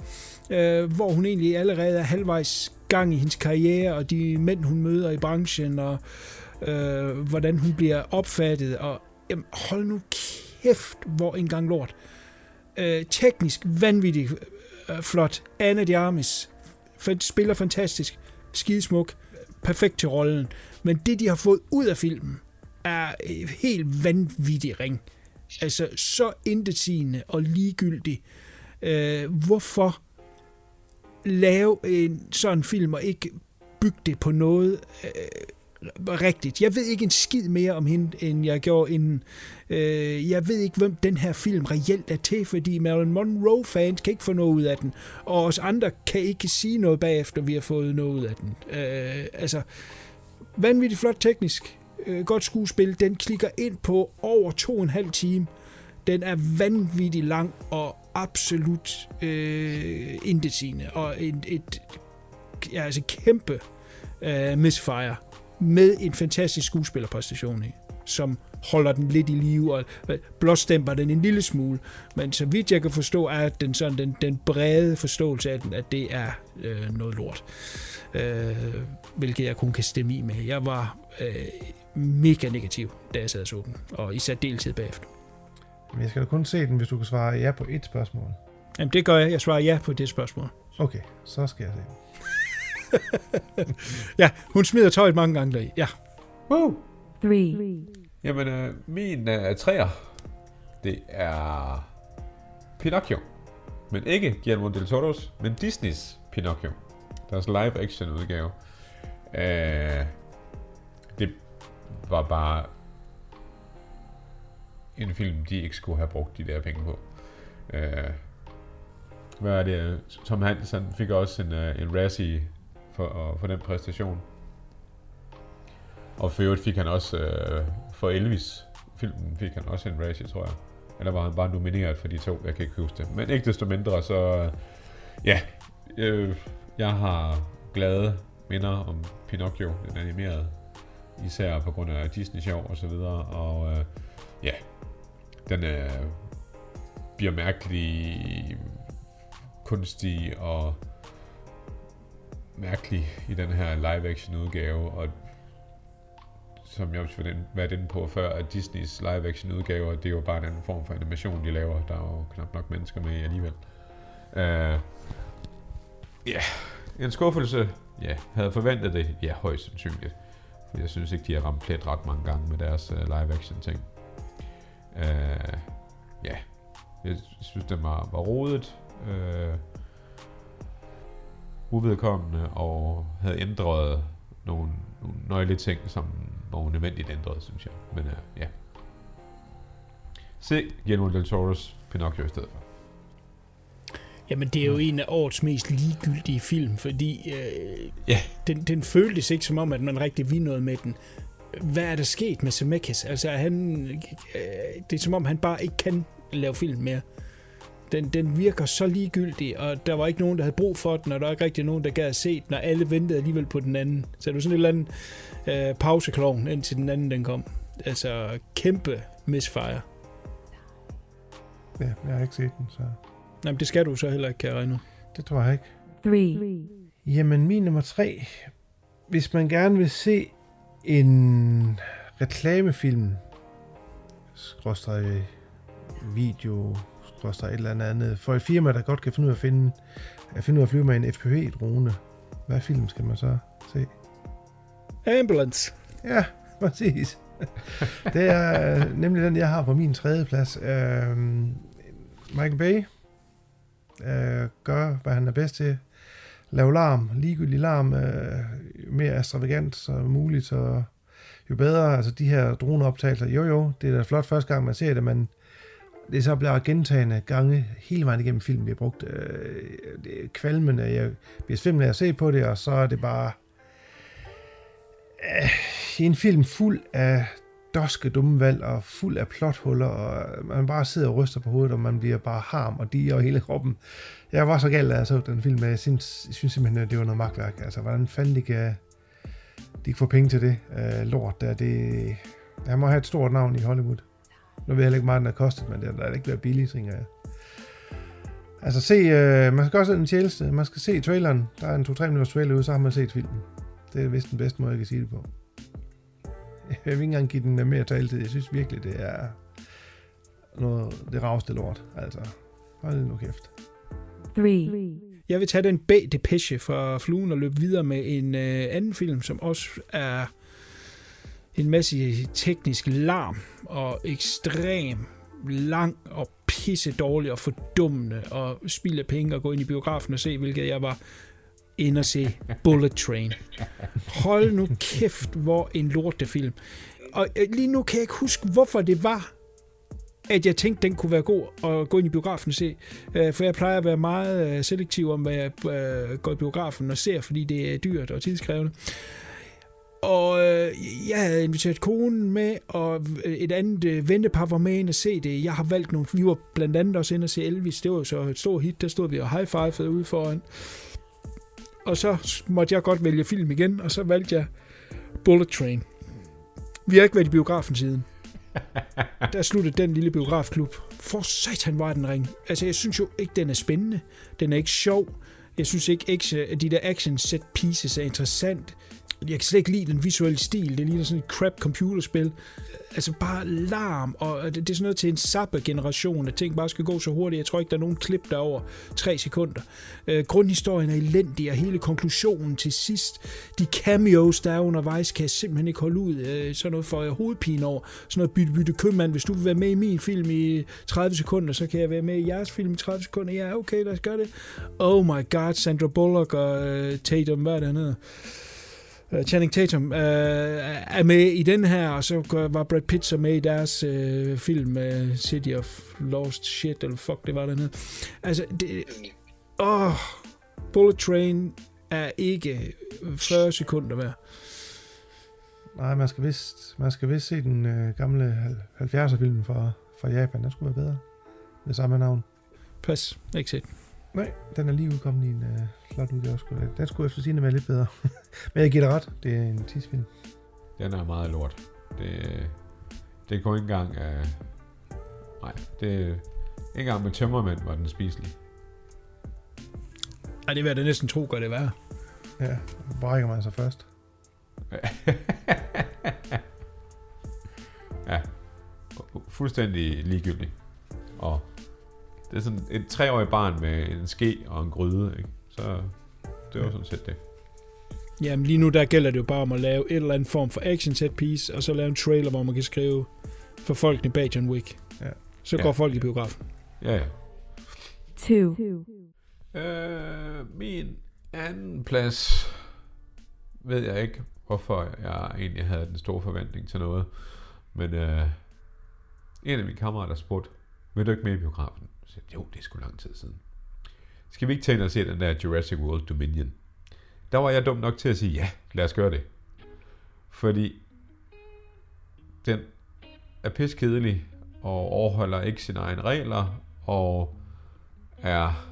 øh, hvor hun egentlig allerede er halvvejs gang i hendes karriere, og de mænd, hun møder i branchen, og øh, hvordan hun bliver opfattet, og jamen, hold nu kæft, hvor en gang lort. Øh, teknisk vanvittigt øh, flot. Anna Diarmis fan- spiller fantastisk, skidesmuk. perfekt til rollen. Men det, de har fået ud af filmen, er helt vanvittig ring. Altså, så intetsigende og ligegyldig. Øh, hvorfor lave en sådan film og ikke bygge det på noget øh, rigtigt. Jeg ved ikke en skid mere om hende, end jeg gjorde inden. Øh, jeg ved ikke, hvem den her film reelt er til, fordi Marilyn Monroe-fans kan ikke få noget ud af den, og os andre kan ikke sige noget bagefter, vi har fået noget ud af den. Øh, altså, vanvittigt flot teknisk, øh, godt skuespil, den klikker ind på over to og en halv time. Den er vanvittigt lang og absolut øh, intetsigende, og et, et ja, altså kæmpe øh, misfire med en fantastisk skuespillerpræstation i, som holder den lidt i live og øh, blåstemper den en lille smule. Men så vidt jeg kan forstå, er den, sådan, den, den brede forståelse af den, at det er øh, noget lort. Øh, hvilket jeg kun kan stemme i med. Jeg var øh, mega negativ, da jeg sad og så den, og i deltid bagefter. Men jeg skal da kun se den, hvis du kan svare ja på et spørgsmål. Jamen det gør jeg. Jeg svarer ja på det spørgsmål. Okay, så skal jeg se den. Ja, hun smider tøjet mange gange deri. Ja. Woo! three, Jamen, øh, min øh, træer, det er Pinocchio. Men ikke Guillermo del Toro's, men Disneys Pinocchio. Deres live-action udgave. Øh, det var bare en film, de ikke skulle have brugt de der penge på. Øh, hvad er det? Tom Hanks han fik også en, øh, en Razzie for, for den præstation. Og for øvrigt fik han også øh, for Elvis filmen fik han også en Razzie, tror jeg. Eller var han bare nomineret for de to, jeg kan ikke huske det. Men ikke desto mindre, så øh, ja, øh, jeg har glade minder om Pinocchio, den animerede. Især på grund af Disney Show og så videre. Og øh, ja, den er, bliver mærkelig kunstig og mærkelig i den her live-action udgave, og som jeg også har været inde på før, at Disneys live-action udgaver, det er jo bare en anden form for animation, de laver. Der er jo knap nok mennesker med i alligevel. Øh, ja, uh, yeah. en skuffelse. Ja, yeah. havde forventet det. Ja, højst sandsynligt. For jeg synes ikke, de har ramt plet ret mange gange med deres øh, uh, live-action ting. Uh, ja, yeah. jeg synes, det var, var rodet. Uh, uvedkommende og havde ændret nogle, nogle nøgle ting, som var unødvendigt ændret, synes jeg. Men uh, ja. Se Guillermo del Toro's Pinocchio i stedet for. Jamen, det er jo en af årets mest ligegyldige film, fordi øh, Ja. den, den føltes ikke som om, at man rigtig ville noget med den. Hvad er der sket med Zemeckis? Altså, han, øh, det er som om, han bare ikke kan lave film mere. Den, den virker så ligegyldig, og der var ikke nogen, der havde brug for den, og der var ikke rigtig nogen, der gad at se den, og alle ventede alligevel på den anden. Så det var sådan et eller andet øh, pauseklovn, indtil den anden den kom. Altså, kæmpe misfire. Ja, jeg har ikke set den, så Jamen, det skal du så heller ikke, kan jeg regne det tror jeg ikke. three, Jamen, min nummer tre. Hvis man gerne vil se en reklamefilm, skråstrej video, skråstrej et eller andet andet, for et firma, der godt kan finde ud af at finde, at finde ud af at flyve med en FPV-drone, hvad film skal man så se? Ambulance. Ja, præcis. Det er øh, nemlig den, jeg har på min tredje plads. Øh, Michael Bay øh, gør, hvad han er bedst til. Lave larm, ligegyldig larm, øh, mere extravagant som muligt, så jo bedre. Altså de her droneoptagelser, jo jo, det er da flot første gang, man ser det, men det er så bliver gentagende gange hele vejen igennem filmen, vi har brugt. Øh, det er kvalmende, jeg bliver svimmel af at se på det, og så er det bare øh, en film fuld af doske dumme valg og fuld af plothuller, og man bare sidder og ryster på hovedet, og man bliver bare harm og diger over hele kroppen. Jeg var så gal, da jeg så den film, at jeg synes, jeg synes simpelthen, at det var noget magtværk. Altså, hvordan fanden de kan, de kan få penge til det uh, lort der, det... Han må have et stort navn i Hollywood. Nu ved jeg heller ikke meget, den har kostet, men det er da ikke været billigt, tænker jeg. Altså se, uh, man skal også se den tjeneste. Man skal se traileren. Der er en 2-3 minutters trailer ude, så har man set filmen. Det er vist den bedste måde, jeg kan sige det på. Jeg vil ikke engang give den øh, mere taletid. Jeg synes virkelig, det er noget, det ravste lort. Altså, hold nu kæft three, Jeg vil tage den B-depeche fra fluen og løbe videre med en øh, anden film, som også er en masse teknisk larm og ekstrem lang og pisse dårlig og fordummende og spilde penge og gå ind i biografen og se, hvilket jeg var ind og se Bullet Train. Hold nu kæft, hvor en lortefilm. Og øh, lige nu kan jeg ikke huske, hvorfor det var, at jeg tænkte, den kunne være god at gå ind i biografen og se. Øh, For jeg plejer at være meget øh, selektiv om, hvad jeg øh, går i biografen og ser, fordi det er dyrt og tidskrævende. Og øh, jeg havde inviteret konen med, og øh, et andet øh, ventepar var med ind og se det. Jeg har valgt nogle, vi var blandt andet også ind og se Elvis. Det var jo så et stort hit, der stod vi og high-fivede ude foran. Og så måtte jeg godt vælge film igen, og så valgte jeg Bullet Train. Vi har ikke været i biografen siden. Der sluttede den lille biografklub. For satan var den ring. Altså, jeg synes jo ikke, den er spændende. Den er ikke sjov. Jeg synes ikke, at de der action set pieces er interessant. Jeg kan slet ikke lide den visuelle stil. Det ligner sådan et crap computerspil. Altså bare larm, og det det er sådan noget til en sappe-generation, at ting bare skal gå så hurtigt. Jeg tror ikke, der er nogen klip, der over tre sekunder. Øh, grundhistorien er elendig, og hele konklusionen til sidst, de cameos, der er undervejs, kan jeg simpelthen ikke holde ud. Øh, sådan noget for hovedpine over. Sådan noget bytte, bytte købmand. Hvis du vil være med i min film i 30 sekunder, så kan jeg være med i jeres film i 30 sekunder. Ja, okay, lad os gøre det. Oh my god, Sandra Bullock og øh, Tatum, hvad er det, han hedder? Uh, Channing Tatum uh, er med i den her, og så var Brad Pitt så med i deres uh, film uh, City of Lost Shit, eller fuck, det var den her. Altså, det... Åh, oh, Bullet Train er ikke 40 sekunder værd. Nej, man skal vist, man skal vist se den øh, gamle 70'er film fra, fra Japan. Den skulle være bedre. Med samme navn. Pas, ikke set. Nej, den er lige udkommet i en øh, flot udgave. da. Den skulle efter sigende være lidt bedre. Men jeg giver dig ret. Det er en tidsfilm. Den er meget lort. Det, det går ikke engang af... Nej, det ikke engang med tømmermænd var den spiselig. Ej, det vil jeg da næsten tro, gør det værre. Ja, brækker man sig først. ja, fuldstændig ligegyldig. Og det er sådan et treårig barn med en ske og en gryde, ikke? Så det var sådan set det. Jamen lige nu, der gælder det jo bare om at lave et eller andet form for action set piece, og så lave en trailer, hvor man kan skrive for folkene bag John Wick. Ja. Så Ja. går folk i biografen. Ja, ja. 2, Øh, min anden plads ved jeg ikke, hvorfor jeg egentlig havde den store forventning til noget. Men øh, en af mine kammerater spurgte, vil du ikke med i biografen? Så jeg, jo, det er sgu lang tid siden. Skal vi ikke tage ind og se den der Jurassic World Dominion? Der var jeg dum nok til at sige, ja, lad os gøre det. Fordi den er piskedelig og overholder ikke sine egne regler og er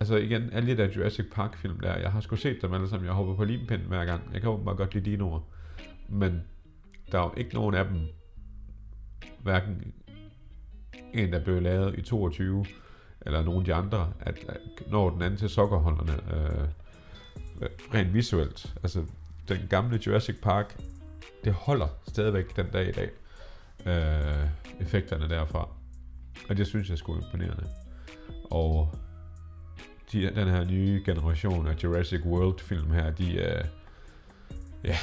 Altså igen, alle de der Jurassic Park film der, jeg har sgu set dem alle sammen, jeg hopper på limpinden hver gang. Jeg kan åbenbart godt lide dinoer. Men der er jo ikke nogen af dem, hverken en, der blev lavet i 22, eller nogle af de andre, at, at når den anden til sokkerholderne øh, rent visuelt. Altså, den gamle Jurassic Park, det holder stadigvæk den dag i dag. Øh, effekterne derfra. Og det synes jeg er sgu imponerende. Og de, den her nye generation af Jurassic World film her, de er, ja,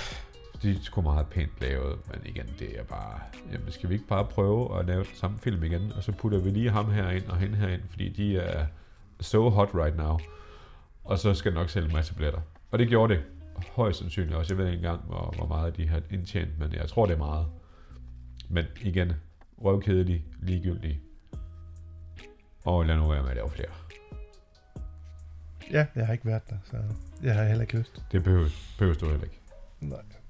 de er sgu meget pænt lavet, men igen, det er bare, jamen skal vi ikke bare prøve at lave den samme film igen, og så putter vi lige ham her ind og hende her ind, fordi de er so hot right now, og så skal nok sælge en masse billetter. Og det gjorde det højst sandsynligt også. Jeg ved ikke engang, hvor, hvor meget de har indtjent, men jeg tror, det er meget. Men igen, røvkedelig, ligegyldig, og lad nu være med at lave flere. Ja, jeg har ikke været der, så jeg har heller ikke lyst. Det behøver, behøver du heller ikke. Nej.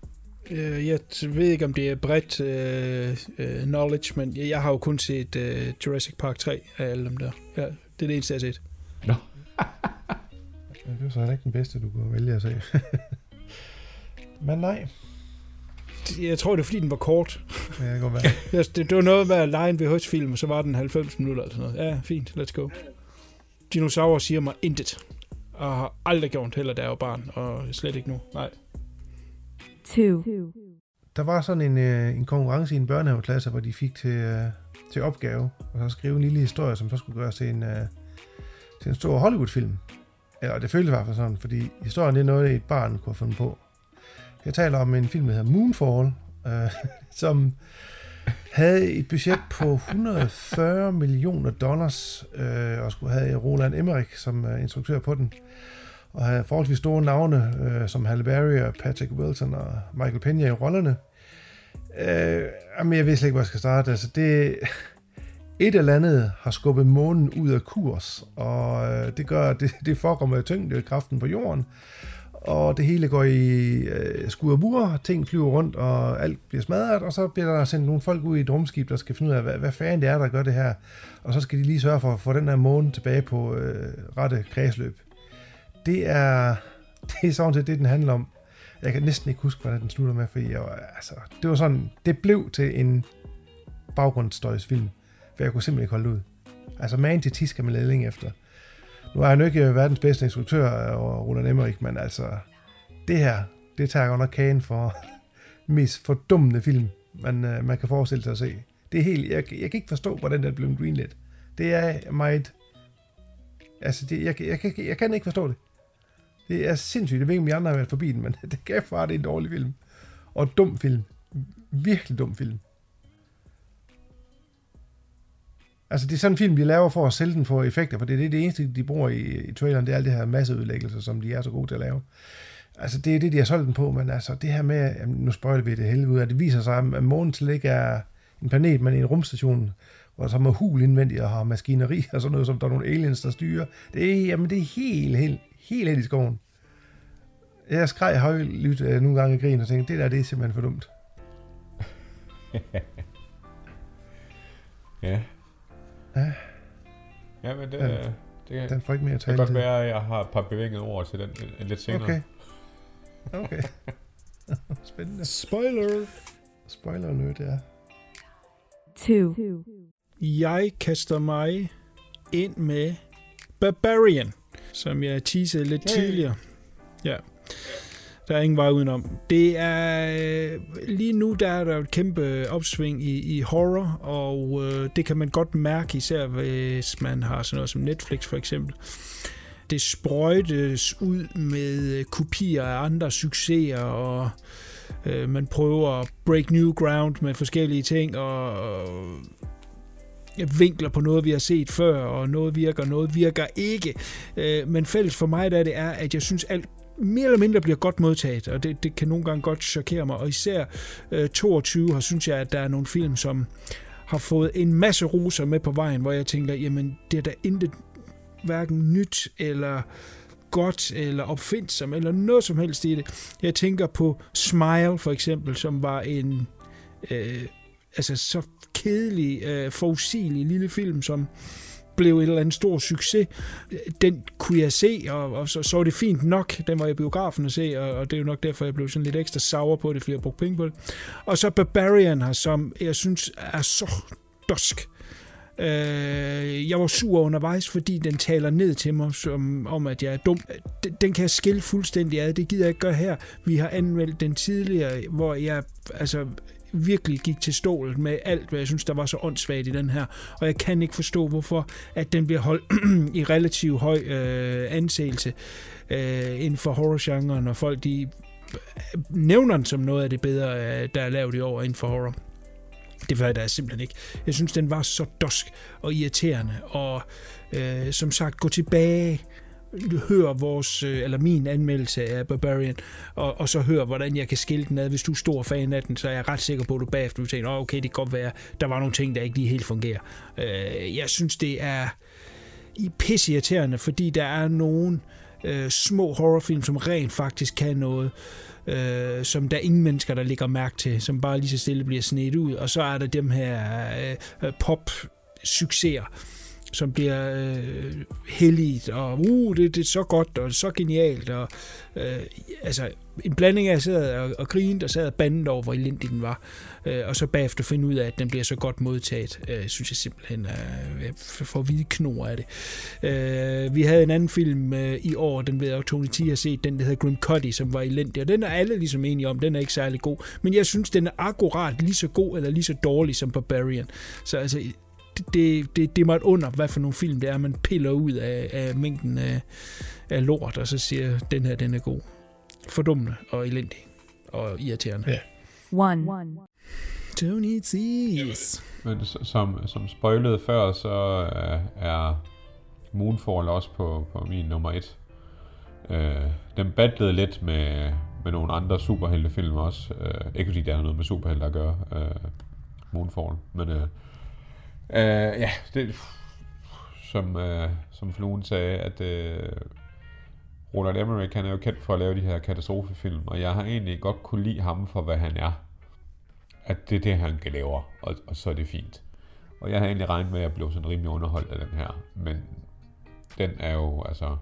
Øh, Jeg ved ikke, om det er bredt øh, øh, knowledge, men jeg, jeg har jo kun set øh, Jurassic Park 3 af alle dem der. Ja, det er det eneste, jeg har set. Nå. Ja, det var så heller ikke den bedste, du kunne vælge at se. Men nej, Jeg tror, det er fordi, den var kort. det kan godt være. Det, det var noget med at lege en VHS-film, og så var den 90 minutter eller sådan noget. Ja, fint, let's go. Dinosaurer siger mig intet. Og har aldrig gjort heller, da jeg var barn, og slet ikke nu. Nej. 2, Der var sådan en, øh, en konkurrence i en børnehaveklasse, hvor de fik til, øh, til opgave at så skrive en lille historie, som så skulle gøres til en, øh, til en stor Hollywood-film. Ja, og det føltes i hvert fald sådan, fordi historien det er noget, et barn kunne have fundet på. Jeg taler om en film, der hedder Moonfall, øh, som havde et budget på 140 millioner dollars, øh, og skulle have Roland Emmerich som øh, instruktør på den, og havde forholdsvis store navne, øh, som Halle Berry og Patrick Wilson og Michael Pena i rollerne. Øh, jamen, jeg ved slet ikke, hvor jeg skal starte. Altså, det, et eller andet har skubbet månen ud af kurs, og øh, det gør, det, det forekommer tyngdekraften på jorden, og det hele går i øh, skud og mur, ting flyver rundt, og alt bliver smadret, og så bliver der sendt nogle folk ud i et rumskib, der skal finde ud af, hvad, hvad fanden det er, der gør det her, og så skal de lige sørge for at få den her måne tilbage på øh, rette kredsløb. Det er, det er sådan set det, den handler om. Jeg kan næsten ikke huske, hvordan den slutter med, fordi jeg, altså, det var sådan, det blev til en baggrundsstøjsfilm, for jeg kunne simpelthen ikke holde ud. Altså, man til tis skal man lede længe efter. Nu er han jo ikke øh, verdens bedste instruktør, øh, og Roland Emmerich, men altså, det her, det tager godt nok kagen for mest fordummende film, man, øh, man kan forestille sig at se. Det er helt, jeg, jeg kan ikke forstå, hvordan det blev greenlit. Det er meget, altså, det, jeg, jeg, jeg, jeg kan ikke forstå det. Det er sindssygt. Jeg ved ikke, om I andre har været forbi den, men det kan far, det er en dårlig film. Og dum film. Virkelig dum film. Altså, det er sådan en film, de laver for at sælge den for effekter, for det er det, det eneste, de bruger i, i traileren, det er alle det her masseudlæggelser, som de er så gode til at lave. Altså, det er det, de har solgt den på, men altså, det her med, jamen, nu spoiler vi det helvede ud, at det viser sig, at månen slet ikke er en planet, men en rumstation, hvor der er hul indvendigt og har maskineri og sådan noget, som der er nogle aliens, der styrer. Det er, jamen, det er helt, helt, helt helt i skoven. Jeg skreg højlydt uh, nogle gange i grin og tænkte, det der, det er simpelthen for dumt. ja. Ja. Ja, men det, Den- det, det, den får ikke mere det kan godt være, at jeg har et par bevægede ord til den øh, lidt senere. Okay. Okay. Spændende. Spoiler! Spoiler alert, ja. 2, Jeg kaster mig ind med Barbarian, som jeg teasede lidt Hey. tidligere. Ja. Der er ingen vej udenom. Det er øh, lige nu der er der et kæmpe opsving i, i horror, og øh, det kan man godt mærke, især hvis man har sådan noget som Netflix for eksempel. Det sprøjtes ud med kopier af andre succeser, og øh, man prøver at break new ground med forskellige ting, og, og vinkler på noget, vi har set før, og noget virker, noget virker ikke. Øh, men fælles for mig der det er, at jeg synes alt mere eller mindre bliver godt modtaget, og det, det kan nogle gange godt chokere mig. Og især øh, 22 har synes jeg, at der er nogle film, som har fået en masse roser med på vejen, hvor jeg tænker, jamen det er da intet hverken nyt eller godt eller opfindsom eller noget som helst i det. Jeg tænker på Smile for eksempel, som var en øh, altså så kedelig, øh, forudsigelig lille film, som blev et eller andet stor succes. Den kunne jeg se, og, og så, så var det fint nok. Den var jeg i biografen at se, og, og det er jo nok derfor, jeg blev sådan lidt ekstra sauer på det, fordi jeg brugte penge på det. Og så Barbarian her, som jeg synes er så dusk. Øh, jeg var sur undervejs, fordi den taler ned til mig som, om, at jeg er dum. Den, den kan jeg skille fuldstændig ad. Det gider jeg ikke gøre her. Vi har anmeldt den tidligere, hvor jeg altså, virkelig gik til stålet med alt, hvad jeg synes, der var så åndssvagt i den her. Og jeg kan ikke forstå, hvorfor at den bliver holdt i relativt høj øh, anseelse øh, inden for horrorgenren, og folk de øh, nævner den som noget af det bedre, øh, der er lavet i år inden for horror. Det var der simpelthen ikke. Jeg synes, den var så dusk og irriterende, og øh, som sagt, gå tilbage, hør vores, øh, eller min anmeldelse af Barbarian, og, og så hør, hvordan jeg kan skille den ad. Hvis du er stor fan af den, så er jeg ret sikker på, at du bagefter vil tænke, oh, okay, det kan godt være, der var nogle ting, der ikke lige helt fungerer. Øh, jeg synes, det er i pisseirriterende, fordi der er nogle øh, små horrorfilm, som rent faktisk kan noget, øh, som der er ingen mennesker, der lægger mærke til, som bare lige så stille bliver snedt ud. Og så er der dem her øh, øh, pop-succeser, som bliver øh, heldigt, og uh, det, det er så godt, og det er så genialt, og øh, altså en blanding af, at jeg sad og, og grinede, og sad og bandet over, hvor elendig den var, øh, og så bagefter finde ud af, at den bliver så godt modtaget, øh, synes jeg simpelthen, øh, jeg får hvide knor af det. Øh, vi havde en anden film øh, i år, den ved jeg også, Tony T har set, den der hedder Grim Cuddy, som var elendig, og den er alle ligesom enige om, den er ikke særlig god, men jeg synes, den er akkurat lige så god, eller lige så dårlig som Barbarian. Så altså, det, det, det, er mig et under, hvad for nogle film det er, man piller ud af, af mængden af, af lort, og så siger, den her, den er god. Fordummende og elendig og irriterende. Ja. One. Tony Tees. Men som, som spoilet før, så øh, er Moonfall også på, på min nummer et. Øh, den battlede lidt med, med nogle andre superheltefilm også. Øh, ikke fordi det har noget med superhelte at gøre, øh, Moonfall. Men øh, øh, ja, det, som, øh, som Fluen sagde, at øh, Roland Emmerich, han er jo kendt for at lave de her katastrofefilm, og jeg har egentlig godt kunne lide ham for, hvad han er at det er det, han kan lave, og, og så er det fint. Og jeg havde egentlig regnet med, at jeg blev sådan rimelig underholdt af den her, men den er jo, altså,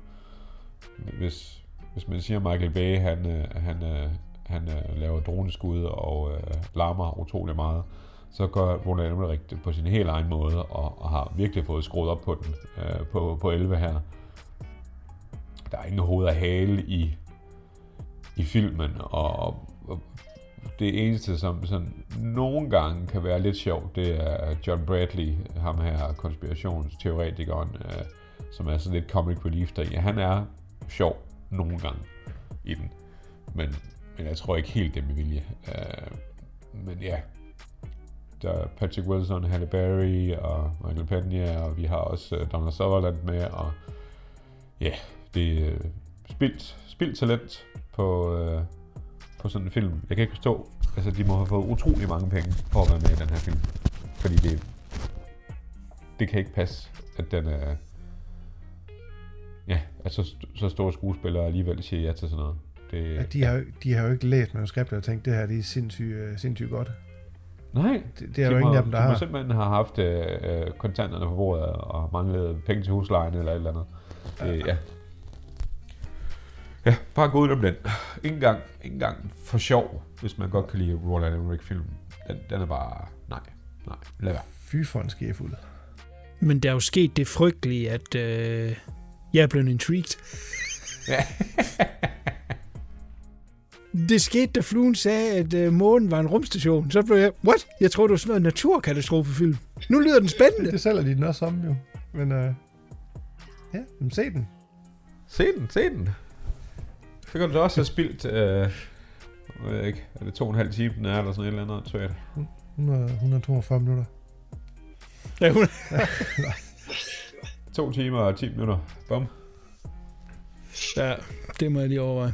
hvis, hvis man siger, at Michael Bay, han, øh, han, øh, han, han laver droneskud og øh, larmer utrolig meget, så gør Ronald Emmerich det på sin helt egen måde, og, og har virkelig fået skruet op på den, øh, på, på 11 her. Der er ingen hoved og hale i, i filmen, og, og det eneste, som sådan nogle gange kan være lidt sjovt, det er John Bradley, ham her konspirationsteoretikeren, øh, som er sådan lidt comic relief der. Ja, han er sjov nogle gange i den, men, men jeg tror ikke helt det med vilje. Øh, men ja, der er øh, Patrick Wilson, Halle Berry og Michael Pena, og vi har også øh, uh, Donald Sutherland med, og ja, det er uh, spildt, spildt talent på, uh, på sådan en film. Jeg kan ikke forstå, altså de må have fået utrolig mange penge for at være med i den her film. Fordi det, det kan ikke passe, at den er, ja, at så, så store skuespillere alligevel siger ja til sådan noget. Det, Ja, de, har, de har jo ikke læst manuskriptet og tænkt, det her det er sindssygt, sindssygt godt. Nej, Det, det er de jo ingen af dem, der de må har. simpelthen have haft øh, øh, kontanterne på bordet og manglet penge til huslejen eller et eller andet. Det, ja. Ja, bare gå ud om den. Ingen gang, ingen gang for sjov, hvis man godt kan lide Roland Emmerich film. Den, den er bare, nej, nej, lad være. Fy for en skæfuld. Men der er jo sket det frygtelige, at øh, jeg er blevet intrigued. det skete, da fluen sagde, at øh, månen var en rumstation. Så blev jeg, what? Jeg troede, det var sådan noget naturkatastrofefilm. Nu lyder den spændende. Det sælger de den også om, jo. Men øh, ja, men se den. Se den, se den. Så kan du da også have spildt, øh, jeg ved ikke, er det to og en halv time, den er, eller sådan et eller andet, tror jeg. 100, 142 minutter. Ja, hun, To timer og 10 minutter. Bum. ja, det må jeg lige overveje.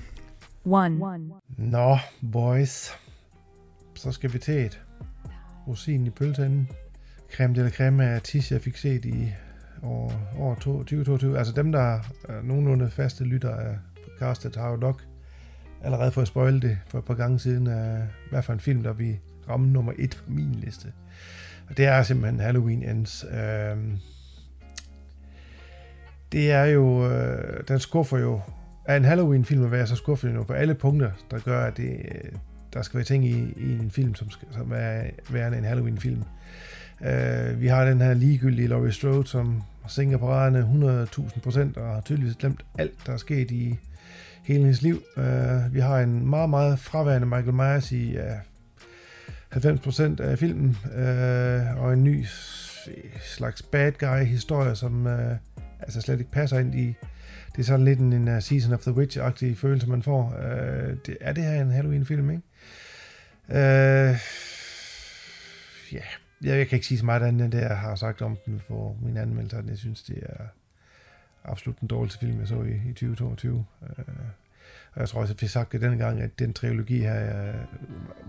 One. Nå, boys. Så skal vi til et rosin i pølseenden. Creme de la creme af tis, jeg fik set i år, år 2022. Altså dem, der er nogenlunde faste lytter af podcastet, har jo nok allerede fået spoilet det for et par gange siden af hvad for en film, der vi ramme nummer et på min liste. Og det er simpelthen Halloween Ends. Øhm, det er jo, øh, den skuffer jo er en Halloween-film at være så skuffende nu på alle punkter, der gør, at det, øh, der skal være ting i, i en film, som, skal, som er værende en Halloween-film. Uh, vi har den her ligegyldige Laurie Strode, som sænker paraderne 100.000 procent og har tydeligvis glemt alt, der er sket i hele hendes liv. Uh, vi har en meget, meget fraværende Michael Myers i uh, 90% af filmen, uh, og en ny slags bad guy-historie, som uh, altså slet ikke passer ind i det er sådan lidt en, en uh, Season of the Witch-agtig følelse, man får. Øh, det, er det her en Halloween-film, ikke? Øh, ja, jeg, jeg kan ikke sige så meget andet end det, jeg har sagt om den for min anmeldelse. Jeg synes, det er absolut den dårligste film, jeg så i, i 2022. Øh, og jeg tror også, at vi sagt det dengang, gang, at den trilogi her øh,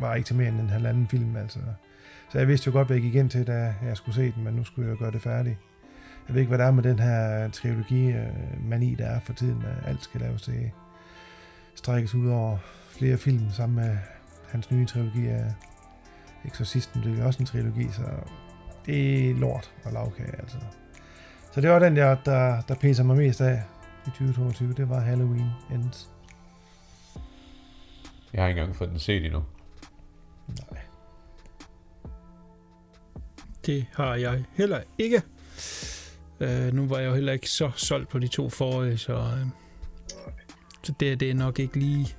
var ikke til mere end en halvanden film. Altså. Så jeg vidste jo godt, hvad jeg gik ind til, da jeg skulle se den, men nu skulle jeg jo gøre det færdigt. Jeg ved ikke, hvad der er med den her trilogi-mani, der er for tiden, at alt skal laves til strækkes ud over flere film sammen med hans nye trilogi af Exorcisten. Det er jo også en trilogi, så det er lort og lavkage, altså. Så det var den der, der, der pæser mig mest af i 2022. Det var Halloween Ends. Jeg har ikke engang fået den set endnu. Nej. Det har jeg heller ikke. Uh, nu var jeg jo heller ikke så solgt på de to forrige, så, uh, så det, det er nok ikke lige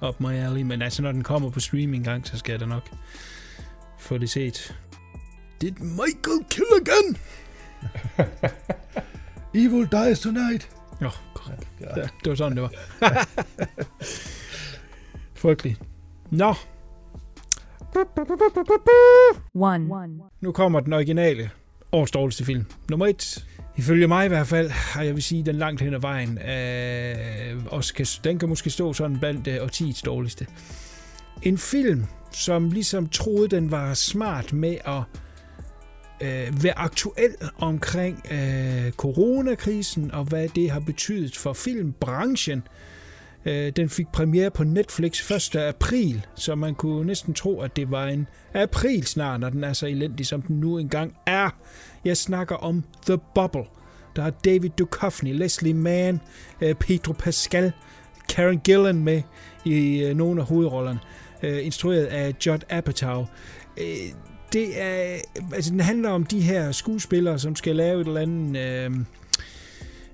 op my alley. Men altså, når den kommer på streaming gang, så skal jeg da nok få det set. Did Michael kill again? Evil dies tonight. Nå, korrekt. Ja, det var sådan, det var. Frygteligt. Nå, one, nu kommer den originale årets dårligste film. Nummer et. Ifølge mig i hvert fald, og jeg vil sige, den langt hen ad vejen, øh, også kan, den kan måske stå sådan blandt øh, årtiets dårligste. En film, som ligesom troede, den var smart med at øh, være aktuel omkring øh, coronakrisen og hvad det har betydet for filmbranchen. Øh, Øh, den fik premiere på Netflix 1. april, så man kunne næsten tro, at det var en april snart, når den er så elendig, som den nu engang er. Jeg snakker om The Bubble. Der er David Duchovny, Leslie Mann, øh, Pedro Pascal, Karen Gillan med i øh, nogle af hovedrollerne, øh, instrueret af Judd Apatow. Øh, det er, altså den handler om de her skuespillere, som skal lave et eller andet... Øh,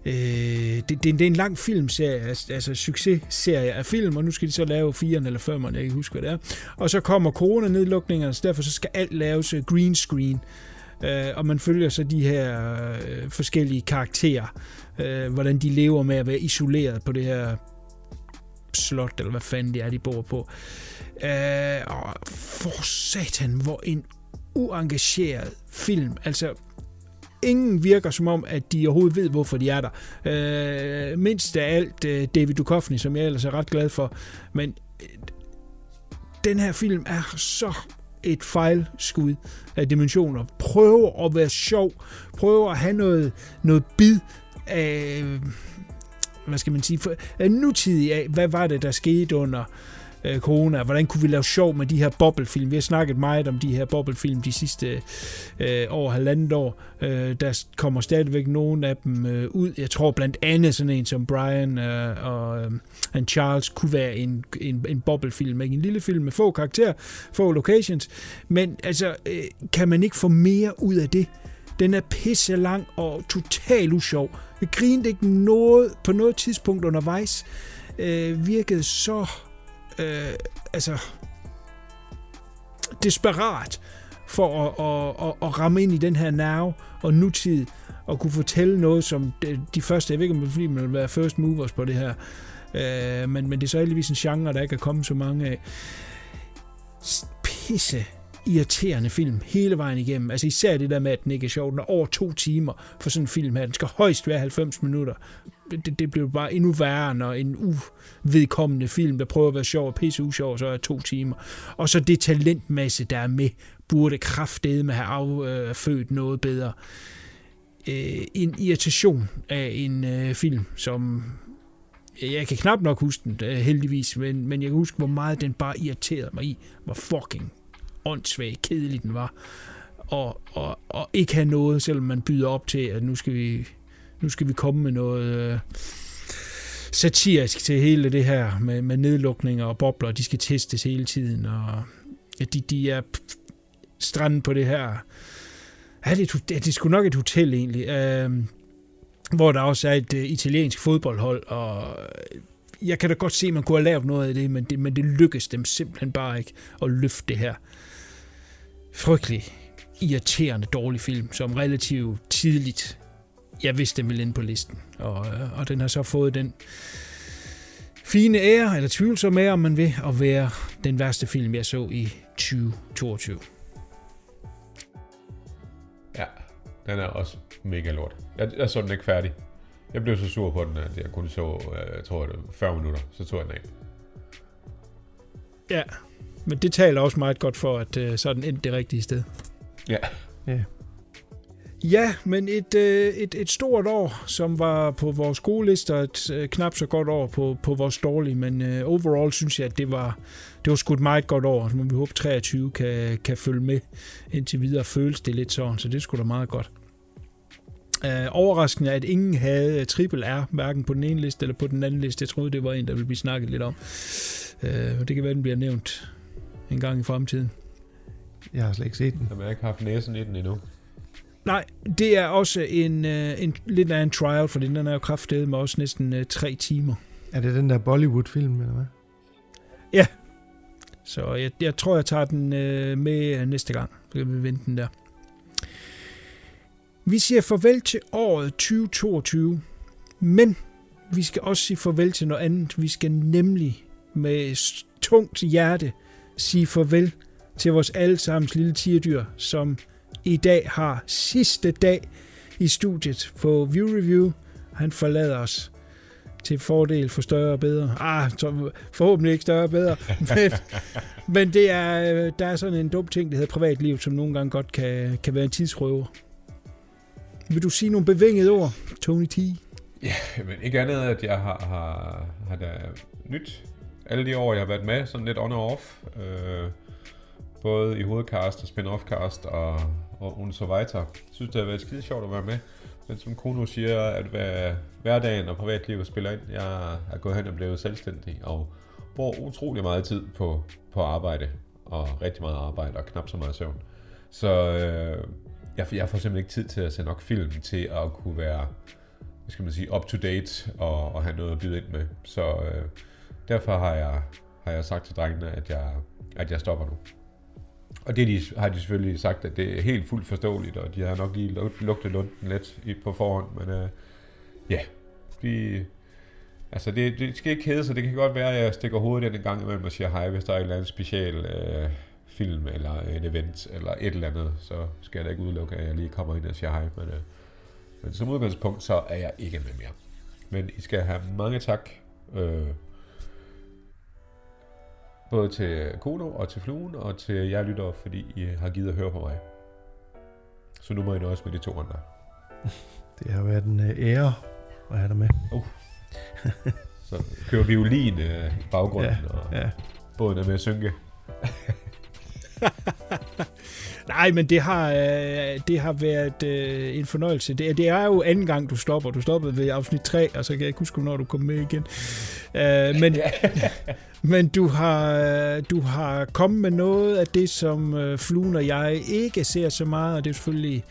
Øh, det, det, det er en lang filmserie, altså, altså, successerie af film, og nu skal de så lave 4'eren eller 5'eren, jeg kan ikke huske, hvad det er. Og så kommer coronanedlukningerne, så derfor så skal alt laves øh, green screen. Øh, og man følger så de her øh, forskellige karakterer, øh, hvordan de lever med at være isoleret på det her slot, eller hvad fanden det er, de bor på. Øh, og for satan, hvor en uengageret film. Altså, ingen virker som om, at de overhovedet ved, hvorfor de er der. Øh, mindst af alt øh, David Duchovny, som jeg ellers er ret glad for. Men øh, den her film er så et fejlskud af dimensioner. Prøv at være sjov. Prøv at have noget, noget bid af, hvad skal man sige, for, af nutidig af, hvad var det, der skete under øh, corona. Hvordan kunne vi lave sjov med de her boblefilm? Vi har snakket meget om de her boblefilm de sidste øh, over halvandet år. Øh, der kommer stadigvæk nogle af dem øh, ud. Jeg tror blandt andet sådan en som Brian øh, og øh, Charles kunne være en, en, en boblefilm. Ikke? En lille film med få karakterer, få locations. Men altså, øh, kan man ikke få mere ud af det? Den er pisse lang og total usjov. Jeg grinede ikke noget på noget tidspunkt undervejs. Øh, virkede så øh, altså desperat for at, at, at, at ramme ind i den her nerve og nutid og kunne fortælle noget, som de, de første, jeg ved ikke om det man vil være first movers på det her, øh, men, men det er så heldigvis en genre, der ikke er kommet så mange af. Pisse irriterende film hele vejen igennem. Altså især det der med, at den ikke er sjov. Den er over to timer for sådan en film her. Den skal højst være 90 minutter. Det, det bliver bare endnu værre, når en uvedkommende film, der prøver at være sjov og pisse usjov, så er to timer. Og så det talentmasse, der er med, burde med have affødt øh, noget bedre. Øh, en irritation af en øh, film, som øh, jeg kan knap nok huske den, øh, heldigvis, men, men jeg kan huske, hvor meget den bare irriterede mig i, hvor fucking åndssvag, kedelig den var, og, og, og ikke have noget, selvom man byder op til, at nu skal vi, nu skal vi komme med noget øh, satirisk til hele det her med, med nedlukninger og bobler, de skal testes hele tiden, og at de, de er strandet på det her. Ja, det, er, det er sgu nok et hotel egentlig, øh, hvor der også er et øh, italiensk fodboldhold, og øh, jeg kan da godt se, at man kunne have lavet noget af det, men det, men det lykkes dem simpelthen bare ikke at løfte det her frygtelig irriterende dårlig film, som relativt tidligt, jeg vidste, den ville ind på listen. Og, øh, og den har så fået den fine ære, eller tvivlsom ære, om man vil, at være den værste film, jeg så i 2022. Ja, den er også mega lort. Jeg, jeg så den ikke færdig. Jeg blev så sur på den, at jeg kun så, øh, jeg tror, det 40 minutter, så tog jeg den af. Ja, men det taler også meget godt for, at øh, så er den endt det rigtige sted. Ja. Ja. Ja, men et, øh, et, et stort år, som var på vores gode liste, og et øh, knap så godt år på, på vores dårlige, men øh, overall synes jeg, at det var, det var sgu et meget godt år, så må vi håbe, 23 kan, kan følge med indtil videre. Føles det lidt sådan, så det skulle da meget godt. Uh, overraskende at ingen havde triple R, hverken på den ene liste eller på den anden liste. Jeg troede, det var en, der ville blive snakket lidt om. Uh, det kan være, den bliver nævnt en gang i fremtiden. Jeg har slet ikke set den. Jeg har ikke haft næsen i den endnu. Nej, det er også en, øh, en lidt af en trial, for den er jo kraftedet med også næsten uh, tre timer. Er det den der Bollywood-film, eller hvad? Ja. Så jeg, jeg tror, jeg tager den uh, med næste gang. Så kan vi vente den der. Vi siger farvel til året 2022, men vi skal også sige farvel til noget andet. Vi skal nemlig med tungt hjerte sige farvel til vores allesammens lille tierdyr, som i dag har sidste dag i studiet på View Review. Han forlader os til fordel for større og bedre. Ah, så forhåbentlig ikke større og bedre. Men, men det er, der er sådan en dum ting, der hedder privatliv, som nogle gange godt kan, kan være en tidsrøver. Vil du sige nogle bevingede ord, Tony T? Men ikke andet, at jeg har, har, har da nyt alle de år, jeg har været med, sådan lidt on og off. Øh, både i hovedcast og spin-off-cast og, og und så weiter. Jeg synes, det har været skide sjovt at være med. Men som Kuno siger, at hver, hverdagen og privatlivet spiller ind. Jeg er gået hen og blevet selvstændig og bruger utrolig meget tid på, på arbejde. Og rigtig meget arbejde og knap så meget søvn. Så øh, jeg, jeg får simpelthen ikke tid til at se nok film til at kunne være hvad skal man sige, up to date og, og have noget at byde ind med. Så øh, derfor har jeg, har jeg sagt til drengene, at jeg, at jeg stopper nu. Og det de, har de selvfølgelig sagt, at det er helt fuldt forståeligt, og de har nok lige lugtet lunden lidt på forhånd, men øh, ja, vi, altså det, det skal ikke kede sig. Det kan godt være, at jeg stikker hovedet ind en gang imellem og siger hej, hvis der er en eller anden special øh, film eller en event eller et eller andet, så skal jeg da ikke udelukke, at jeg lige kommer ind og siger hej, men, øh, men som udgangspunkt, så er jeg ikke med mere. Men I skal have mange tak, øh, både til Kono og til Fluen og til jer lyttere, fordi I har givet at høre på mig. Så nu må I nøjes med de to andre. Det har været en øh, ære at have dig med. Så kører violin øh, i baggrunden, Ja, og ja. båden er med at synke. Nej, men det har, øh, det har været øh, en fornøjelse. Det, er- det er jo anden gang, du stopper. Du stoppede ved afsnit 3, og så kan jeg ikke huske, når du kom med igen. Øh, men, men du har, du har kommet med noget af det, som øh, Fluen og jeg ikke ser så meget, og det er selvfølgelig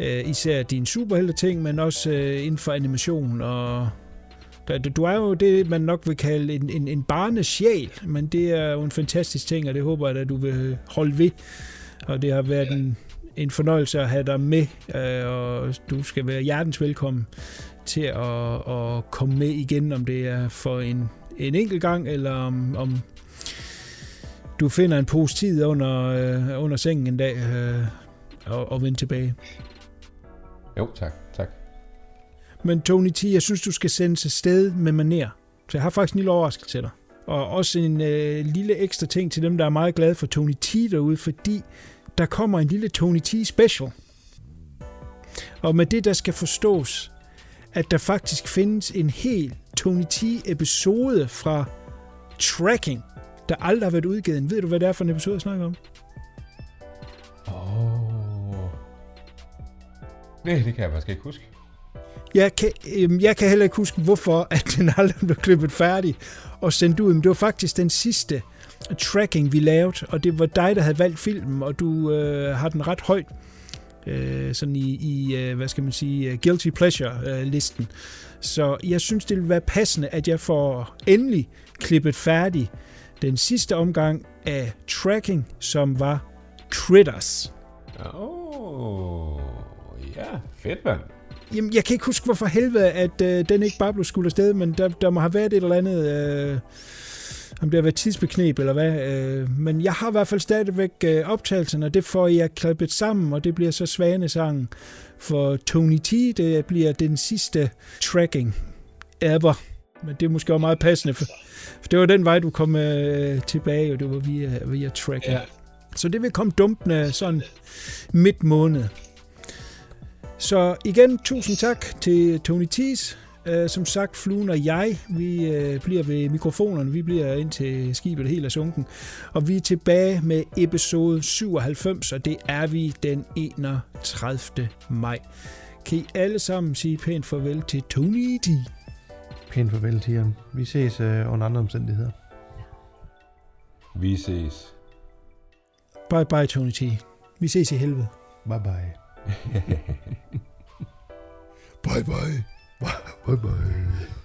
øh, især dine superhelte-ting, men også øh, inden for animation og Du er jo det, man nok vil kalde en, en, en barnesjæl, men det er jo en fantastisk ting, og det håber jeg, at du vil holde ved. Og det har været en, en fornøjelse at have dig med, øh, og du skal være hjertens velkommen til at, at komme med igen, om det er for en, en enkelt gang, eller om, om du finder en pose tid under, øh, under sengen en dag øh, og, og vende tilbage. Jo, tak. tak. Men Tony T, jeg synes, du skal sendes afsted med maner. Så jeg har faktisk en lille overraskelse til dig. Og også en øh, lille ekstra ting til dem, der er meget glade for Tony T derude, fordi der kommer en lille Tony T special. Og med det, der skal forstås, at der faktisk findes en hel Tony T episode fra Tracking, der aldrig har været udgivet. Ved du, hvad det er for en episode, jeg snakker om? Åh. Nej, det kan jeg faktisk ikke huske. Jeg kan, øhm, jeg kan heller ikke huske, hvorfor at den aldrig blev klippet færdig og sendt ud. Men det var faktisk den sidste tracking, vi lavede, og det var dig, der havde valgt filmen, og du øh, har den ret højt øh, sådan i, i øh, hvad skal man sige, øh, guilty pleasure-listen. Så jeg synes, det vil være passende, at jeg får endelig klippet færdig den sidste omgang af tracking, som var Critters. Åh, oh, ja, fedt mand. Jamen, jeg kan ikke huske, hvorfor helvede, at øh, den ikke bare blev skudt afsted, men der, der må have været et eller andet... Øh, om det har været tidsbeknep eller hvad. Øh, men jeg har i hvert fald stadigvæk øh, optagelsen, og det får jeg klippet sammen, og det bliver så Svanesangen for Tony T. Det bliver den sidste tracking ever. Men det er måske også meget passende, for, for det var den vej, du kom øh, tilbage, og det var via, via tracking. Ja. Så det vil komme dumpende sådan midt måned. Så igen, tusind tak til Tony Thies. Uh, som sagt, Fluen og jeg, vi uh, bliver ved mikrofonerne, vi bliver ind til skibet helt er sunken. Og vi er tilbage med episode 97, og det er vi den 31. maj. Kan I alle sammen sige pænt farvel til Tony T. Pænt farvel, Tieren. Vi ses øh, under andre omstændigheder. Vi ses. Bye bye, Tony T. Vi ses i helvede. Bye bye. Bye bye. Bye bye.